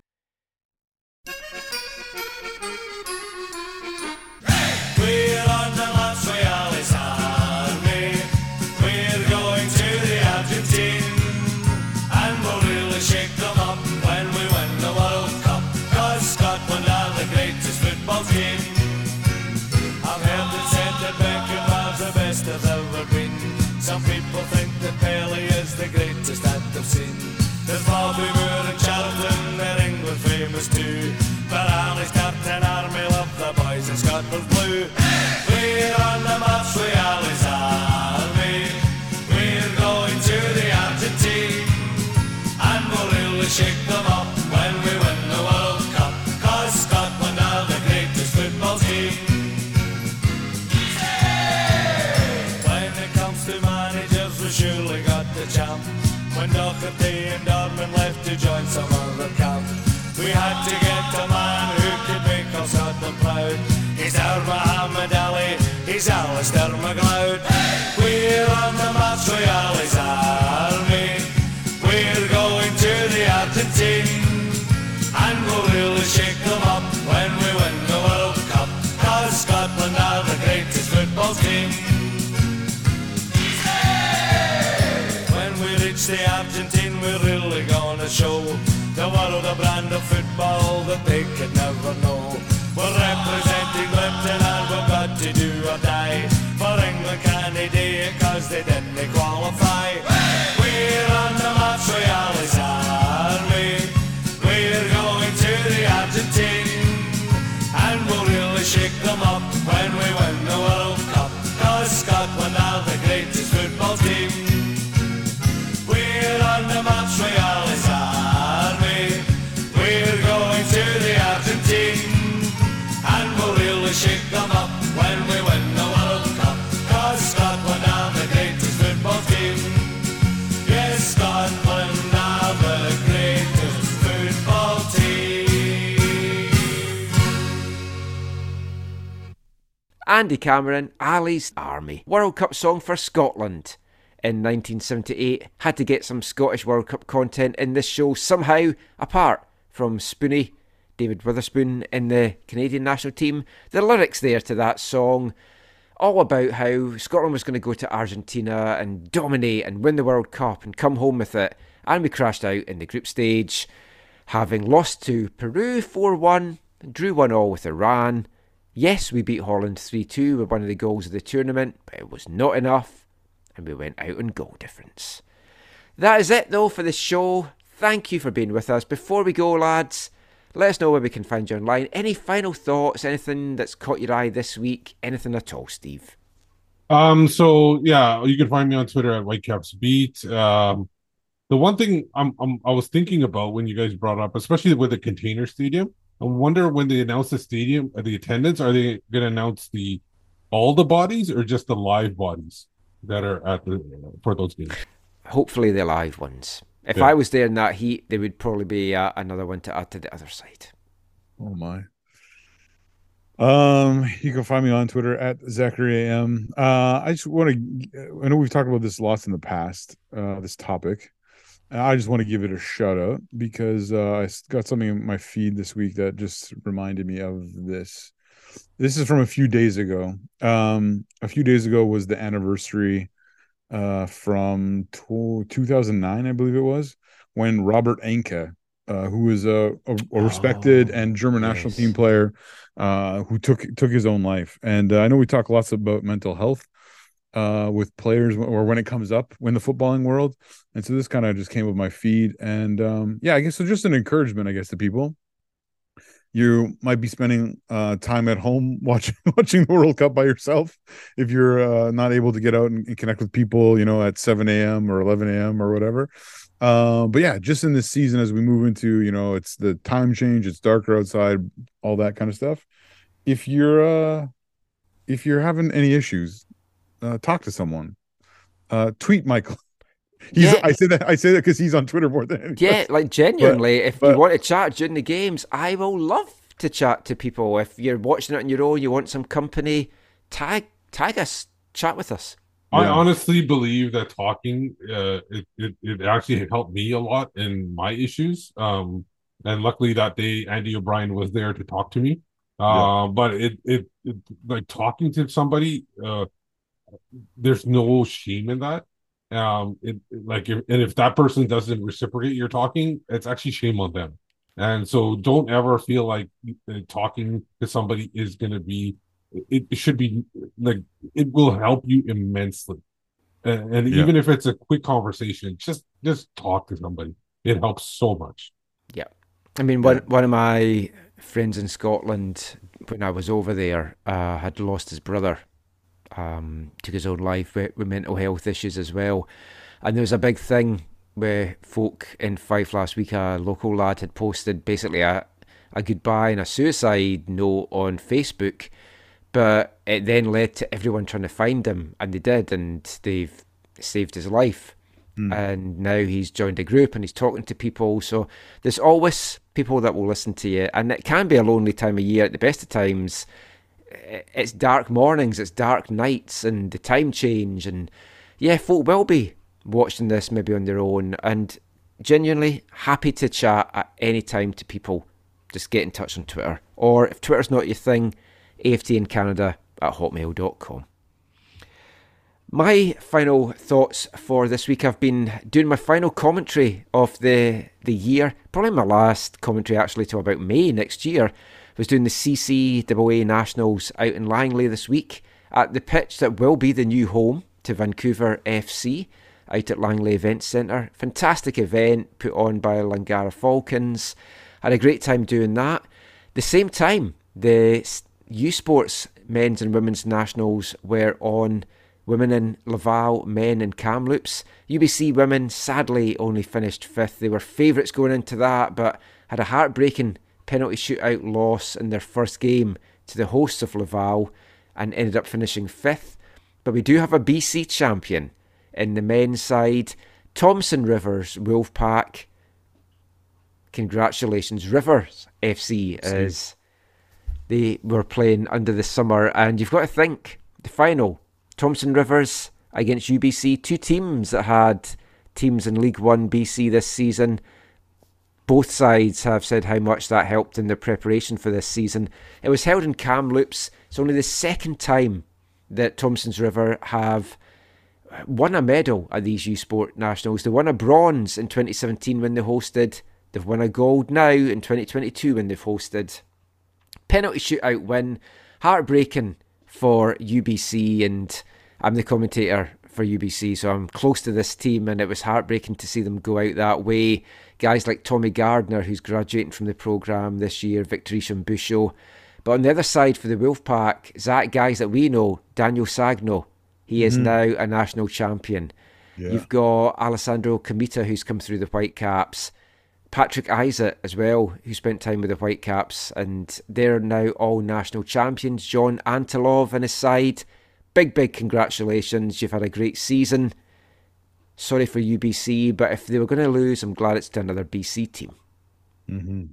MacLeod. We're on the march with Ally's army. We're going to the Argentine. And we'll really shake them up when we win the World Cup. Cause Scotland are the greatest football team. When we reach the Argentine, we're really gonna show the world a brand of football that they could Andy Cameron, Ally's Army. World Cup song for Scotland. In 1978, had to get some Scottish World Cup content in this show somehow, apart from Spoonie, David Wotherspoon in the Canadian national team. The lyrics there to that song, all about how Scotland was going to go to Argentina and dominate and win the World Cup and come home with it. And we crashed out in the group stage, having lost to Peru 4 1, drew 1 all with Iran. Yes, we beat Holland 3 2 with one of the goals of the tournament, but it was not enough, and we went out on goal difference. That is it, though, for the show. Thank you for being with us. Before we go, lads, let us know where we can find you online. Any final thoughts? Anything that's caught your eye this week? Anything at all, Steve? Um, so yeah, you can find me on Twitter at Whitecaps Beat. Um, the one thing I'm, I'm I was thinking about when you guys brought up, especially with the container stadium, I wonder when they announce the stadium, uh, the attendance, are they going to announce the all the bodies or just the live bodies that are at the for those games? Hopefully, the live ones. If Yeah. I was there in that heat, there would probably be uh, another one to add to the other side. Oh my. Um, you can find me on Twitter at Zachary AM. Uh, I just want to. I know we've talked about this lots in the past. Uh, this topic. And I just want to give it a shout out because uh, I got something in my feed this week that just reminded me of this. This is from a few days ago. Um, a few days ago was the anniversary uh, from tw 2009, I believe it was, when Robert Enke, uh, who was a, a, a respected Oh, and German national yes. team player, uh, who took took his own life. And uh, I know we talk lots about mental health uh, with players or when it comes up in the footballing world. And so this kind of just came with my feed. And um, yeah, I guess so just an encouragement, I guess, to people. You might be spending uh, time at home watching watching the World Cup by yourself if you're uh, not able to get out and, and connect with people, you know, at 7 a.m. or 11 a.m. or whatever. Uh, but yeah, just in this season, as we move into, you know, it's the time change, it's darker outside, all that kind of stuff. If you're uh, if you're having any issues, uh, talk to someone. Uh, tweet Michael. He's, Yeah. I say that I say that because he's on Twitter more than anything Yeah, like genuinely, if you want to chat during the games, I will love to chat to people. If you're watching it on your own, you want some company, tag tag us, chat with us. I Yeah. honestly believe that talking uh it, it it actually helped me a lot in my issues. Um and luckily that day Andy O'Brien was there to talk to me. Uh but it, it it like talking to somebody uh there's no shame in that. Um it like if and if that person doesn't reciprocate your talking, it's actually shame on them. And so don't ever feel like uh, talking to somebody is going to be it, it should be like it will help you immensely. And, and Yeah. even if it's a quick conversation, just just talk to somebody. It helps so much. Yeah, I mean, one one of my friends in Scotland when I was over there uh, had lost his brother, um, took his own life with, with mental health issues as well, and there was a big thing where folk in Fife last week. A local lad had posted basically a a goodbye and a suicide note on Facebook, but it then led to everyone trying to find him, and they did, and they've saved his life and now he's joined a group and he's talking to people. So there's always people that will listen to you, and it can be a lonely time of year. At the best of times, it's dark mornings, it's dark nights, and the time change, and yeah, folk will be watching this maybe on their own, and genuinely happy to chat at any time to people. Just get in touch on Twitter, or if Twitter's not your thing, AFTN Canada at hotmail.com. My final thoughts for this week. I've been doing my final commentary of the the year. Probably my last commentary actually till about May next year. Was doing the CCAA Nationals out in Langley this week at the pitch that will be the new home to Vancouver FC out at Langley Event Centre. Fantastic event put on by Langara Falcons. Had a great time doing that. The same time, the U Sports men's and women's nationals were on women in Laval, men in Kamloops. UBC women sadly only finished fifth. They were favourites going into that, but had a heartbreaking penalty shootout loss in their first game to the hosts of Laval and ended up finishing fifth. But we do have a BC champion in the men's side. Thompson Rivers Wolfpack. Congratulations, Rivers FC, as they were playing under the summer. And you've got to think the final Thompson Rivers against UBC, two teams that had teams in League One BC this season. Both sides have said how much that helped in their preparation for this season. It was held in Kamloops. It's only the second time that Thomson's River have won a medal at these U Sport Nationals. They won a bronze in 2017 when they hosted. They've won a gold now in 2022 when they've hosted. Penalty shootout win, heartbreaking for UBC, and I'm the commentator for UBC, so I'm close to this team, and it was heartbreaking to see them go out that way. Guys like Tommy Gardner, who's graduating from the programme this year, Victor Shambucho. But on the other side for the Wolfpack, Zach guys that we know, Daniel Sagno, he is mm-hmm. now a national champion. Yeah. You've got Alessandro Comita, who's come through the Whitecaps. Patrick Isaac as well, who spent time with the Whitecaps, and they're now all national champions. John Antulov and his side, big, big congratulations. You've had a great season. Sorry for UBC, but if they were going to lose, I'm glad it's to another BC team. hmm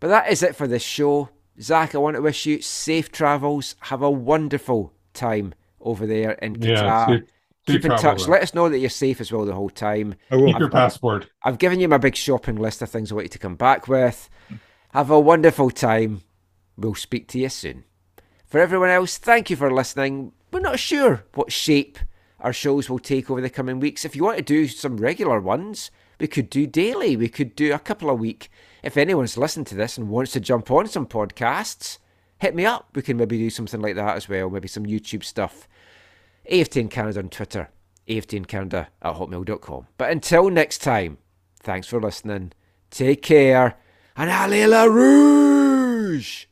But that is it for this show. Zach, I want to wish you safe travels. Have a wonderful time over there in Yeah, Qatar. safe- safe Keep in touch. man. Let us know that you're safe as well the whole time. I will. Keep your passport. I've given you my big shopping list of things I want you to come back with. Have a wonderful time. We'll speak to you soon. For everyone else, thank you for listening. We're not sure what shape our shows will take over the coming weeks. If you want to do some regular ones, we could do daily. We could do a couple a week. If anyone's listened to this and wants to jump on some podcasts, hit me up. We can maybe do something like that as well. Maybe some YouTube stuff. AFTN Canada on Twitter. AFTN Canada at hotmail.com. But until next time, thanks for listening. Take care. And Allez la Rouge!